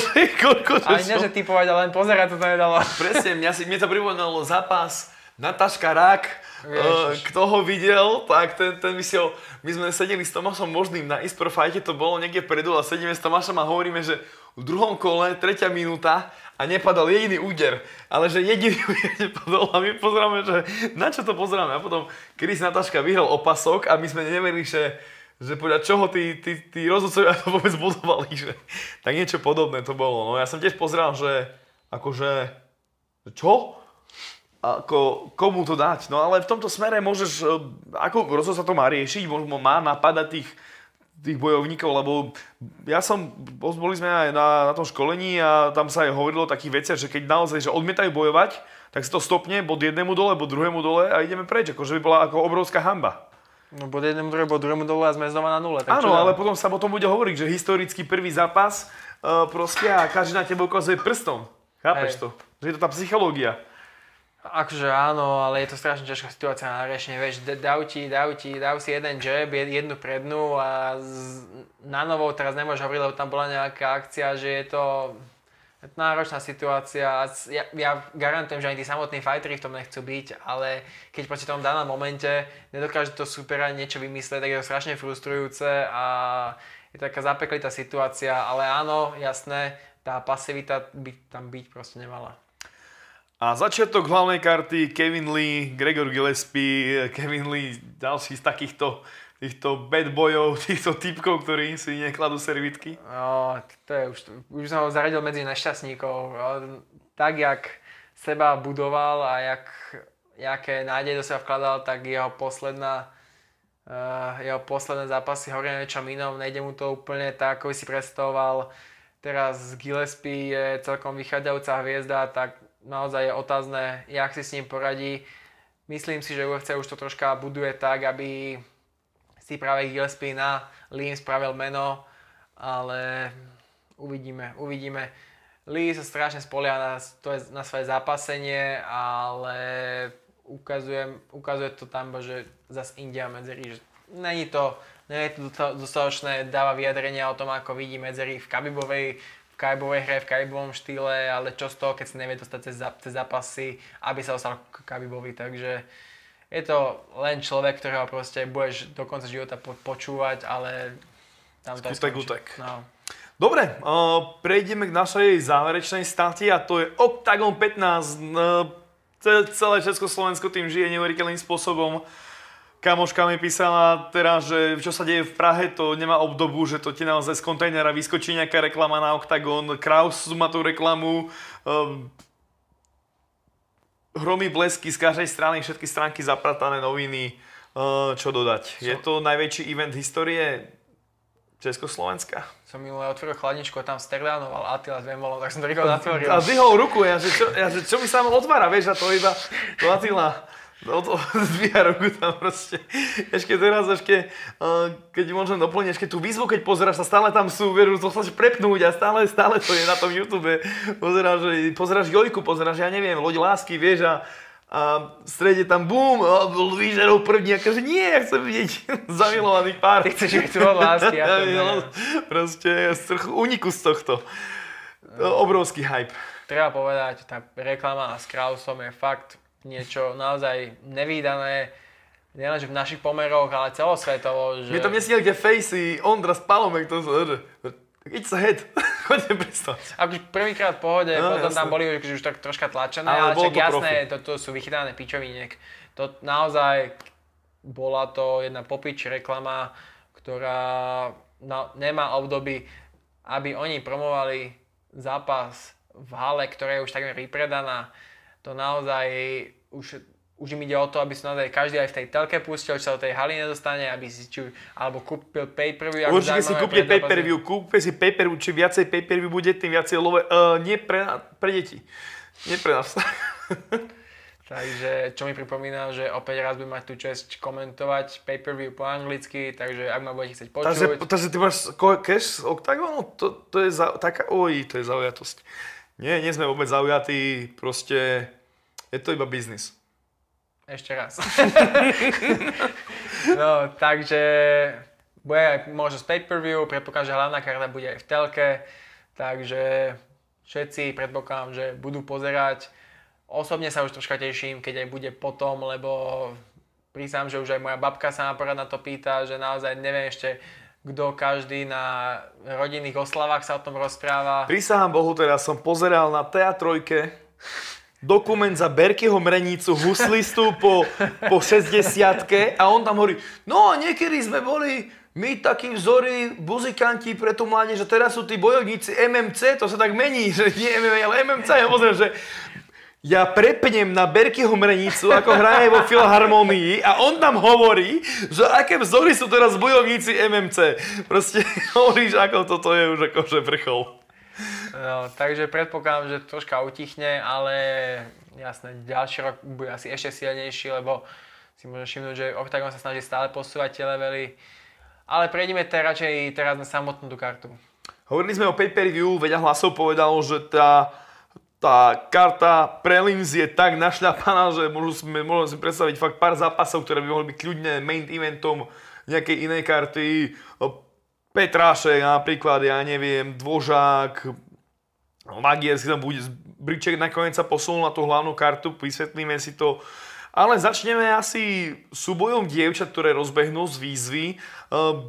koľko to Ani že typovať, ale len pozerať to to nedalo. Presne, mňa si, mne to pripomínalo zápas Nataška Rák, uh, kto ho videl, tak ten, ten myslel, my sme sedeli s Tomášom Možným na Ispro Fajte, to bolo niekde predu a sedíme s Tomášom a hovoríme, že v druhom kole, tretia minúta a nepadal jediný úder, ale že jediný úder nepadol a my pozeráme, že na čo to pozeráme a potom Chris Nataška vyhral opasok a my sme neverili, že že podľa čoho tí, tí, tí rozhodcovia to vôbec budovali, že tak niečo podobné to bolo. No ja som tiež pozeral, že akože, čo? ako, komu to dať. No ale v tomto smere môžeš, e, ako rozhodca to má riešiť, má napadať tých, tých bojovníkov, lebo ja som, boli sme aj na, na tom školení a tam sa aj hovorilo o takých veciach, že keď naozaj že odmietajú bojovať, tak si to stopne, bod jednému dole, bod druhému dole a ideme preč, akože by bola ako obrovská hamba. No bod jednému dole, bod druhému dole a sme znova na nule. Áno, ale potom sa potom bude hovoriť, že historický prvý zápas uh, proste a každý na teba ukazuje prstom. Chápeš Hej. to? Že je to tá psychológia. Akože áno, ale je to strašne ťažká situácia na riešenie. Vieš, dajú ti, dajú ti, dajú si jeden jab, jednu prednú a z, na novo teraz nemôžeš hovoriť, lebo tam bola nejaká akcia, že je to náročná situácia. Ja, ja garantujem, že ani tí samotní fighteri v tom nechcú byť, ale keď proste v tom danom momente nedokáže to supera niečo vymyslieť, tak je to strašne frustrujúce a je to taká zapeklitá situácia, ale áno, jasné, tá pasivita by tam byť proste nemala. A začiatok hlavnej karty Kevin Lee, Gregor Gillespie, Kevin Lee, ďalší z takýchto týchto bad boyov, týchto typkov, ktorí si nekladú servitky? No, to je už, už som ho zaradil medzi nešťastníkov. Tak, jak seba budoval a jak, jaké nádej do seba vkladal, tak jeho posledná uh, jeho posledné zápasy hovoria niečom inom, nejde mu to úplne tak, ako si predstavoval. Teraz Gillespie je celkom vychádzajúca hviezda, tak naozaj je otázne, jak si s ním poradí. Myslím si, že UFC už to troška buduje tak, aby si práve Gillespie na Lee spravil meno, ale uvidíme, uvidíme. Lee sa strašne spolia na, to je, na svoje zápasenie, ale ukazuje, ukazuje to tam, že zase India medzerí, že není to, nie je to dostatočné, dáva vyjadrenia o tom, ako vidí medzery v Kabibovej kajbovej hre, v kajbovom štýle, ale čo z toho, keď si nevie dostať cez, cez zápasy, aby sa dostal k Kabibovi, takže je to len človek, ktorého proste budeš do konca života po, počúvať, ale tam to Skutek, utek. No. Dobre, uh, prejdeme k našej záverečnej stati a to je Octagon 15. Uh, celé Československo tým žije neuveriteľným spôsobom. Kamoška mi písala teraz, že čo sa deje v Prahe, to nemá obdobu, že to ti naozaj z kontajnera vyskočí nejaká reklama na Octagon, Kraus má tú reklamu, um, hromy blesky z každej strany, všetky stránky zapratané noviny, uh, čo dodať. Je to najväčší event histórie Československa. Som minulé otvoril chladničku a tam sterdánoval Attila s Vemolom, tak som to rýchlo zatvoril. A vyhol ruku, ja, že čo, ja, že čo mi sa otvára, vieš, a to iba to Attila No to zdvíha ruku tam proste. Ešte teraz, ešte, keď môžem doplniť, ešte tú výzvu, keď pozeráš, sa stále tam sú, veru, to chceš prepnúť a stále, stále to je na tom YouTube. Pozeráš, pozeráš Jojku, pozeráš, ja neviem, Loď lásky, vieš, a, a v strede tam bum, výžerov první, akože nie, ja chcem vidieť zamilovaný pár. Ty chceš vidieť svoj lásky, ja to no, Proste, ja trochu uniku z tohto. Obrovský hype. Treba povedať, tá reklama s Krausom je fakt niečo naozaj nevýdané, nielenže v našich pomeroch, ale celosvetovo. Že... Mne to nesnil, kde Facey, Ondra s Palomek, to že It's a head. Chodte predstaviť. Akože prvýkrát v pohode, no, potom jasné. tam boli už, už tak troška tlačené, ale, ale však to jasné, toto sú vychytané pičoviniek. To naozaj bola to jedna popič reklama, ktorá no, nemá obdoby, aby oni promovali zápas v hale, ktorá je už takmer vypredaná. To naozaj už už im ide o to, aby sa naozaj každý aj v tej telke pustil, či sa do tej haly nedostane, aby si či, alebo kúpil pay-per-view. Určite si kúpte pay-per-view, kúpte si pay-per-view, či viacej pay-per-view bude, tým viacej love. Uh, nie pre, pre deti. Nie pre nás. takže čo mi pripomína, že opäť raz budem mať tú čest komentovať pay-per-view po anglicky, takže ak ma budete chcieť počuť. Takže, takže ty máš cash z Octagonu? To, to je za, taká, oj, to je zaujatosť. Nie, nie sme vôbec zaujatí, proste je to iba biznis. Ešte raz. no, takže bude aj možnosť pay-per-view, predpokladám, že hlavná karta bude aj v telke, takže všetci predpokladám, že budú pozerať. Osobne sa už troška teším, keď aj bude potom, lebo prísam, že už aj moja babka sa na to pýta, že naozaj neviem ešte, kto každý na rodinných oslavách sa o tom rozpráva. Prísahám Bohu, teraz som pozeral na teatrojke dokument za Berkeho Mrenicu, huslistu po, po 60 a on tam hovorí, no a niekedy sme boli my takí vzory, muzikanti pre tú mládež, že teraz sú tí bojovníci MMC, to sa tak mení, že nie MMA, ale MMC, ja pozriem, že ja prepnem na Berkyho Mrenicu, ako hraje vo Filharmonii a on tam hovorí, že aké vzory sú teraz bojovníci MMC. Proste hovoríš, ako toto je už akože vrchol. No, takže predpokladám, že troška utichne, ale jasné, ďalší rok bude asi ešte silnejší, lebo si môžem všimnúť, že Octagon sa snaží stále posúvať tie levely. Ale prejdeme teraz radšej teraz na samotnú tú kartu. Hovorili sme o pay-per-view, Veďa Hlasov povedal, že tá, tá karta prelims je tak našľapaná, že môžu sme, môžeme si predstaviť fakt pár zápasov, ktoré by mohli byť kľudne main eventom nejakej inej karty. Petrášek napríklad, ja neviem, Dvožák, Magier si tam bude, Briček nakoniec sa posunul na tú hlavnú kartu, vysvetlíme si to. Ale začneme asi súbojom dievčat, ktoré rozbehnú z výzvy. E,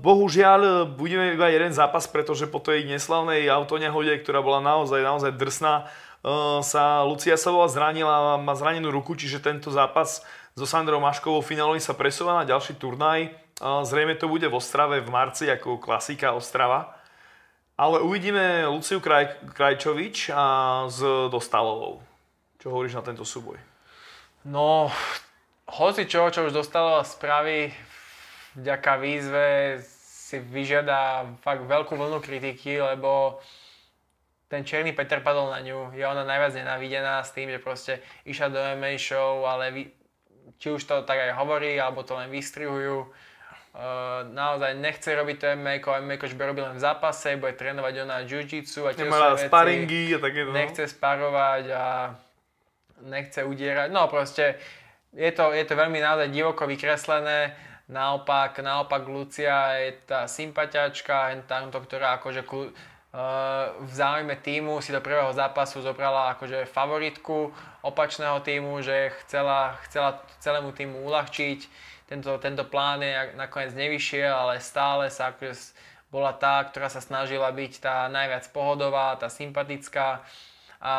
bohužiaľ, budeme iba jeden zápas, pretože po tej neslavnej autonehode, ktorá bola naozaj, naozaj drsná, e, sa Lucia Savová zranila, má zranenú ruku, čiže tento zápas so Sandrou Maškovou finálovým sa presúva na ďalší turnaj. E, zrejme to bude v Ostrave v marci ako klasika Ostrava. Ale uvidíme Luciu Kraj, Krajčovič a s Dostalovou. Čo hovoríš na tento súboj? No, hoci čo, čo už Dostalova spraví vďaka výzve si vyžiada fakt veľkú vlnu kritiky, lebo ten černý Peter padol na ňu, je ona najviac nenávidená s tým, že proste išla do MMA show, ale vy, či už to tak aj hovorí, alebo to len vystrihujú, naozaj nechce robiť to MMA, MMA už by robil len v zápase, bude trénovať ona jiu-jitsu a tie sparingy a takéto. Nechce sparovať a nechce udierať. No proste je to, je to veľmi naozaj divoko vykreslené. Naopak, naopak Lucia je tá sympatiačka, tamto, ktorá akože uh, v záujme týmu si do prvého zápasu zobrala akože favoritku opačného týmu, že chcela, chcela celému týmu uľahčiť tento, tento plán je nakoniec nevyšiel, ale stále sa akože bola tá, ktorá sa snažila byť tá najviac pohodová, tá sympatická a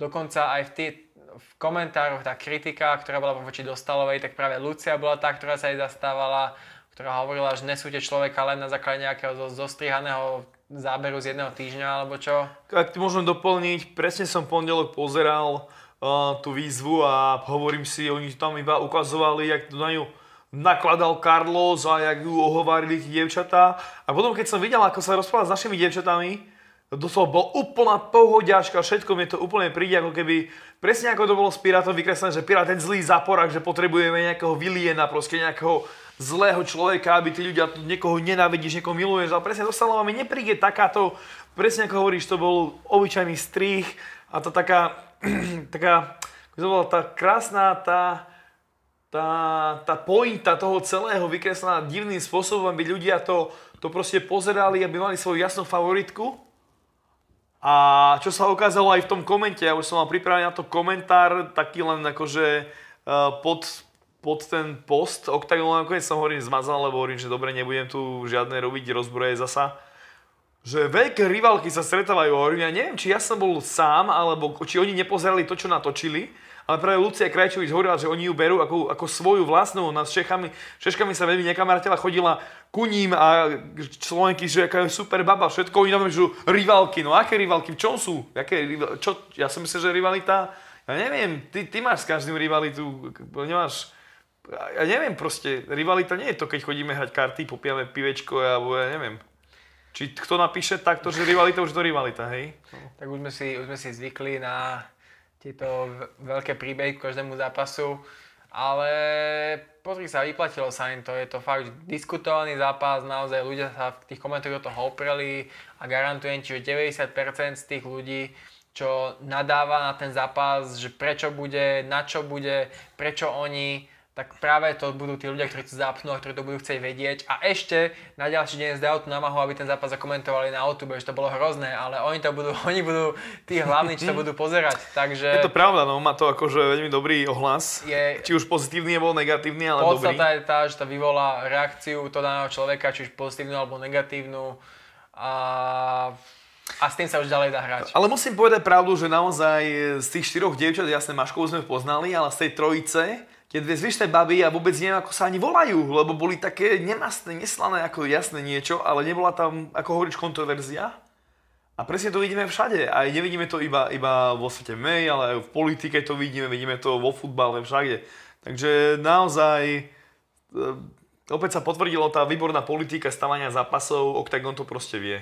dokonca aj v, tý, v komentároch tá kritika, ktorá bola voči Dostalovej, tak práve Lucia bola tá, ktorá sa jej zastávala, ktorá hovorila, že nesúte človeka len na základe nejakého zostrihaného záberu z jedného týždňa, alebo čo? Ak ti môžem doplniť, presne som pondelok pozeral tú výzvu a hovorím si, oni tam iba ukazovali, jak na ňu nakladal Carlos a jak ju ohovarili tie dievčatá. A potom, keď som videl, ako sa rozprával s našimi dievčatami, doslova bol úplná pohodiačka, všetko mi to úplne príde, ako keby, presne ako to bolo s Pirátom vykreslené, že Pirát ten zlý záporak, že potrebujeme nejakého viliena, proste nejakého zlého človeka, aby tí ľudia niekoho nenávidíš, niekoho miluješ, ale presne dostalo mi nepríde takáto, presne ako hovoríš, to bol obyčajný strých a to taká, taká, to bola tá krásna, tá, tá, tá pointa toho celého vykreslená divným spôsobom, aby ľudia to, to proste pozerali, aby mali svoju jasnú favoritku. A čo sa ukázalo aj v tom komente, ja už som mal pripravený na to komentár, taký len akože uh, pod, pod ten post, Octagon nakoniec som hovorím zmazal, lebo hovorím, že dobre, nebudem tu žiadne robiť rozbroje zasa že veľké rivalky sa stretávajú. Hovorím, ja neviem, či ja som bol sám, alebo či oni nepozerali to, čo natočili, ale práve Lucia Krajčovič hovorila, že oni ju berú ako, ako svoju vlastnú. Ona s Čechami, Češkami sa veľmi nekamartela, chodila ku ním a Slovenky, že aká je super baba, všetko oni tam že rivalky. No aké rivalky, v čom sú? Aké, čo? Ja som myslel, že rivalita Ja neviem, ty, ty máš s každým rivalitu, nemáš... Ja neviem proste, rivalita nie je to, keď chodíme hrať karty, popijeme pivečko, alebo ja neviem. Či kto napíše takto, že rivalita už to rivalita, hej? Tak už sme si, už sme si zvykli na tieto veľké príbehy k každému zápasu, ale pozri sa, vyplatilo sa im to, je to fakt diskutovaný zápas, naozaj ľudia sa v tých komentároch do toho opreli a garantujem ti, že 90% z tých ľudí čo nadáva na ten zápas, že prečo bude, na čo bude, prečo oni, tak práve to budú tí ľudia, ktorí to zapnú a ktorí to budú chcieť vedieť. A ešte na ďalší deň zdajú tú namahu, aby ten zápas zakomentovali na YouTube, že to bolo hrozné, ale oni to budú, oni budú tí hlavní, čo to budú pozerať. Takže... Je to pravda, no má to akože veľmi dobrý ohlas. Je... Či už pozitívny alebo negatívny, ale Podstata dobrý. Podstata je tá, že to vyvolá reakciu toho daného človeka, či už pozitívnu alebo negatívnu. A a s tým sa už ďalej dá hrať. Ale musím povedať pravdu, že naozaj z tých štyroch dievčat, jasne Maškovú sme poznali, ale z tej trojice, tie dve zvyšné baby, ja vôbec neviem, ako sa ani volajú, lebo boli také nemastné, neslané, ako jasné niečo, ale nebola tam, ako hovoríš, kontroverzia. A presne to vidíme všade. A nevidíme to iba, iba vo svete mej, ale aj v politike to vidíme, vidíme to vo futbale, všade. Takže naozaj e, opäť sa potvrdilo tá výborná politika stavania zápasov, Octagon to proste vie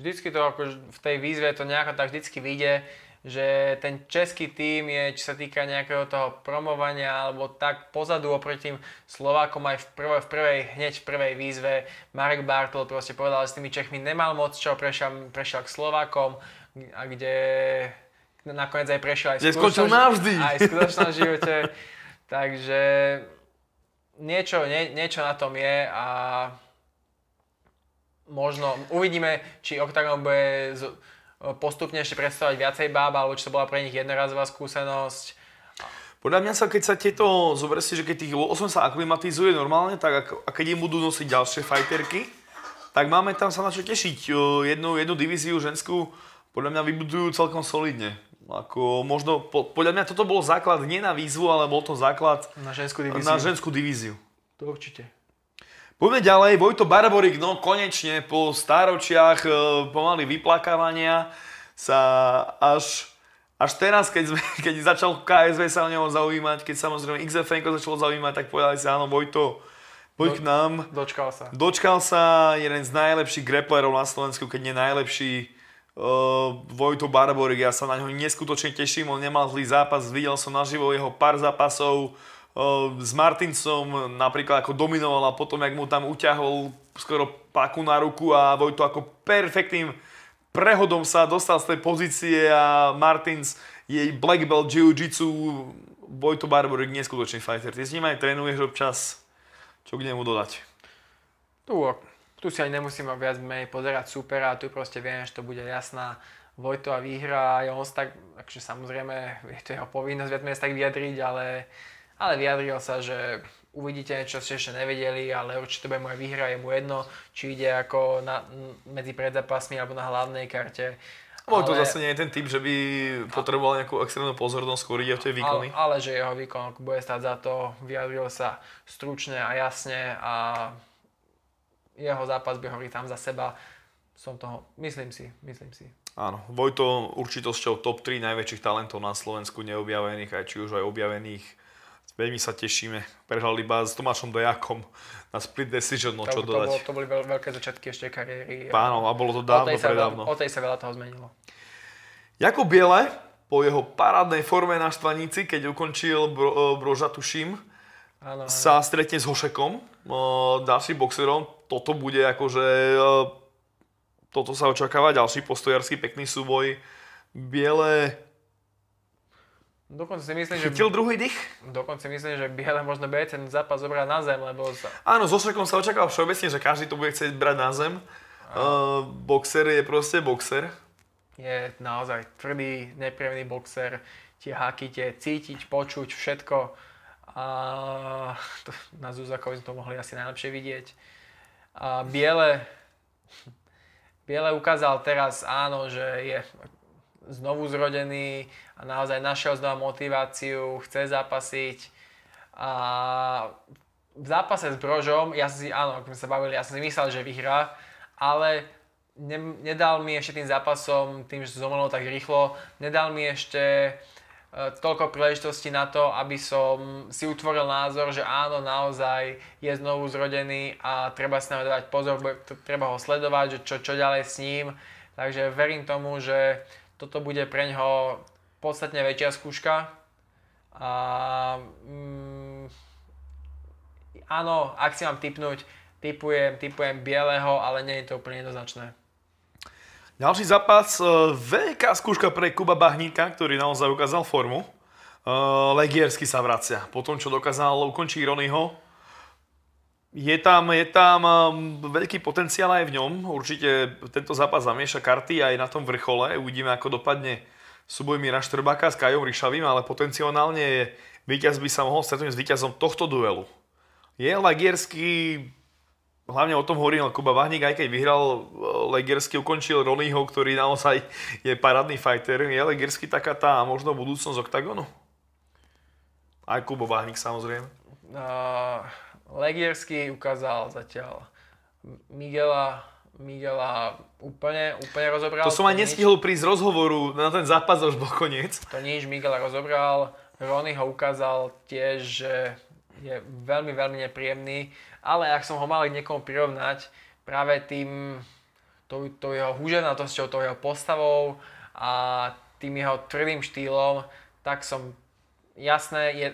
vždycky to ako v tej výzve to nejako tak vždycky vyjde, že ten český tým je, čo sa týka nejakého toho promovania alebo tak pozadu oproti tým Slovákom aj v, prv, v prvej, hneď v prvej výzve Marek Bartol proste povedal, že s tými Čechmi nemal moc čo, prešiel, prešiel k Slovákom a kde nakoniec aj prešiel aj v skutočnom, navždy. aj v skutočnom živote. Takže niečo, nie, niečo na tom je a možno uvidíme, či Octagon bude z, postupne ešte predstavovať viacej báb, alebo či to bola pre nich jednorazová skúsenosť. Podľa mňa sa, keď sa tieto, zober si, že keď tých 8 sa aklimatizuje normálne, tak ak, a keď im budú nosiť ďalšie fighterky, tak máme tam sa na čo tešiť. Jednu, jednu divíziu ženskú podľa mňa vybudujú celkom solidne. Ako možno, po, podľa mňa toto bol základ nie na výzvu, ale bol to základ na ženskú divíziu. Na ženskú divíziu. To určite. Poďme ďalej, Vojto Barborik, no konečne po stáročiach e, pomaly vyplakávania sa až, až teraz, keď, sme, keď začal KSV sa o neho zaujímať, keď samozrejme XFN začalo zaujímať, tak povedali si, áno Vojto, poď Do, k nám. Dočkal sa. Dočkal sa jeden z najlepších grapplerov na Slovensku, keď nie najlepší. Uh, Vojto Barborik, ja sa na ňo neskutočne teším, on nemal zlý zápas, videl som naživo jeho pár zápasov, s Martinsom napríklad ako dominoval a potom, jak mu tam uťahol skoro paku na ruku a Vojto ako perfektným prehodom sa dostal z tej pozície a Martins jej black belt jiu-jitsu Vojto Barborik neskutočný fighter. Ty s ním aj trénuješ občas. Čo k nemu dodať? Tu, tu si ani nemusíme viac menej pozerať supera, tu proste viem, že to bude jasná Vojto a výhra a on tak, takže samozrejme je to jeho povinnosť viac menej tak vyjadriť, ale ale vyjadril sa, že uvidíte niečo, ste ešte nevedeli, ale určite bude moja výhra, je mu jedno, či ide ako na, medzi predzápasmi alebo na hlavnej karte. Ale... to zase nie je ten typ, že by potreboval nejakú extrémnu pozornosť, skôr ide o tie výkony. Ale, ale že jeho výkon bude stať za to, vyjadril sa stručne a jasne a jeho zápas by hovorí tam za seba. Som toho, myslím si, myslím si. Áno, Vojto určitosťou top 3 najväčších talentov na Slovensku neobjavených, aj či už aj objavených Veľmi sa tešíme. Prehrali iba s Tomášom Dojakom na split decision, no čo to, dodať. To, bol, to boli veľ, veľké začiatky ešte kariéry. Áno, a bolo to dávno, o predávno. O tej sa veľa toho zmenilo. Jakub Biele, po jeho parádnej forme na Štvaníci, keď ukončil bro, e, Broža, tuším, áno, áno. sa stretne s Hošekom, uh, ďalším boxerom. Toto bude akože... Uh, toto sa očakáva, ďalší postojarský pekný súboj. Biele Dokonca si myslím, že... Chytil druhý dých? Dokonca si myslím, že Biele možno bude ten zápas zobrať na zem, lebo... Sa... Áno, so Šrekom sa očakáva všeobecne, že každý to bude chcieť brať na zem. Uh, boxer je proste boxer. Je naozaj tvrdý, nepríjemný boxer. Tie háky tie cítiť, počuť, všetko. A to, na Zuzakovi sme to mohli asi najlepšie vidieť. A Biele... Biele ukázal teraz, áno, že je znovu zrodený a naozaj našiel znova motiváciu, chce zapasiť. A v zápase s Brožom, ja si, áno, ako sme sa bavili, ja som si myslel, že vyhrá, ale ne, nedal mi ešte tým zápasom, tým, že zomrel tak rýchlo, nedal mi ešte toľko príležitostí na to, aby som si utvoril názor, že áno, naozaj je znovu zrodený a treba si na dávať pozor, treba ho sledovať, že čo, čo ďalej s ním. Takže verím tomu, že toto bude pre ňoho podstatne väčšia skúška. A, mm, áno, ak si mám typnúť, typujem, typujem bieleho, ale nie je to úplne jednoznačné. Ďalší zápas, e, veľká skúška pre Kuba Bahníka, ktorý naozaj ukázal formu. E, Legiersky sa vracia. Po tom, čo dokázal ukončiť Ronyho, je tam, je tam e, veľký potenciál aj v ňom. Určite tento zápas zamieša karty aj na tom vrchole. Uvidíme, ako dopadne súboj Mira Štrbáka s Kajom Ryšavým, ale potenciálne víťaz by sa mohol stretnúť s víťazom tohto duelu. Je Legiersky hlavne o tom hovoril Kuba Vahník, aj keď vyhral e, Legersky, ukončil Ronnyho, ktorý naozaj je parádny fighter. Je Legersky taká tá možno budúcnosť OKTAGONu? Aj Kuba Vahník samozrejme. Uh, Legiersky ukázal zatiaľ Miguela, Miguela úplne, úplne rozobral. To som aj nestihol nič. prísť rozhovoru, na ten zápas už bol koniec. To nič, Miguela rozobral. Ronny ho ukázal tiež, že je veľmi, veľmi nepríjemný ale ak som ho mal niekomu prirovnať práve tým, tou, tou jeho húženatosťou, tou jeho postavou a tým jeho tvrdým štýlom, tak som jasné, je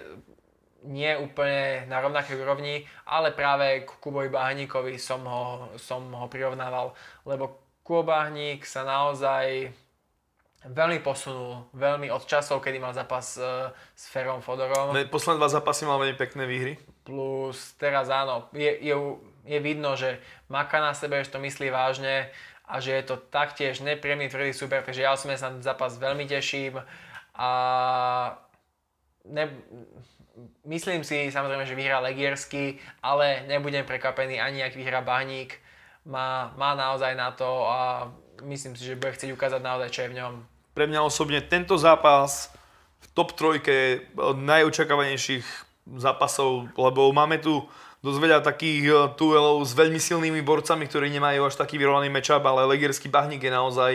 nie úplne na rovnakej úrovni, ale práve k Kubovi Bahníkovi som ho, som ho prirovnával, lebo Kubo Bahník sa naozaj veľmi posunul, veľmi od časov, kedy mal zápas uh, s Ferom Fodorom. Posledné dva zápasy mal veľmi pekné výhry. Plus teraz áno, je, je, je vidno, že maká na sebe, že to myslí vážne a že je to taktiež nepríjemný tvrdý super, takže ja sa na zápas veľmi teším a ne, myslím si samozrejme, že vyhrá Legiersky, ale nebudem prekvapený ani ak vyhrá Bahník. Má, má naozaj na to a myslím si, že bude chcieť ukázať naozaj, čo je v ňom. Pre mňa osobne tento zápas v top trojke najočakávanejších zápasov, lebo máme tu dosť veľa takých eh, duelov s veľmi silnými borcami, ktorí nemajú až taký vyrovnaný matchup, ale Legerský bahník je naozaj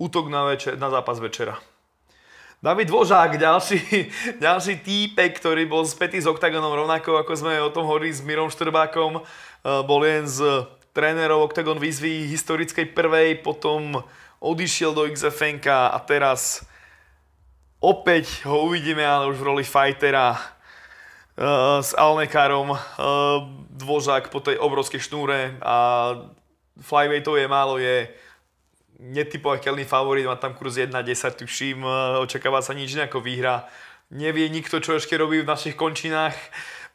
útok na, večer, na zápas večera. David Vožák, ďalší, ďalší týpek, ktorý bol spätý s Octagonom, rovnako ako sme o tom hovorili s Mirom Štrbákom, eh, bol jeden z trénerov Octagon výzvy historickej prvej, potom odišiel do XFNK a teraz opäť ho uvidíme, ale už v roli fightera uh, s Alnekárom, uh, dvožák po tej obrovskej šnúre a flyweightov je málo, je netypovateľný favorit, má tam kurz 1-10, tuším, uh, očakáva sa nič nejako výhra. Nevie nikto, čo ešte robí v našich končinách.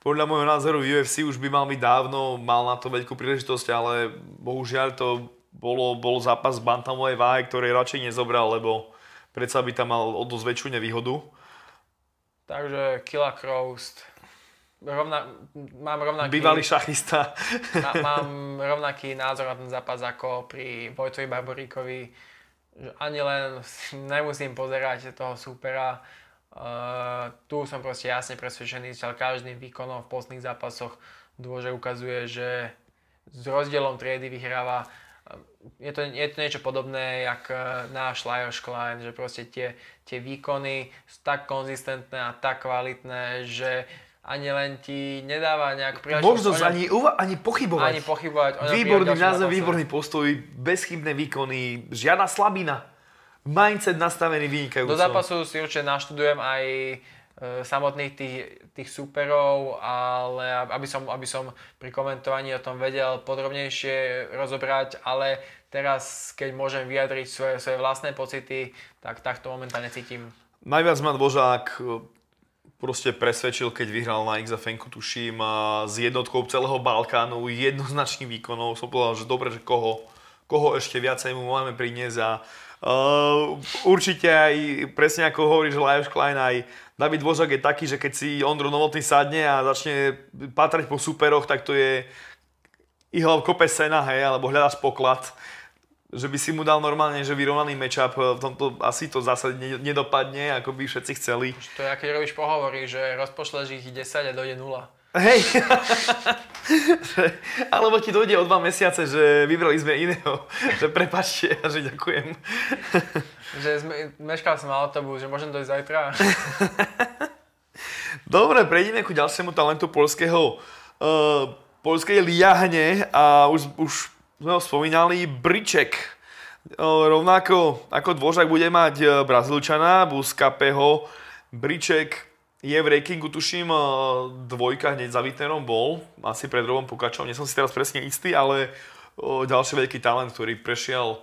Podľa môjho názoru v UFC už by mal byť dávno, mal na to veľkú príležitosť, ale bohužiaľ to bolo, bol zápas bantamovej váhy, ktorý radšej nezobral, lebo predsa by tam mal o dosť väčšiu nevýhodu. Takže Killa Crows rovna, mám rovnaký... Bývalý šachista. má, mám rovnaký názor na ten zápas ako pri Vojtovi Barboríkovi. Ani len nemusím pozerať toho supera. Uh, tu som proste jasne presvedčený, že každým výkonom v postných zápasoch dôže ukazuje, že s rozdielom triedy vyhráva je to, je to niečo podobné, jak e, náš Lajos Klein, že proste tie, tie výkony sú tak konzistentné a tak kvalitné, že ani len ti nedáva nejak príležitosť. Možnosť ani, uva- ani pochybovať. Ani pochybovať. Výborný názov, výborný postoj, bezchybné výkony, žiadna slabina. Mindset nastavený vynikajúco. Do zápasu si určite naštudujem aj e, samotných tých, tých superov, ale aby som, aby som pri komentovaní o tom vedel podrobnejšie rozobrať, ale teraz, keď môžem vyjadriť svoje, svoje vlastné pocity, tak takto momentálne cítim. Najviac ma Dvožák proste presvedčil, keď vyhral na XFN, tuším, s jednotkou celého Balkánu, jednoznačným výkonom. Som povedal, že dobre, že koho, koho ešte viacej mu máme priniesť a uh, určite aj presne ako hovoríš Lajos Klein, aj David Vožak je taký, že keď si Ondro Novotný sadne a začne patrať po superoch, tak to je ihla v kope sena, hej, alebo hľadaš poklad že by si mu dal normálne, že vyrovnaný matchup, v tomto asi to zase nedopadne, ako by všetci chceli. To je, keď robíš pohovory, že rozpošleš ich 10 a dojde 0. Hej. Alebo ti dojde o dva mesiace, že vybrali sme iného. Že prepačte a že ďakujem. že sme, meškal som autobus, že môžem dojsť zajtra. Dobre, prejdeme ku ďalšiemu talentu polského uh, polskej liahne a už, už sme ho spomínali, Briček. Rovnako ako Dvořák bude mať uh, Brazílčana, Buskapeho, Briček je v rankingu, tuším, eh, dvojka hneď za Wittnerom bol, asi pred Robom Pukačom, nie som si teraz presne istý, ale ďalší veľký talent, ktorý prešiel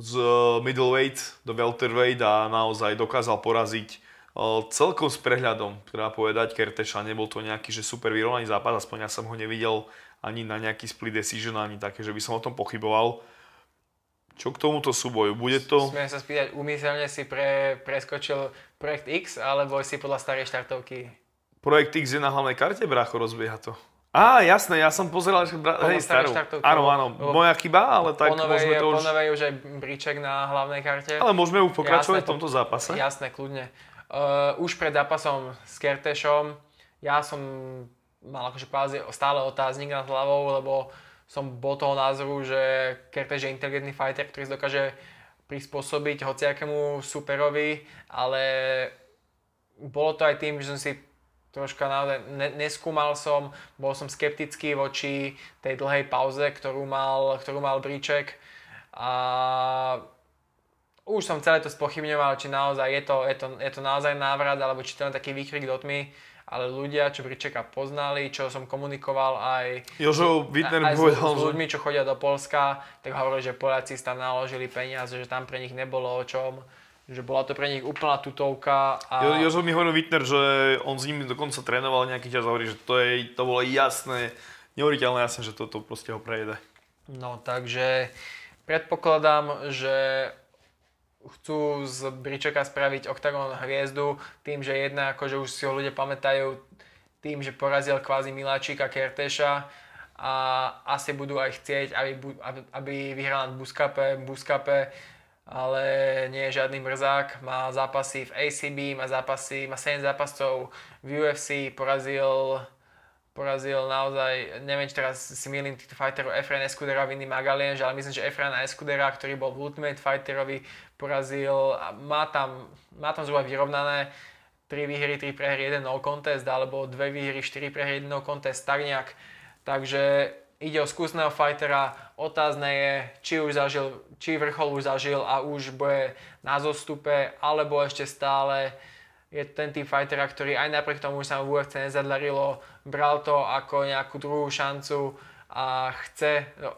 z eh, middleweight do welterweight a naozaj dokázal poraziť celkom s prehľadom, treba povedať, Kerteša, nebol to nejaký že super vyrovnaný zápas, aspoň ja som ho nevidel ani na nejaký split decision, ani také, že by som o tom pochyboval. Čo k tomuto súboju? Bude to... Smiem sa spýtať, umyselne si pre, preskočil projekt X, alebo si podľa starej štartovky? Projekt X je na hlavnej karte, brácho, rozbieha to. Á, jasné, ja som pozeral, že bra... hej, starú. Áno, áno, moja chyba, ale tak ponovej, môžeme to už... Ponovej už aj bríček na hlavnej karte. Ale môžeme už pokračovať jasné, v tomto zápase. Jasné, kľudne. Uh, už pred zápasom s Kertešom ja som mal akože stále otáznik nad hlavou, lebo som bol toho názoru, že Kertéž je inteligentný fighter, ktorý dokáže prispôsobiť hociakému superovi, ale bolo to aj tým, že som si troška naozaj ne, neskúmal som, bol som skeptický voči tej dlhej pauze, ktorú mal, ktorú mal Bríček a už som celé to spochybňoval, či naozaj je to, je to, je to naozaj návrat, alebo či to len taký výkrik do tmy ale ľudia, čo Bričeka poznali, čo som komunikoval aj, Jožo Wittner aj s, s ľuďmi, čo chodia do Polska, tak hovorili, že Poliaci tam naložili peniaze, že tam pre nich nebolo o čom že bola to pre nich úplná tutovka. A... Jo, Jožo mi hovoril Wittner, že on s nimi dokonca trénoval nejaký čas a hovorí, že to, je, to bolo jasné, neuveriteľné jasné, že toto proste ho prejde. No takže predpokladám, že chcú z Bričeka spraviť Octagon hviezdu tým, že jedna, akože už si ho ľudia pamätajú, tým, že porazil kvázi Miláčika Kertéša a asi budú aj chcieť, aby, aby, aby vyhral nad Buskape, Buskape, ale nie je žiadny mrzák, má zápasy v ACB, má zápasy, má 7 zápasov v UFC, porazil porazil naozaj, neviem, či teraz si milím týchto fighterov Efrain Escudera, Vinny Magalien, ale myslím, že Efrain Escudera, ktorý bol v Ultimate Fighterovi, porazil a má tam, má tam zhruba vyrovnané 3 výhry, 3 prehry, 1 no contest, alebo 2 výhry, 4 prehry, 1 no contest, tak nejak. Takže ide o skúsneho fightera, otázne je, či už zažil, či vrchol už zažil a už bude na zostupe, alebo ešte stále je ten typ fightera, ktorý aj napriek tomu, že sa mu v UFC nezadarilo, bral to ako nejakú druhú šancu a chce, no,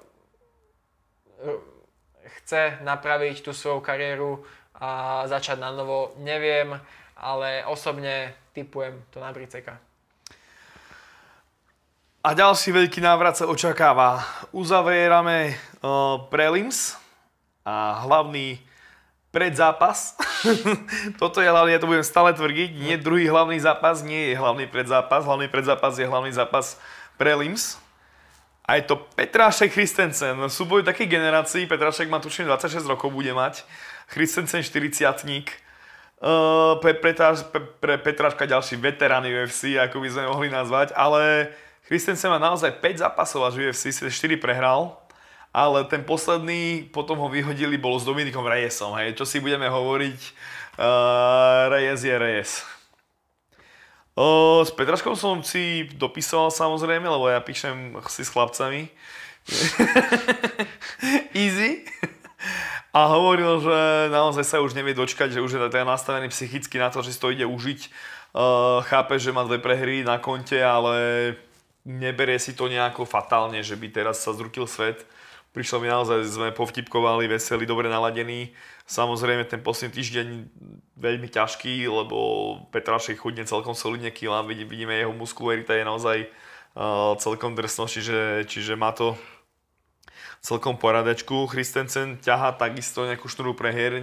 chce napraviť tú svoju kariéru a začať na novo. Neviem, ale osobne typujem to na Briceka. A ďalší veľký návrat sa očakáva. Uzavierame uh, prelims a hlavný predzápas. Toto je hlavný, ja to budem stále tvrdiť, nie druhý hlavný zápas, nie je hlavný predzápas. Hlavný predzápas je hlavný zápas prelims. A je to Petrášek Christensen, súboj takej generácii, Petrášek má tuším 26 rokov bude mať, Christensen 40 Uh, pre, pre, pre, Petráška ďalší veterán UFC, ako by sme mohli nazvať, ale Christensen má naozaj 5 zápasov až UFC, 4 prehral, ale ten posledný, potom ho vyhodili, bolo s Dominikom Reyesom, hej, čo si budeme hovoriť, uh, Reyes je Reyes. S Petraškom som si dopísal samozrejme, lebo ja píšem si s chlapcami. Easy. A hovoril, že naozaj sa už nevie dočkať, že už je teda nastavený psychicky na to, že si to ide užiť. Uh, chápe, že má dve prehry na konte, ale neberie si to nejako fatálne, že by teraz sa zrutil svet Prišlo mi naozaj, sme povtipkovali, veselí, dobre naladení. Samozrejme ten posledný týždeň veľmi ťažký, lebo Petrašek chudne celkom solidne kila, vidíme jeho muskularita je naozaj uh, celkom drsno, čiže, čiže má to celkom poradečku. Christensen ťaha takisto nejakú šnuru prehier.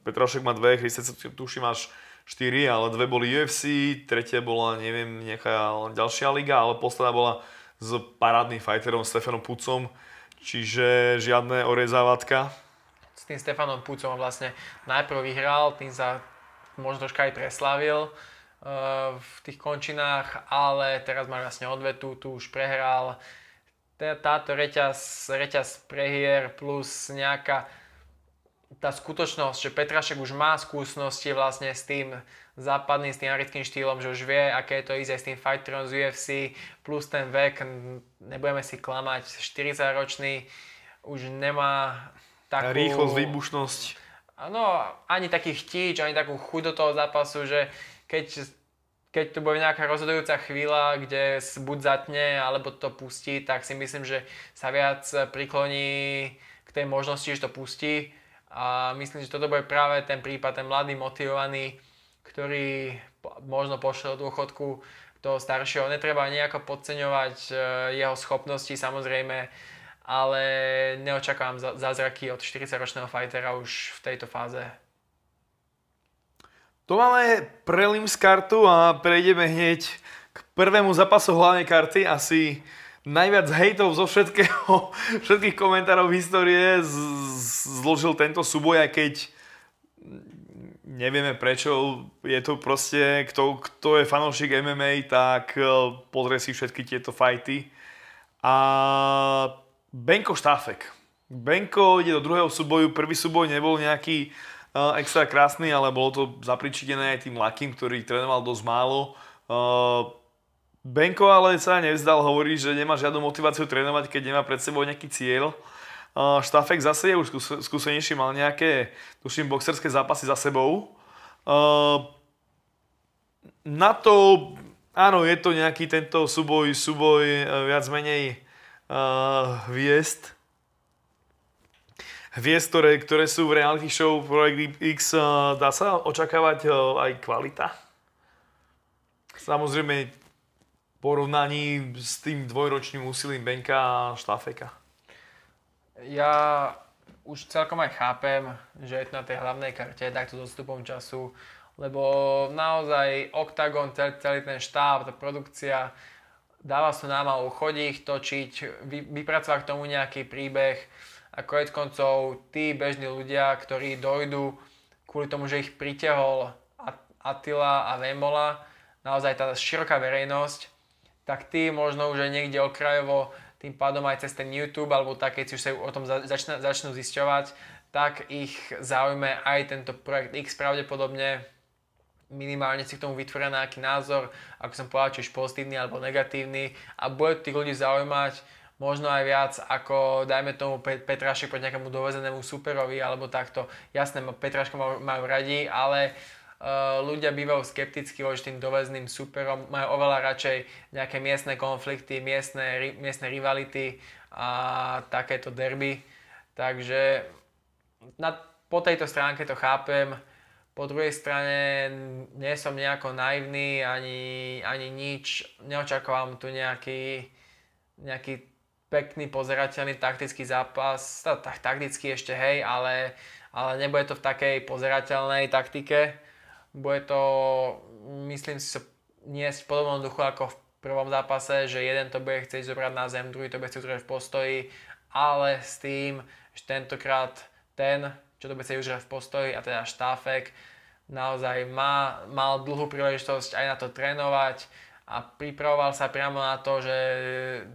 Petrašek má dve, Christensen tuším až 4, ale dve boli UFC, tretia bola, neviem, nejaká ďalšia liga, ale posledná bola s parádnym fighterom Stefanom Pucom, Čiže žiadne orezávatka. S tým Stefanom Pucom vlastne najprv vyhral, tým sa možno troška aj preslávil. v tých končinách, ale teraz má vlastne odvetu, tu už prehral. Táto reťaz, reťaz prehier plus nejaká tá skutočnosť, že Petrašek už má skúsenosti vlastne s tým západným, s tým americkým štýlom, že už vie, aké je to ísť aj s tým fighterom z UFC, plus ten vek, nebudeme si klamať, 40-ročný už nemá takú... Rýchlosť, výbušnosť. No, ani taký chtíč, ani takú chuť do toho zápasu, že keď, keď tu bude nejaká rozhodujúca chvíľa, kde buď zatne, alebo to pustí, tak si myslím, že sa viac prikloní k tej možnosti, že to pustí. A myslím, že toto bude práve ten prípad, ten mladý, motivovaný, ktorý možno pošle do dôchodku toho staršieho. Netreba nejako podceňovať e, jeho schopnosti samozrejme, ale neočakávam zázraky od 40-ročného fightera už v tejto fáze. To máme prelims kartu a prejdeme hneď k prvému zápasu hlavnej karty. Asi najviac hejtov zo všetkého, všetkých komentárov histórie zložil tento súboj, aj keď nevieme prečo, je to proste, kto, kto je fanúšik MMA, tak e, pozrie si všetky tieto fajty. A Benko Štáfek. Benko ide do druhého súboju, prvý súboj nebol nejaký uh, extra krásny, ale bolo to zapričinené aj tým Lakým, ktorý trénoval dosť málo. Uh, Benko ale sa nevzdal, hovorí, že nemá žiadnu motiváciu trénovať, keď nemá pred sebou nejaký cieľ. Uh, Štafek zase je už skúsenejší, mal nejaké, tuším, boxerské zápasy za sebou. Uh, na to, áno, je to nejaký tento súboj, súboj uh, viac menej uh, hviezd, hviezd, ktoré, ktoré sú v reality show Projekt X, dá sa očakávať aj kvalita? Samozrejme, porovnaní s tým dvojročným úsilím Benka a Štafeka. Ja už celkom aj chápem, že je to na tej hlavnej karte takto s odstupom času, lebo naozaj Octagon, celý ten štáb, tá produkcia, dáva sa námahu chodiť, točiť, vy, vypracovať k tomu nejaký príbeh, a konec koncov tí bežní ľudia, ktorí dojdú kvôli tomu, že ich pritiahol Attila a Vemola, naozaj tá široká verejnosť, tak tí možno už aj niekde okrajovo, tým pádom aj cez ten YouTube alebo tak, keď si už sa o tom začne, začnú zisťovať, tak ich zaujme aj tento projekt X pravdepodobne minimálne si k tomu vytvoria nejaký názor, ako som povedal, či už pozitívny alebo negatívny a bude tých ľudí zaujímať možno aj viac ako, dajme tomu, Petrašek pod nejakému dovezenému superovi alebo takto. Jasné, Petraška majú radi, ale uh, ľudia bývajú skeptickí voči tým dovezným superom, majú oveľa radšej nejaké miestne konflikty, miestne, miestne rivality a takéto derby. Takže na, po tejto stránke to chápem. Po druhej strane nie som nejako naivný ani, ani nič. Neočakávam tu nejaký, nejaký pekný, pozerateľný taktický zápas, tak taktický ešte hej, ale, ale nebude to v takej pozerateľnej taktike. Bude to, myslím si, niesť v podobnom duchu ako v prvom zápase, že jeden to bude chcieť zobrať na zem, druhý to bude chcieť zobrať v postoji, ale s tým, že tentokrát ten, čo bude chcieť zobrať v postoji, a teda štáfek, naozaj má, mal dlhú príležitosť aj na to trénovať, a pripravoval sa priamo na to, že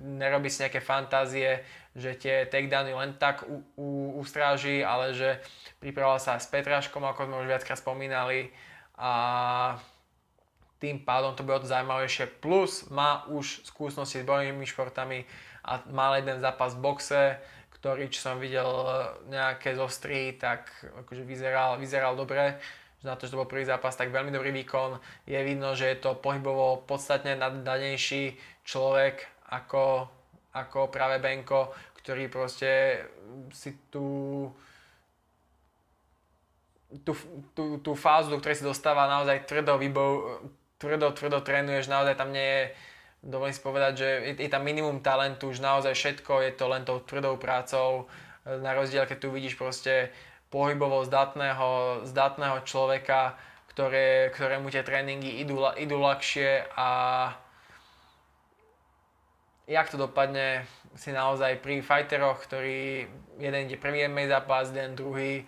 nerobí si nejaké fantázie, že tie takedowny len tak u, u, ustráži, ale že pripravoval sa s Petraškom, ako sme už viackrát spomínali a tým pádom to bude to zaujímavejšie. Plus má už skúsenosti s bojovými športami a mal jeden zápas v boxe, ktorý, čo som videl nejaké zostry, tak akože vyzeral, vyzeral dobre na to, že to bol prvý zápas, tak veľmi dobrý výkon. Je vidno, že je to pohybovo podstatne naddanejší človek ako, ako práve Benko, ktorý proste si tú, tú, tú, tú fázu, do ktorej si dostáva naozaj tvrdo, výbov, tvrdo, tvrdo trénuješ, naozaj tam nie je dovolím si povedať, že je, je tam minimum talentu, už naozaj všetko je to len tou tvrdou prácou, na rozdiel, keď tu vidíš proste pohybovo zdatného, zdatného človeka, ktoré, ktorému tie tréningy idú, idú ľahšie a jak to dopadne si naozaj pri fighteroch, ktorý jeden ide prvý MMA zápas, jeden druhý,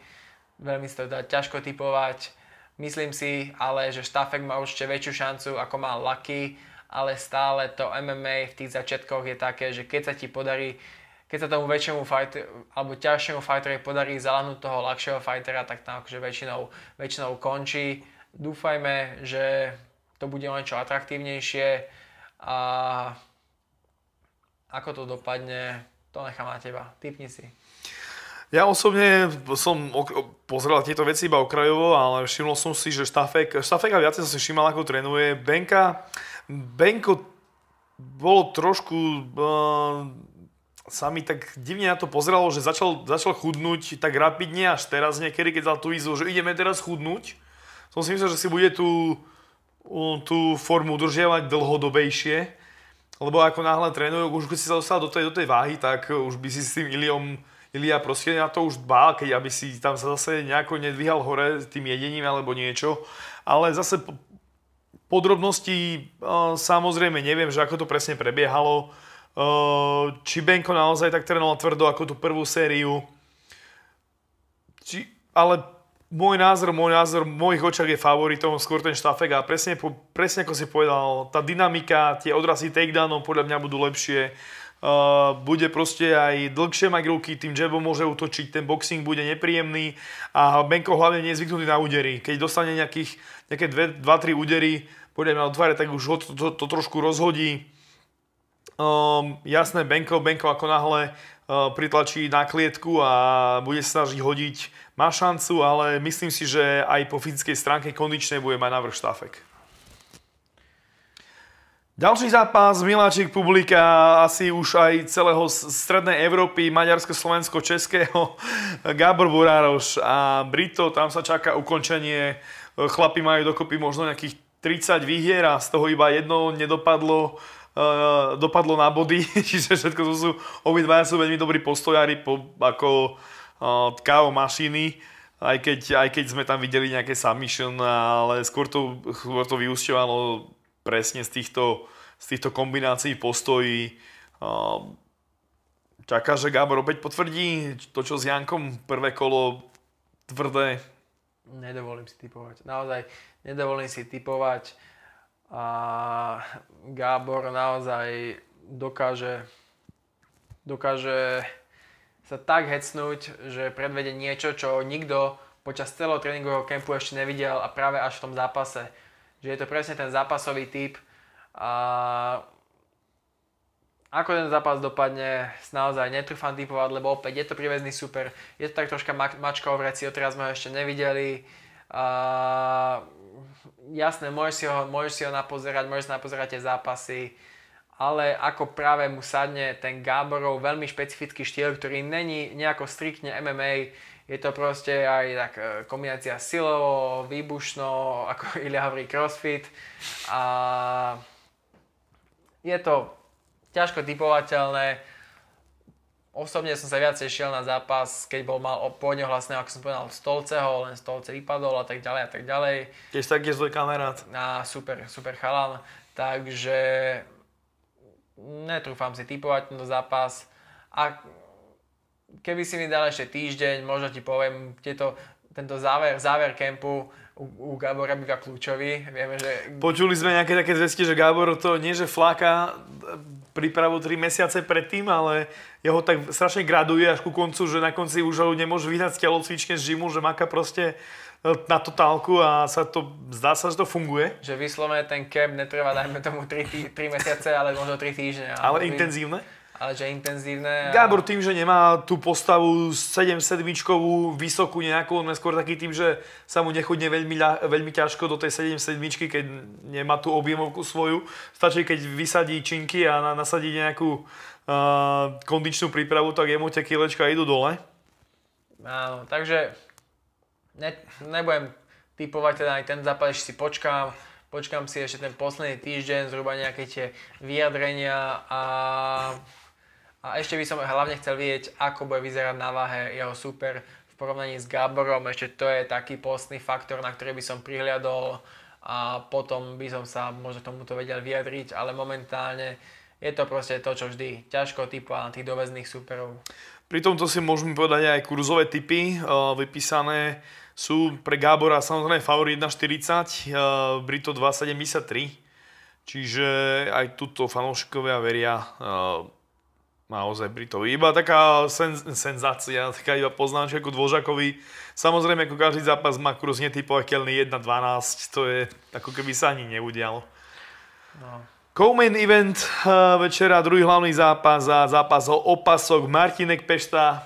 veľmi sa to dá ťažko typovať. Myslím si ale, že Štafek má určite väčšiu šancu ako má Lucky, ale stále to MMA v tých začiatkoch je také, že keď sa ti podarí keď sa tomu väčšiemu fighter, alebo ťažšiemu fighterovi podarí zalahnúť toho ľahšieho fightera, tak tam akože väčšinou, väčšinou končí. Dúfajme, že to bude len čo atraktívnejšie a ako to dopadne, to nechám na teba. Typni si. Ja osobne som pozrel tieto veci iba okrajovo, ale všimol som si, že Štafek, Štafeka viacej som si všimol, ako trénuje. Benka, Benko bolo trošku, uh, sa mi tak divne na to pozeralo, že začal, začal chudnúť tak rapidne až teraz niekedy, keď dal tú výzvu, že ideme teraz chudnúť. Som si myslel, že si bude tú, tú formu udržiavať dlhodobejšie, lebo ako náhle trénujú, už keď si sa dostal do tej, do tej váhy, tak už by si s tým Iliom Ilia proste na to už dbal, keď aby si tam sa zase nejako nedvíhal hore tým jedením alebo niečo. Ale zase podrobnosti samozrejme neviem, že ako to presne prebiehalo. Či Benko naozaj tak trénoval tvrdo ako tú prvú sériu. Či, ale môj názor, môj názor, v mojich očiach je favoritom skôr ten Štafek a presne, presne ako si povedal, tá dynamika, tie odrazy takedownov podľa mňa budú lepšie. Uh, bude proste aj dlhšie mať ruky, tým jabom môže utočiť, ten boxing bude nepríjemný a Benko hlavne nie je zvyknutý na údery. Keď dostane nejakých, nejaké 2-3 údery, podľa mňa otváre, tak už ho to, to, to trošku rozhodí. Um, jasné, Benko, Benko ako náhle uh, pritlačí na klietku a bude sa snažiť hodiť, má šancu, ale myslím si, že aj po fyzickej stránke kondičnej bude mať návrh štafek. Ďalší zápas, Miláčik publika asi už aj celého strednej Európy, Maďarsko, Slovensko, Českého, Gábor Burároš a Brito, tam sa čaká ukončenie. Chlapi majú dokopy možno nejakých 30 výhier a z toho iba jedno nedopadlo, uh, dopadlo na body, čiže všetko to sú, obidvaja sú veľmi dobrí postojári po, ako uh, kávo mašiny aj keď, aj keď sme tam videli nejaké submission, ale skôr to, skôr to vyúšťovalo presne z týchto, z týchto kombinácií postojí. Čaká, že Gábor opäť potvrdí to, čo s Jankom prvé kolo tvrdé. Nedovolím si typovať. Naozaj nedovolím si typovať. A Gábor naozaj dokáže, dokáže sa tak hecnúť, že predvede niečo, čo nikto počas celého tréningového kempu ešte nevidel a práve až v tom zápase že je to presne ten zápasový typ a ako ten zápas dopadne, naozaj netrúfam typovať, lebo opäť je to prívezný super, je to tak troška mačka o vreci, teraz sme ho ešte nevideli. A, jasné, môžeš si, ho, môžeš si ho napozerať, môžeš si napozerať tie zápasy, ale ako práve mu sadne ten Gáborov veľmi špecifický štýl, ktorý není nejako striktne MMA, je to proste aj tak e, kombinácia silovo, výbušno, ako Ilia hovorí crossfit a je to ťažko typovateľné. Osobne som sa viac šiel na zápas, keď bol mal pôvodne hlasné, ako som povedal, Stolceho, len Stolce vypadol a tak ďalej a tak ďalej. Tiež taký svoj kamarát. A super, super chalan. Takže netrúfam si typovať tento zápas. A keby si mi dal ešte týždeň, možno ti poviem, tieto, tento záver, záver kempu u, u Gábora býva kľúčový. Vieme, že... Počuli sme nejaké také zvesti, že Gábor to nie, že fláka prípravu 3 mesiace predtým, ale jeho tak strašne graduje až ku koncu, že na konci už ho nemôže vyhnať z telocvične z žimu, že maká proste e, na totálku a sa to, zdá sa, že to funguje. Že vyslovene ten camp netrvá, dajme tomu 3, 3 mesiace, ale možno 3 týždne. Ale, ale intenzívne? Ale že intenzívne. A... Gábor tým, že nemá tú postavu 7 sedmičkovú, vysokú nejakú, on je skôr taký tým, že sa mu nechodne veľmi, veľmi ťažko do tej 7 sedmičky, keď nemá tú objemovku svoju. Stačí, keď vysadí činky a nasadí nejakú uh, kondičnú prípravu, tak jemu tie kilečka idú dole. Áno, takže ne, nebudem typovať teda aj ten zápas, si počkám, počkám si ešte ten posledný týždeň, zhruba nejaké tie vyjadrenia a a ešte by som hlavne chcel vidieť, ako bude vyzerať na váhe jeho super v porovnaní s Gáborom. Ešte to je taký postný faktor, na ktorý by som prihliadol a potom by som sa možno tomuto vedel vyjadriť, ale momentálne je to proste to, čo vždy ťažko typovať na tých dovezných superov. Pri tomto si môžeme povedať aj kurzové typy, vypísané sú pre Gábora samozrejme favorit 1,40, uh, Brito 2,73. Čiže aj tuto fanúšikovia veria uh, naozaj Britovi. Iba taká sen, senzácia, taká iba poznámka ako Dvožakovi. Samozrejme, ako každý zápas má kurz netypovateľný 1-12, to je ako keby sa ani neudialo. No. Co-main event uh, večera, druhý hlavný zápas a zápas o opasok Martinek Pešta.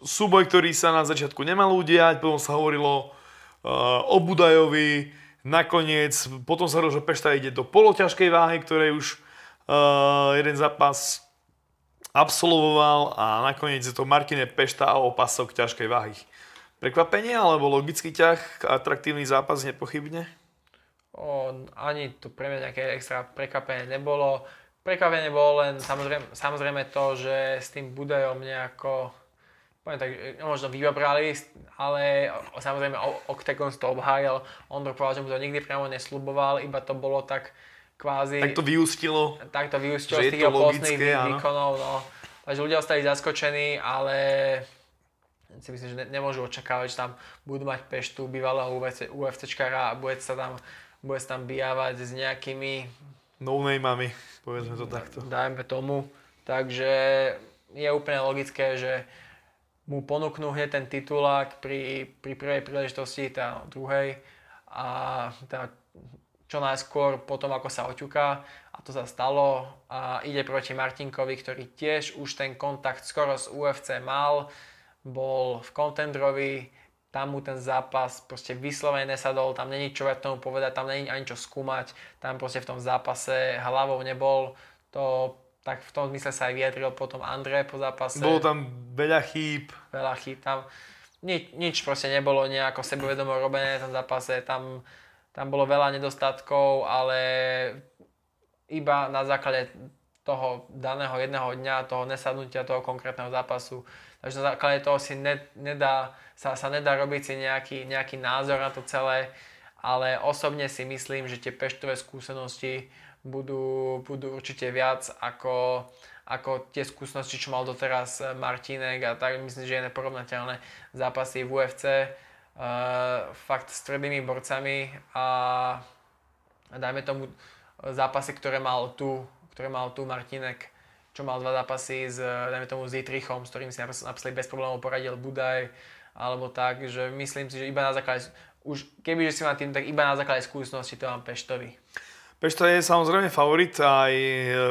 Súboj, ktorý sa na začiatku nemal udiať, potom sa hovorilo uh, o Budajovi, nakoniec, potom sa hovorilo, že Pešta ide do poloťažkej váhy, ktorej už jeden zápas absolvoval a nakoniec je to Martine Pešta a opasok ťažkej váhy. Prekvapenie alebo logický ťah, atraktívny zápas nepochybne? O, ani tu pre mňa nejaké extra prekvapenie nebolo. Prekvapenie bolo len samozrejme, samozrejme to, že s tým Budajom nejako poviem tak, možno vybabrali, ale samozrejme Octagon to obhájal. On povedal, že mu to nikdy priamo nesľuboval, iba to bolo tak kvázi... Tak to vyústilo. Tak to vyústilo z tých posledných výkonov. No. Takže ľudia ostali zaskočení, ale si myslím, že ne, nemôžu očakávať, že tam budú mať Peštu, bývalého UFC, UFCčkara a bude sa tam, bude sa tam bijavať s nejakými... No-nameami, povedzme to takto. Dajme tomu. Takže je úplne logické, že mu ponúknú hneď ten titulák pri, pri prvej príležitosti, tá druhej a tá čo najskôr potom, ako sa oťuká a to sa stalo a ide proti Martinkovi, ktorý tiež už ten kontakt skoro z UFC mal, bol v kontendrovi, tam mu ten zápas proste vyslovene nesadol, tam není čo tomu povedať, tam není ani čo skúmať, tam proste v tom zápase hlavou nebol, to tak v tom zmysle sa aj vyjadril potom André po zápase. Bolo tam veľa chýb. Veľa chýb, tam nič, nič proste nebolo nejako sebevedomo robené v tom zápase, tam tam bolo veľa nedostatkov, ale iba na základe toho daného jedného dňa, toho nesadnutia toho konkrétneho zápasu. Takže na základe toho si ne, nedá, sa, sa nedá robiť si nejaký, nejaký názor na to celé, ale osobne si myslím, že tie peštové skúsenosti budú, budú určite viac ako, ako tie skúsenosti, čo mal doteraz Martinek a tak myslím, že je neporovnateľné zápasy v UFC fakt s tvrdými borcami a dajme tomu zápasy, ktoré mal tu, ktoré mal tu Martinek, čo mal dva zápasy s, dajme tomu s Dietrichom, s ktorým si napríklad bez problémov poradil Budaj, alebo tak, že myslím si, že iba na základe, už keby si má tým, tak iba na základe skúsenosti to mám Peštovi. Pešto je samozrejme favorit aj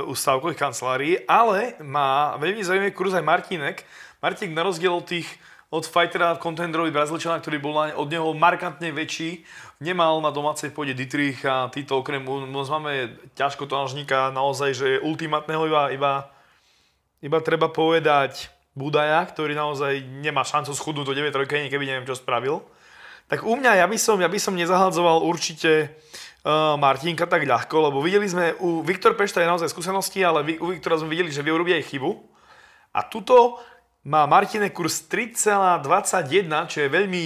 u stavkových kancelárií, ale má veľmi zaujímavý kurz aj Martinek. Martinek na rozdiel od tých od fightera kontendrovi Brazílčana, ktorý bol od neho markantne väčší. Nemal na domácej pôde Dietrich a títo okrem máme ťažko tonážnika naozaj, že ultimátneho iba, iba, iba treba povedať Budaja, ktorý naozaj nemá šancu schudnúť do 9 trojky, keby neviem, čo spravil. Tak u mňa, ja by som, ja by som nezahádzoval určite uh, Martinka tak ľahko, lebo videli sme, u Viktor Pešta je naozaj skúsenosti, ale u Viktora sme videli, že vie urobiť aj chybu. A tuto má Martine kurz 3,21, čo je veľmi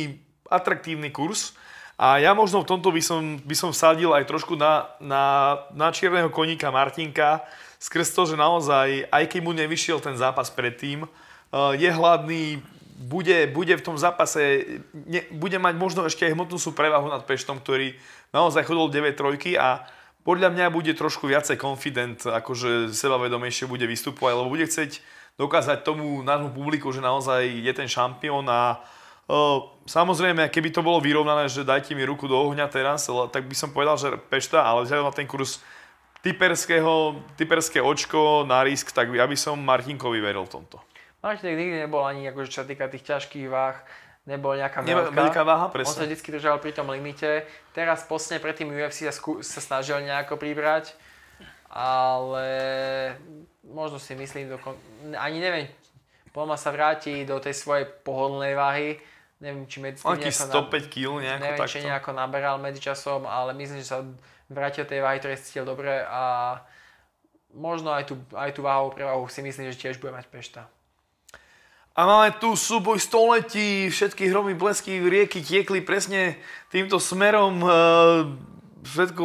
atraktívny kurz. A ja možno v tomto by som, by som vsadil aj trošku na, na, na čierneho koníka Martinka, skrz to, že naozaj, aj keď mu nevyšiel ten zápas predtým, uh, je hladný, bude, bude v tom zápase, ne, bude mať možno ešte aj hmotnú sú prevahu nad Peštom, ktorý naozaj chodil 9 trojky a podľa mňa bude trošku viacej confident, akože sebavedomejšie bude vystupovať, lebo bude chcieť dokázať tomu nášmu publiku, že naozaj je ten šampión a uh, samozrejme, keby to bolo vyrovnané, že dajte mi ruku do ohňa teraz, tak by som povedal, že Pešta, ale vzhľadom na ten kurz typerského, typerské očko na risk, tak ja by som Martinkovi veril v tomto. Martin nikdy nebol ani, akože, čo sa týka tých ťažkých váh, nebol nejaká veľká. veľká váha, presne. On sa vždy držal pri tom limite. Teraz posledne pred tým UFC sa, skú, sa snažil nejako pribrať, ale možno si myslím, dokon... ani neviem, Poma sa vráti do tej svojej pohodlnej váhy, neviem, či medzi tým nejako, 105 kg nejako neviem, takto. či nejako naberal medzičasom, ale myslím, že sa vráti do tej váhy, ktoré cítil dobre a možno aj tú, aj tú váhovú prevahu si myslím, že tiež bude mať Pešta. A máme tu súboj století, všetky hromy, blesky, rieky tiekli presne týmto smerom. Všetko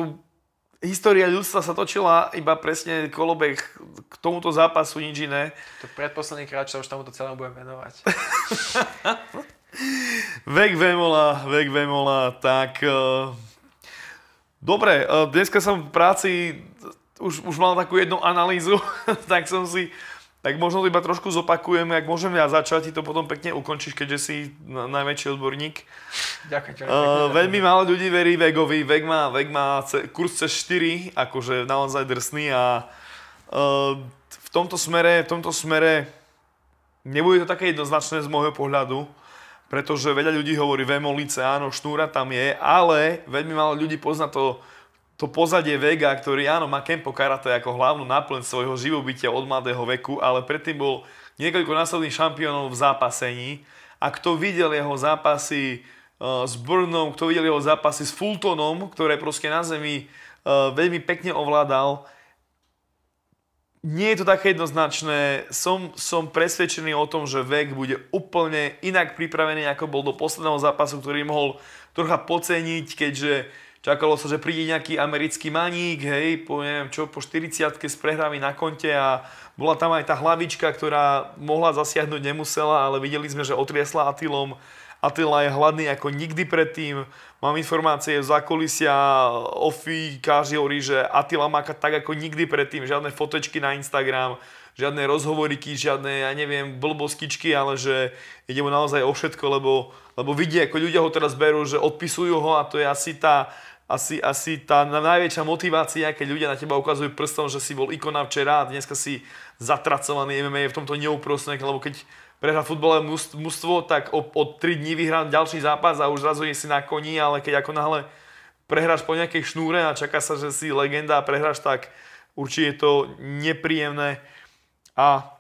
história ľudstva sa točila iba presne kolobek k tomuto zápasu, nič iné. To predposledný krát, čo už tomuto celému budem venovať. Vek Vemola, Vek Vemola, tak... Uh, dobre, uh, dneska som v práci už, už mal takú jednu analýzu, tak som si tak možno iba trošku zopakujem, ak môžem ja začať, ty to potom pekne ukončíš, keďže si najväčší odborník. Ďakujem. Uh, veľmi málo ľudí verí Vegovi. Veg má, Veg má kurz cez 4, akože naozaj drsný a uh, v tomto smere, v tomto smere nebude to také jednoznačné z môjho pohľadu, pretože veľa ľudí hovorí Vemolice, áno, šnúra tam je, ale veľmi málo ľudí pozná to to pozadie Vega, ktorý áno, má Kempo Karate ako hlavnú náplň svojho živobytia od mladého veku, ale predtým bol niekoľko následných šampiónov v zápasení a kto videl jeho zápasy uh, s Burnom, kto videl jeho zápasy s Fultonom, ktoré proste na zemi uh, veľmi pekne ovládal, nie je to také jednoznačné. Som, som presvedčený o tom, že Vek bude úplne inak pripravený, ako bol do posledného zápasu, ktorý mohol trocha poceniť, keďže Čakalo sa, že príde nejaký americký maník, hej, po, neviem čo, po 40 s prehrami na konte a bola tam aj tá hlavička, ktorá mohla zasiahnuť, nemusela, ale videli sme, že otriasla Atilom. Atila je hladný ako nikdy predtým. Mám informácie z zákulisia, Ofi káži že Atila má tak ako nikdy predtým. Žiadne fotečky na Instagram, žiadne rozhovoriky, žiadne, ja neviem, blbostičky, ale že ide mu naozaj o všetko, lebo, lebo vidí, ako ľudia ho teraz berú, že odpisujú ho a to je asi tá, asi, asi tá najväčšia motivácia, keď ľudia na teba ukazujú prstom, že si bol ikona včera a dneska si zatracovaný MMA je v tomto neúprostné, lebo keď prehrá futbalové mužstvo, tak o, o 3 dní vyhrá ďalší zápas a už zrazu je si na koni, ale keď ako náhle prehráš po nejakej šnúre a čaká sa, že si legenda a prehráš, tak určite je to nepríjemné. A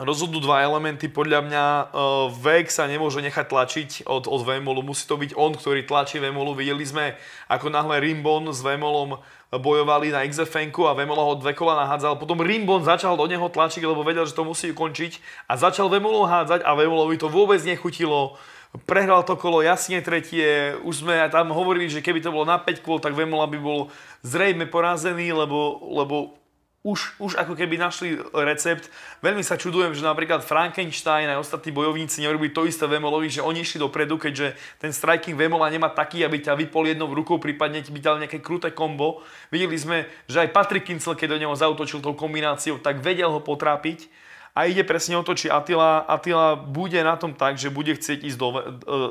rozhodnú dva elementy. Podľa mňa uh, Vek sa nemôže nechať tlačiť od, od Vemolu. Musí to byť on, ktorý tlačí Vemolu. Videli sme, ako náhle Rimbon s Vemolom bojovali na xfn a Vemola ho dve kola nahádzal. Potom Rimbon začal do neho tlačiť, lebo vedel, že to musí ukončiť a začal Vemolu hádzať a Vemolovi to vôbec nechutilo. Prehral to kolo jasne tretie, už sme tam hovorili, že keby to bolo na 5 kôl, tak Vemola by bol zrejme porazený, lebo, lebo už, už ako keby našli recept. Veľmi sa čudujem, že napríklad Frankenstein a ostatní bojovníci nerobí to isté Vemolovi, že oni išli dopredu, keďže ten striking Vemola nemá taký, aby ťa vypol jednou rukou, prípadne ti by dal nejaké kruté kombo. Videli sme, že aj Patrick Kincel, keď do neho zautočil tou kombináciou, tak vedel ho potrápiť. A ide presne o to, či Attila, Attila bude na tom tak, že bude chcieť ísť do, e, e,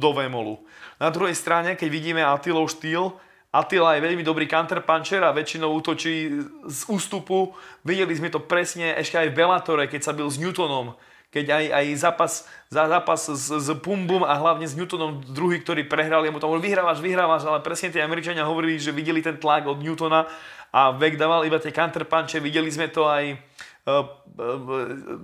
do Vemolu. Na druhej strane, keď vidíme Attilov štýl, Attila je veľmi dobrý counterpuncher a väčšinou útočí z ústupu. Videli sme to presne ešte aj v Bellatore, keď sa byl s Newtonom. Keď aj, aj zápas, za zápas s, s Pumbum a hlavne s Newtonom druhý, ktorý prehral, mu tam vyhrávaš, vyhrávaš, ale presne tie Američania hovorili, že videli ten tlak od Newtona a Vek dával iba tie counterpunche. Videli sme to aj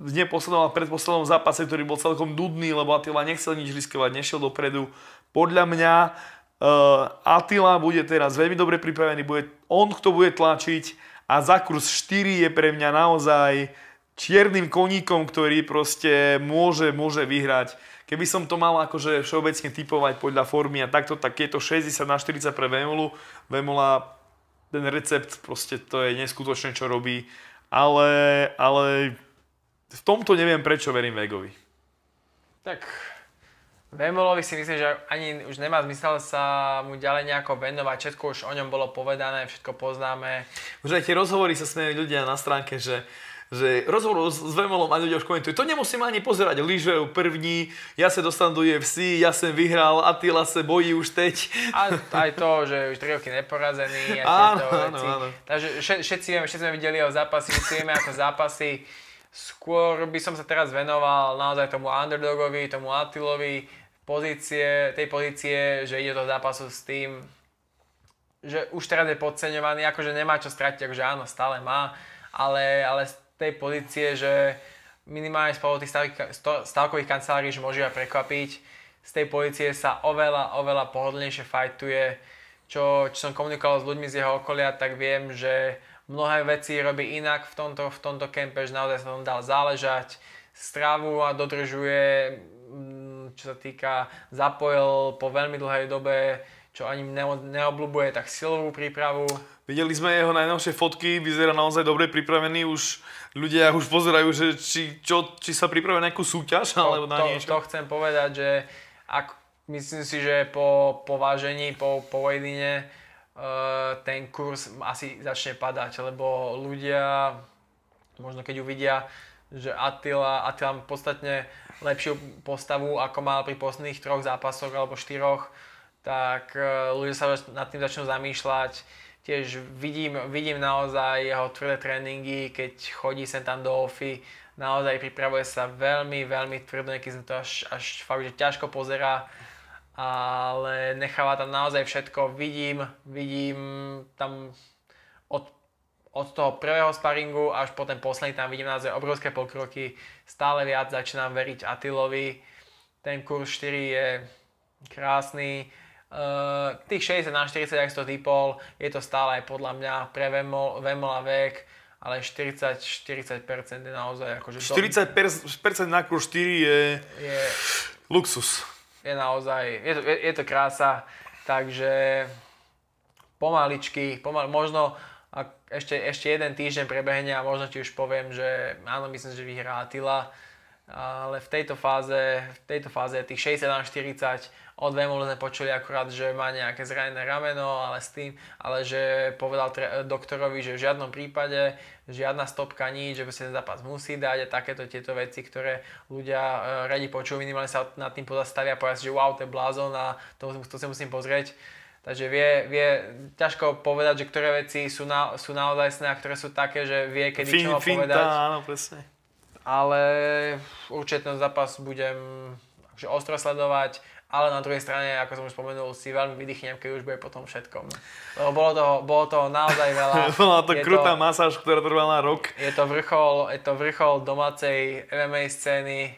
v neposlednom a predposlednom zápase, ktorý bol celkom dudný, lebo Attila nechcel nič riskovať, nešiel dopredu. Podľa mňa Uh, Attila bude teraz veľmi dobre pripravený, bude on, kto bude tlačiť a za kurz 4 je pre mňa naozaj čiernym koníkom, ktorý proste môže, môže vyhrať. Keby som to mal akože všeobecne typovať podľa formy a takto, tak je to 60 na 40 pre Vemolu. Vemola, ten recept, proste to je neskutočné, čo robí. Ale, ale v tomto neviem, prečo verím Vegovi. Tak Vemolovi si myslím, že ani už nemá zmysel sa mu ďalej nejako venovať, všetko už o ňom bolo povedané, všetko poznáme. Už aj tie rozhovory sa smejú ľudia na stránke, že že rozhovor s Vemolom a ľudia už komentujú, to nemusím ani pozerať, lyžujú první, ja sa dostanú do UFC, ja som vyhral, Attila sa bojí už teď. A aj to, že už 3 roky neporazený a áno, áno, áno. Takže všetci vieme, všetci sme videli jeho zápasy, všetci vieme ako zápasy. Skôr by som sa teraz venoval naozaj tomu underdogovi, tomu Attilovi, pozície, tej pozície, že ide do zápasu s tým, že už teraz je podceňovaný, akože nemá čo stratiť, akože áno, stále má, ale, ale z tej pozície, že minimálne spolu tých stavkových kancelárií, že môže aj prekvapiť, z tej pozície sa oveľa, oveľa pohodlnejšie fajtuje, čo, čo som komunikoval s ľuďmi z jeho okolia, tak viem, že mnohé veci robí inak v tomto, v tomto kempe, že naozaj sa tam dal záležať, stravu a dodržuje čo sa týka, zapojil po veľmi dlhej dobe čo ani neo- neobľúbuje, tak silovú prípravu. Videli sme jeho najnovšie fotky, vyzerá naozaj dobre pripravený, už ľudia už pozerajú, že či, čo, či sa pripravuje nejakú súťaž, alebo na to, niečo. to chcem povedať, že ak, myslím si, že po, po vážení, po, po weightine, uh, ten kurz asi začne padať, lebo ľudia, možno keď uvidia, že Attila, Attila podstatne lepšiu postavu, ako mal pri posledných troch zápasoch alebo štyroch, tak uh, ľudia sa nad tým začnú zamýšľať, tiež vidím, vidím naozaj jeho tvrdé tréningy, keď chodí sem tam do ofy, naozaj pripravuje sa veľmi, veľmi tvrdo, niekedy sa to až, až fakt, že ťažko pozerá, ale necháva tam naozaj všetko. Vidím, vidím tam od toho prvého sparingu až po ten posledný, tam vidím naozaj obrovské pokroky, stále viac začínam veriť Atilovi. Ten kurz 4 je krásny, Uh, tých 60 na 40, ak to typol, je to stále aj podľa mňa pre Vemol, Vemol a vek, ale 40, 40% je naozaj akože... 40% na kurz 4 je, je luxus. Je naozaj, je to, je, je to krása, takže pomaličky, pomal, možno ešte, ešte jeden týždeň prebehne a možno ti už poviem, že áno, myslím, že vyhrá Attila, ale v tejto fáze, v tejto fáze tých 60 na 40 od Vemolu sme počuli akurát, že má nejaké zranené rameno, ale s tým, ale že povedal tre- doktorovi, že v žiadnom prípade žiadna stopka nič, že sa ten zápas musí dať a takéto tieto veci, ktoré ľudia e, radi počujú, minimálne sa nad tým pozastavia a povedia si, že wow, to je blázon a to, to si musím pozrieť. Takže vie, vie ťažko povedať, že ktoré veci sú, na, sú naozaj a ktoré sú také, že vie, kedy fin, čo má finta, povedať. áno, presne. Ale určite ten zápas budem ostro sledovať ale na druhej strane, ako som už spomenul, si veľmi vydýchnem, keď už bude potom všetkom. Lebo bolo toho, bolo toho naozaj veľa. Bola to je krutá to, masáž, ktorá trvala rok. Je to vrchol, je to vrchol domácej MMA scény.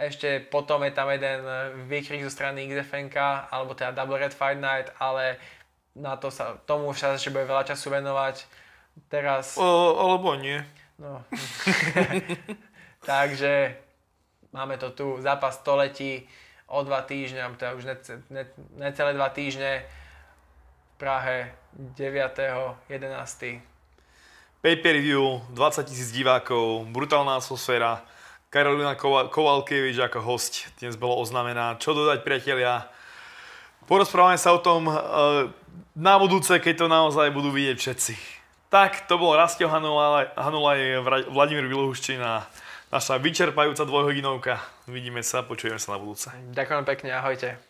Ešte potom je tam jeden výkrik zo strany XFNK, alebo teda Double Red Fight Night, ale na to sa, tomu sa ešte bude veľa času venovať. Teraz... O, alebo nie. No. Takže máme to tu, zápas století o dva týždne, teda už necelé ne, necelé dva týždne v Prahe 9.11. Pay-per-view, 20 tisíc divákov, brutálna atmosféra, Karolina Kovalkevič ako host dnes bolo oznamená. Čo dodať priatelia? Porozprávame sa o tom e, na budúce, keď to naozaj budú vidieť všetci. Tak, to bol Rastio Hanulaj, Hanulaj Vladimír Vilohuščín a naša vyčerpajúca dvojhodinovka. Vidíme sa, počujeme sa na budúce. Ďakujem pekne, ahojte.